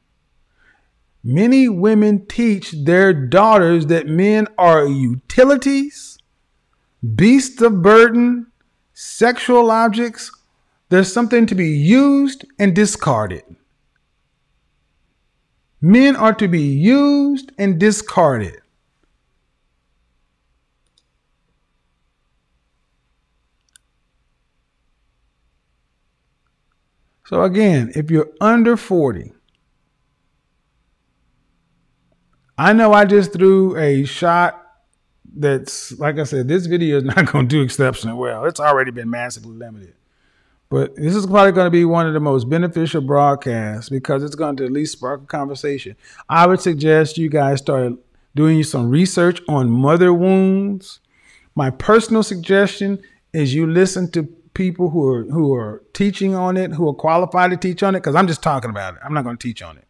Many women teach their daughters that men are utilities, beasts of burden, sexual objects. There's something to be used and discarded. Men are to be used and discarded. So, again, if you're under 40, I know I just threw a shot that's, like I said, this video is *laughs* not going to do exceptionally well. It's already been massively limited. But this is probably going to be one of the most beneficial broadcasts because it's going to at least spark a conversation. I would suggest you guys start doing some research on mother wounds. My personal suggestion is you listen to people who are who are teaching on it, who are qualified to teach on it. Because I'm just talking about it. I'm not going to teach on it.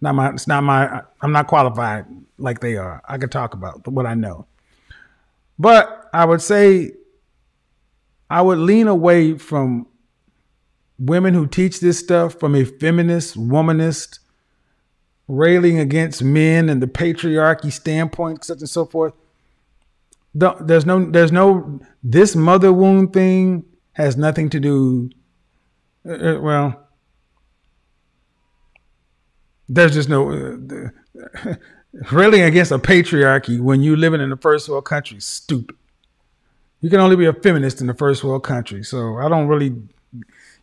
Not my. It's not my. I'm not qualified like they are. I can talk about what I know. But I would say I would lean away from women who teach this stuff from a feminist, womanist, railing against men and the patriarchy standpoint, such and so forth. The- There's no, there's no, this mother wound thing has nothing to do, uh, uh, well, there's just no, uh, *laughs* railing against a patriarchy when you're living in a first world country, stupid. You can only be a feminist in the first world country. So I don't really,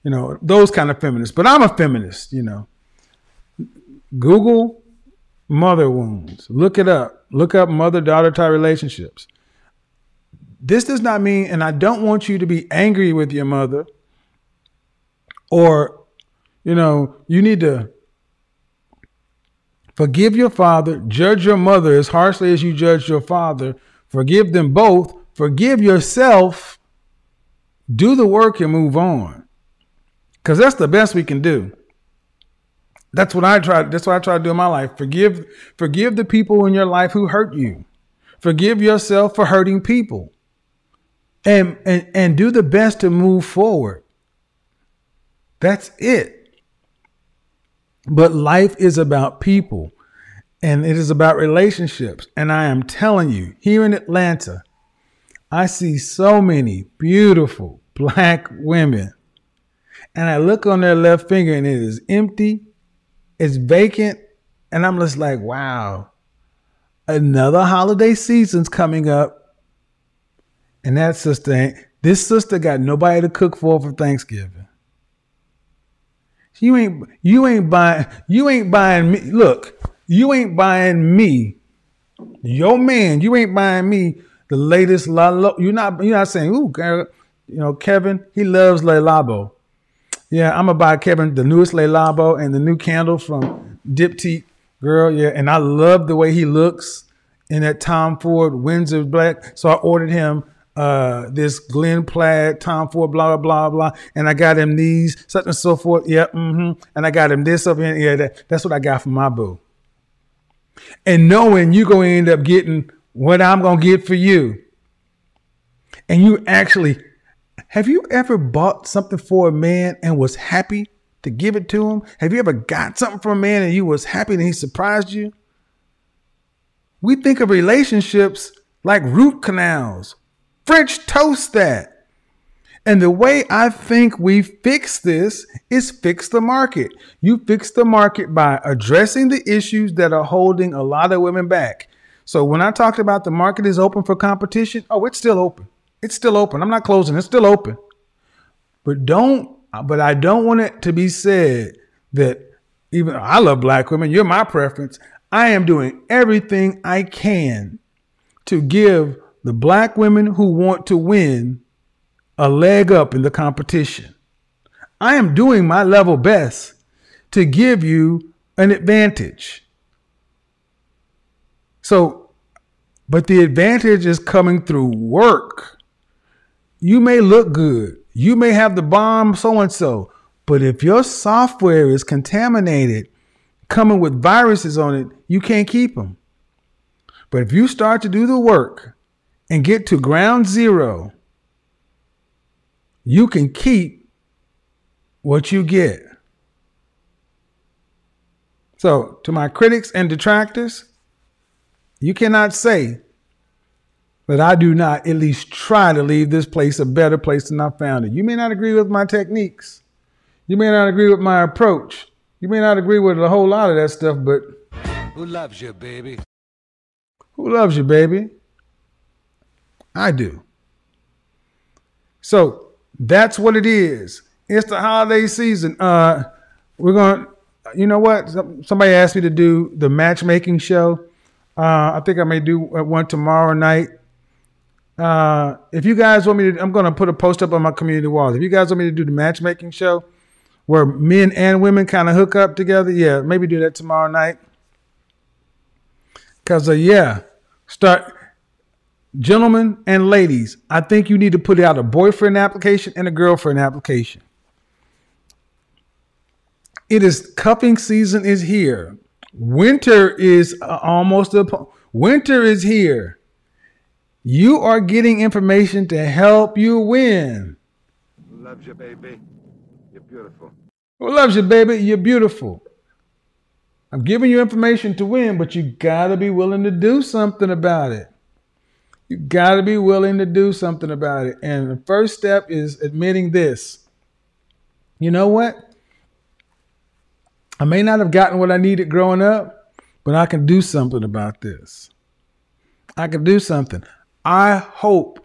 you know, those kind of feminists. But I'm a feminist, you know. Google mother wounds. Look it up. Look up mother daughter tie relationships. This does not mean, and I don't want you to be angry with your mother or, you know, you need to forgive your father, judge your mother as harshly as you judge your father, forgive them both, forgive yourself, do the work and move on. Because that's the best we can do. That's what I try. That's what I try to do in my life. Forgive, forgive the people in your life who hurt you. Forgive yourself for hurting people. And and, and do the best to move forward. That's it. But life is about people and it is about relationships. And I am telling you, here in Atlanta, I see so many beautiful black women. And I look on their left finger and it is empty, it's vacant. And I'm just like, wow, another holiday season's coming up. And that sister this sister got nobody to cook for for Thanksgiving. You ain't you ain't buying you ain't buying me. Look, you ain't buying me. Your man, you ain't buying me the latest La Lo- You're not you're not saying, ooh, girl, you know, Kevin, he loves Le Labo. Yeah, I'm gonna buy Kevin the newest Le Labo and the new candle from Diptyque Girl, yeah, and I love the way he looks in that Tom Ford Windsor black. So I ordered him uh this Glen Plaid Tom Ford blah blah blah blah, and I got him these such and so forth. Yeah, mm-hmm. And I got him this up here. Yeah, that, that's what I got for my boo. And knowing you're gonna end up getting what I'm gonna get for you, and you actually have you ever bought something for a man and was happy to give it to him? Have you ever got something from a man and you was happy and he surprised you? We think of relationships like root canals. French toast that. And the way I think we fix this is fix the market. You fix the market by addressing the issues that are holding a lot of women back. So when I talked about the market is open for competition, oh, it's still open. It's still open. I'm not closing. It's still open. But don't but I don't want it to be said that even I love black women, you're my preference. I am doing everything I can to give the black women who want to win a leg up in the competition. I am doing my level best to give you an advantage. So, but the advantage is coming through work. You may look good, you may have the bomb so and so, but if your software is contaminated, coming with viruses on it, you can't keep them. But if you start to do the work and get to ground zero, you can keep what you get. So, to my critics and detractors, you cannot say that I do not at least try to leave this place a better place than I found it. You may not agree with my techniques. You may not agree with my approach. You may not agree with a whole lot of that stuff, but Who loves you, baby? who loves you, baby? I do. So that's what it is. It's the holiday season. Uh, we're going. to You know what? Somebody asked me to do the matchmaking show. Uh, I think I may do one tomorrow night. Uh, if you guys want me to, I'm going to put a post up on my community walls. If you guys want me to do the matchmaking show, where men and women kind of hook up together, yeah, maybe do that tomorrow night. Cause uh, yeah, start, gentlemen and ladies. I think you need to put out a boyfriend application and a girlfriend application. It is cuffing season is here. Winter is uh, almost a winter is here. You are getting information to help you win. Loves you, baby. You're beautiful. Who loves you, baby? You're beautiful. I'm giving you information to win, but you gotta be willing to do something about it. You gotta be willing to do something about it. And the first step is admitting this. You know what? I may not have gotten what I needed growing up, but I can do something about this. I can do something. I hope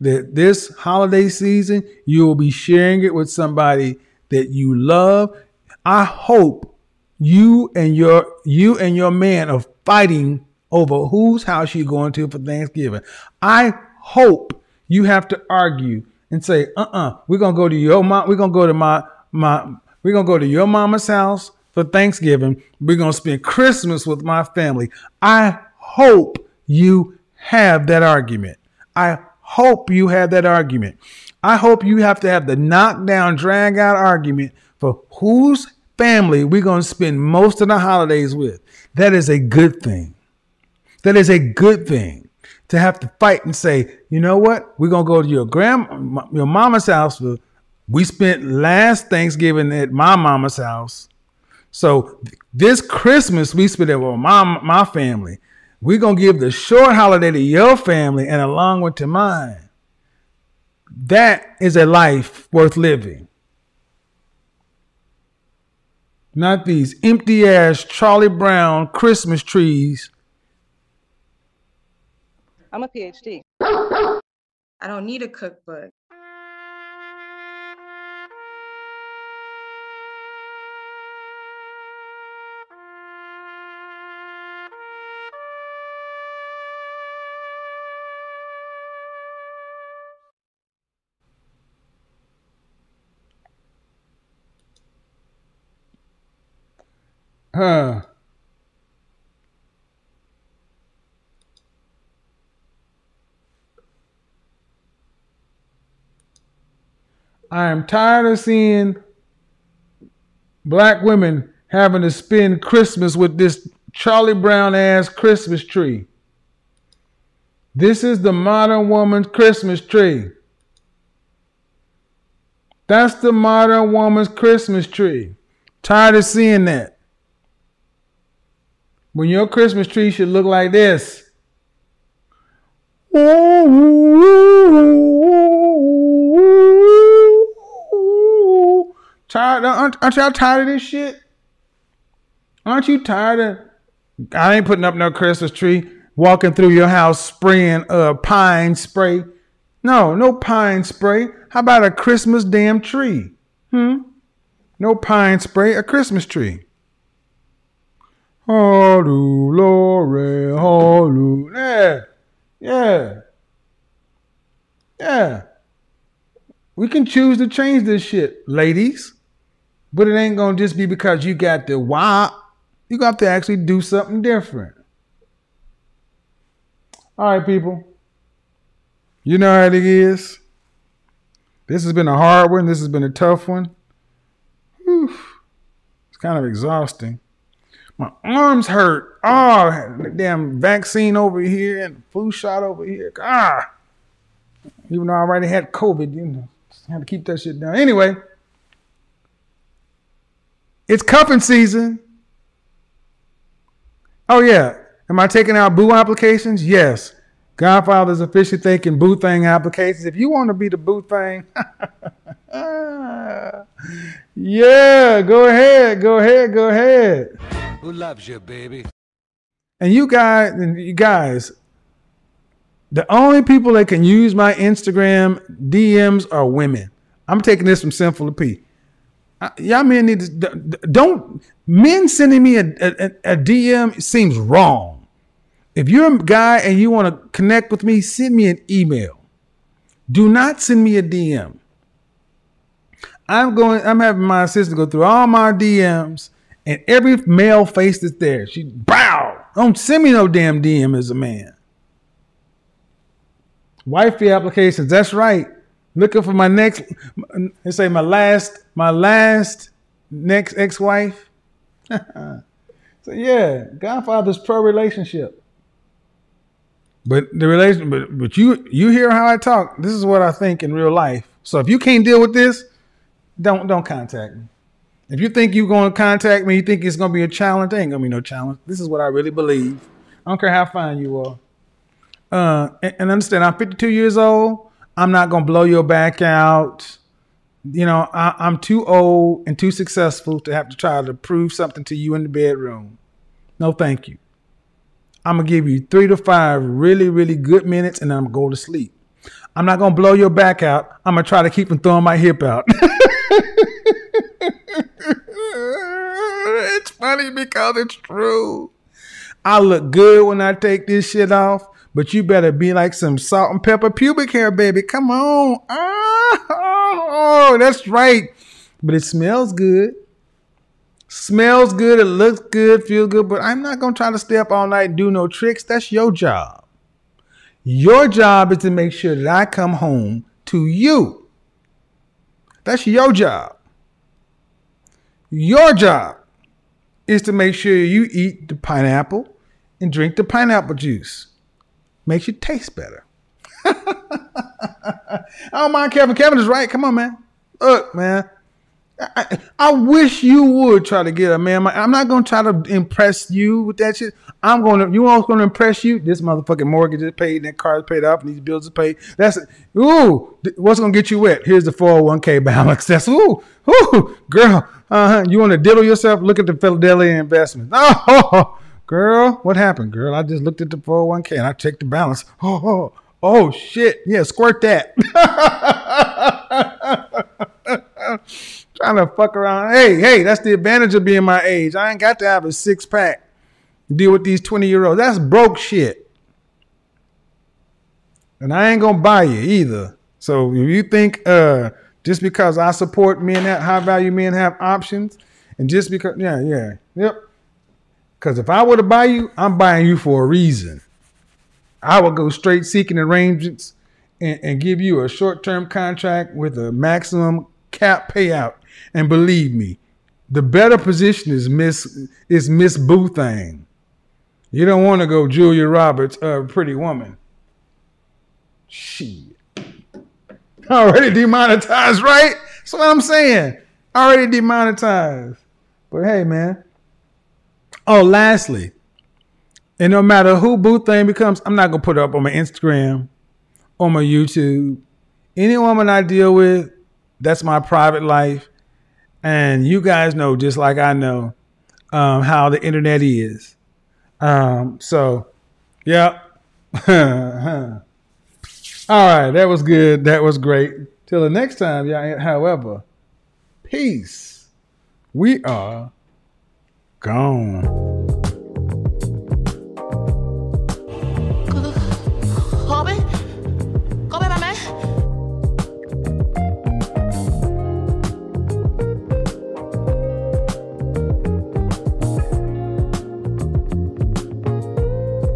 that this holiday season you will be sharing it with somebody that you love. I hope you and your you and your man are fighting over whose house you're going to for Thanksgiving. I hope you have to argue and say, "Uh-uh, we're gonna go to your mom. We're gonna go to my my. We're gonna go to your mama's house for Thanksgiving. We're gonna spend Christmas with my family." I hope you have that argument. I hope you have that argument. I hope you have to have the knockdown, drag out argument for whose family we're going to spend most of the holidays with. That is a good thing. That is a good thing to have to fight and say, you know what? We're going to go to your grandma, your mama's house. We spent last Thanksgiving at my mama's house. So this Christmas we spent it with my, my family. We're going to give the short holiday to your family and along with to mine. That is a life worth living. Not these empty ass Charlie Brown Christmas trees. I'm a PhD. I don't need a cookbook. Huh. I am tired of seeing black women having to spend Christmas with this Charlie Brown ass Christmas tree. This is the modern woman's Christmas tree. That's the modern woman's Christmas tree. Tired of seeing that. When your Christmas tree should look like this. Tired? Aren't, aren't y'all tired of this shit? Aren't you tired of? I ain't putting up no Christmas tree. Walking through your house spraying uh pine spray. No, no pine spray. How about a Christmas damn tree? Hmm. No pine spray. A Christmas tree. Hallelujah, hallelujah. Yeah. Yeah. We can choose to change this shit, ladies. But it ain't gonna just be because you got the wop. You got to actually do something different. All right, people. You know how it is. This has been a hard one. This has been a tough one. Whew. It's kind of exhausting. My arms hurt. Oh, damn vaccine over here and flu shot over here. Ah. Even though I already had COVID, you know, had to keep that shit down. Anyway, it's cuffing season. Oh yeah. Am I taking out boo applications? Yes. Godfather's officially taking boo thing applications. If you want to be the boo thing, *laughs* yeah, go ahead, go ahead, go ahead. Who loves you, baby? And you guys, and you guys, the only people that can use my Instagram DMs are women. I'm taking this from Sinful to P. Uh, Y'all men need to don't men sending me a, a, a DM seems wrong. If you're a guy and you want to connect with me, send me an email. Do not send me a DM. I'm going. I'm having my assistant go through all my DMs and every male face that's there. She bow. Don't send me no damn DM as a man. Wifey applications. That's right. Looking for my next. Let's say my last. My last next ex-wife. *laughs* so yeah, Godfather's pro relationship. But the relation, but but you you hear how I talk. This is what I think in real life. So if you can't deal with this, don't don't contact me. If you think you're going to contact me, you think it's going to be a challenge. Ain't going to be no challenge. This is what I really believe. I don't care how fine you are. Uh, and, and understand, I'm 52 years old. I'm not going to blow your back out. You know, I, I'm too old and too successful to have to try to prove something to you in the bedroom. No, thank you. I'm gonna give you three to five really, really good minutes, and then I'm gonna go to sleep. I'm not gonna blow your back out. I'm gonna try to keep from throwing my hip out. *laughs* it's funny because it's true. I look good when I take this shit off, but you better be like some salt and pepper pubic hair, baby. Come on. Oh, that's right. But it smells good. Smells good, it looks good, feels good, but I'm not gonna try to stay up all night and do no tricks. That's your job. Your job is to make sure that I come home to you. That's your job. Your job is to make sure you eat the pineapple and drink the pineapple juice. Makes you taste better. *laughs* I don't mind Kevin. Kevin is right. Come on, man. Look, man. I, I wish you would try to get a man. I'm not gonna try to impress you with that shit. I'm gonna. You know gonna impress you? This motherfucking mortgage is paid, and that car is paid off, and these bills are paid. That's ooh. What's gonna get you wet? Here's the 401k balance. *laughs* That's ooh, ooh, girl. Uh huh. You want to diddle yourself? Look at the Philadelphia investment. *laughs* Oh, girl, what happened, girl? I just looked at the 401k and I checked the balance. *gasps* Oh, oh, oh shit. Yeah, squirt that. *laughs* Trying to fuck around. Hey, hey, that's the advantage of being my age. I ain't got to have a six pack to deal with these 20 year olds. That's broke shit. And I ain't gonna buy you either. So if you think uh just because I support men that high value men have options, and just because yeah, yeah, yep. Cause if I were to buy you, I'm buying you for a reason. I would go straight seeking arrangements and, and give you a short term contract with a maximum cap payout. And believe me, the better position is Miss is Miss Boo Thing. You don't want to go Julia Roberts, uh, Pretty Woman. Shit. Already demonetized, right? That's what I'm saying. Already demonetized. But hey, man. Oh, lastly, and no matter who Boo Thing becomes, I'm not gonna put it up on my Instagram, on my YouTube. Any woman I deal with, that's my private life. And you guys know, just like I know, um, how the internet is. Um, so, yeah. *laughs* All right, that was good. That was great. Till the next time, yeah. However, peace. We are gone. Kobe? Kobe, my man?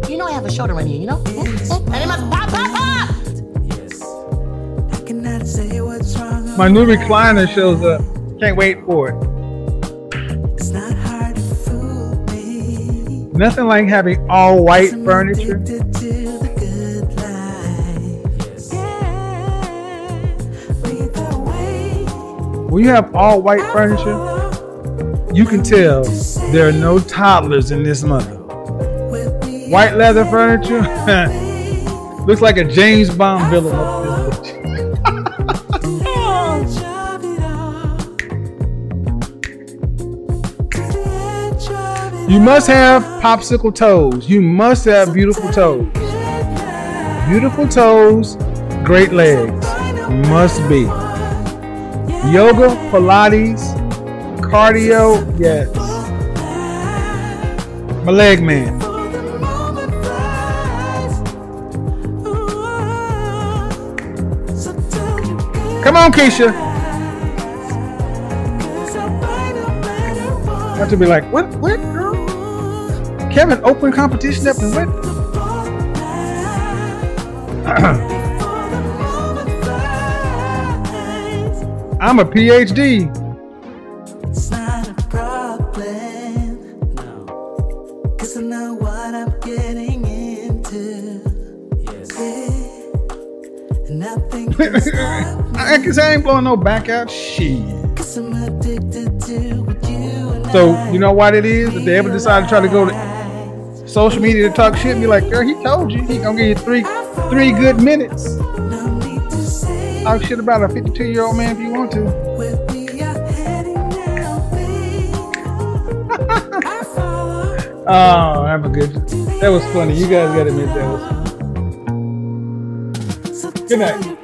You know I have a shoulder on you, you know? And it must pop, pop, pop! Yes I can not say it was wrong my new recliner shows up. Can't wait for it. Nothing like having all white furniture. When you have all white furniture, you can tell there are no toddlers in this mother. White leather furniture *laughs* looks like a James Bond villain. You must have popsicle toes. You must have beautiful toes. Beautiful toes, great legs. Must be. Yoga, Pilates, cardio, yes. My leg man. Come on, Keisha. Have to be like, what, what? Kevin open competition up and what? I'm a PhD. It's not a problem. No. Cause I know what I'm getting into. Yes. Yeah. Nothing can stop I guess I ain't blowing no back out. Shit. Cause I'm addicted to what you and So you know what it is? If they ever decide to try to go to social media to talk shit, be like, girl, he told you he gonna give you three three good minutes. Talk shit about a 52 year old man if you want to. *laughs* Oh, have a good. That was funny. You guys gotta admit that was. Good night.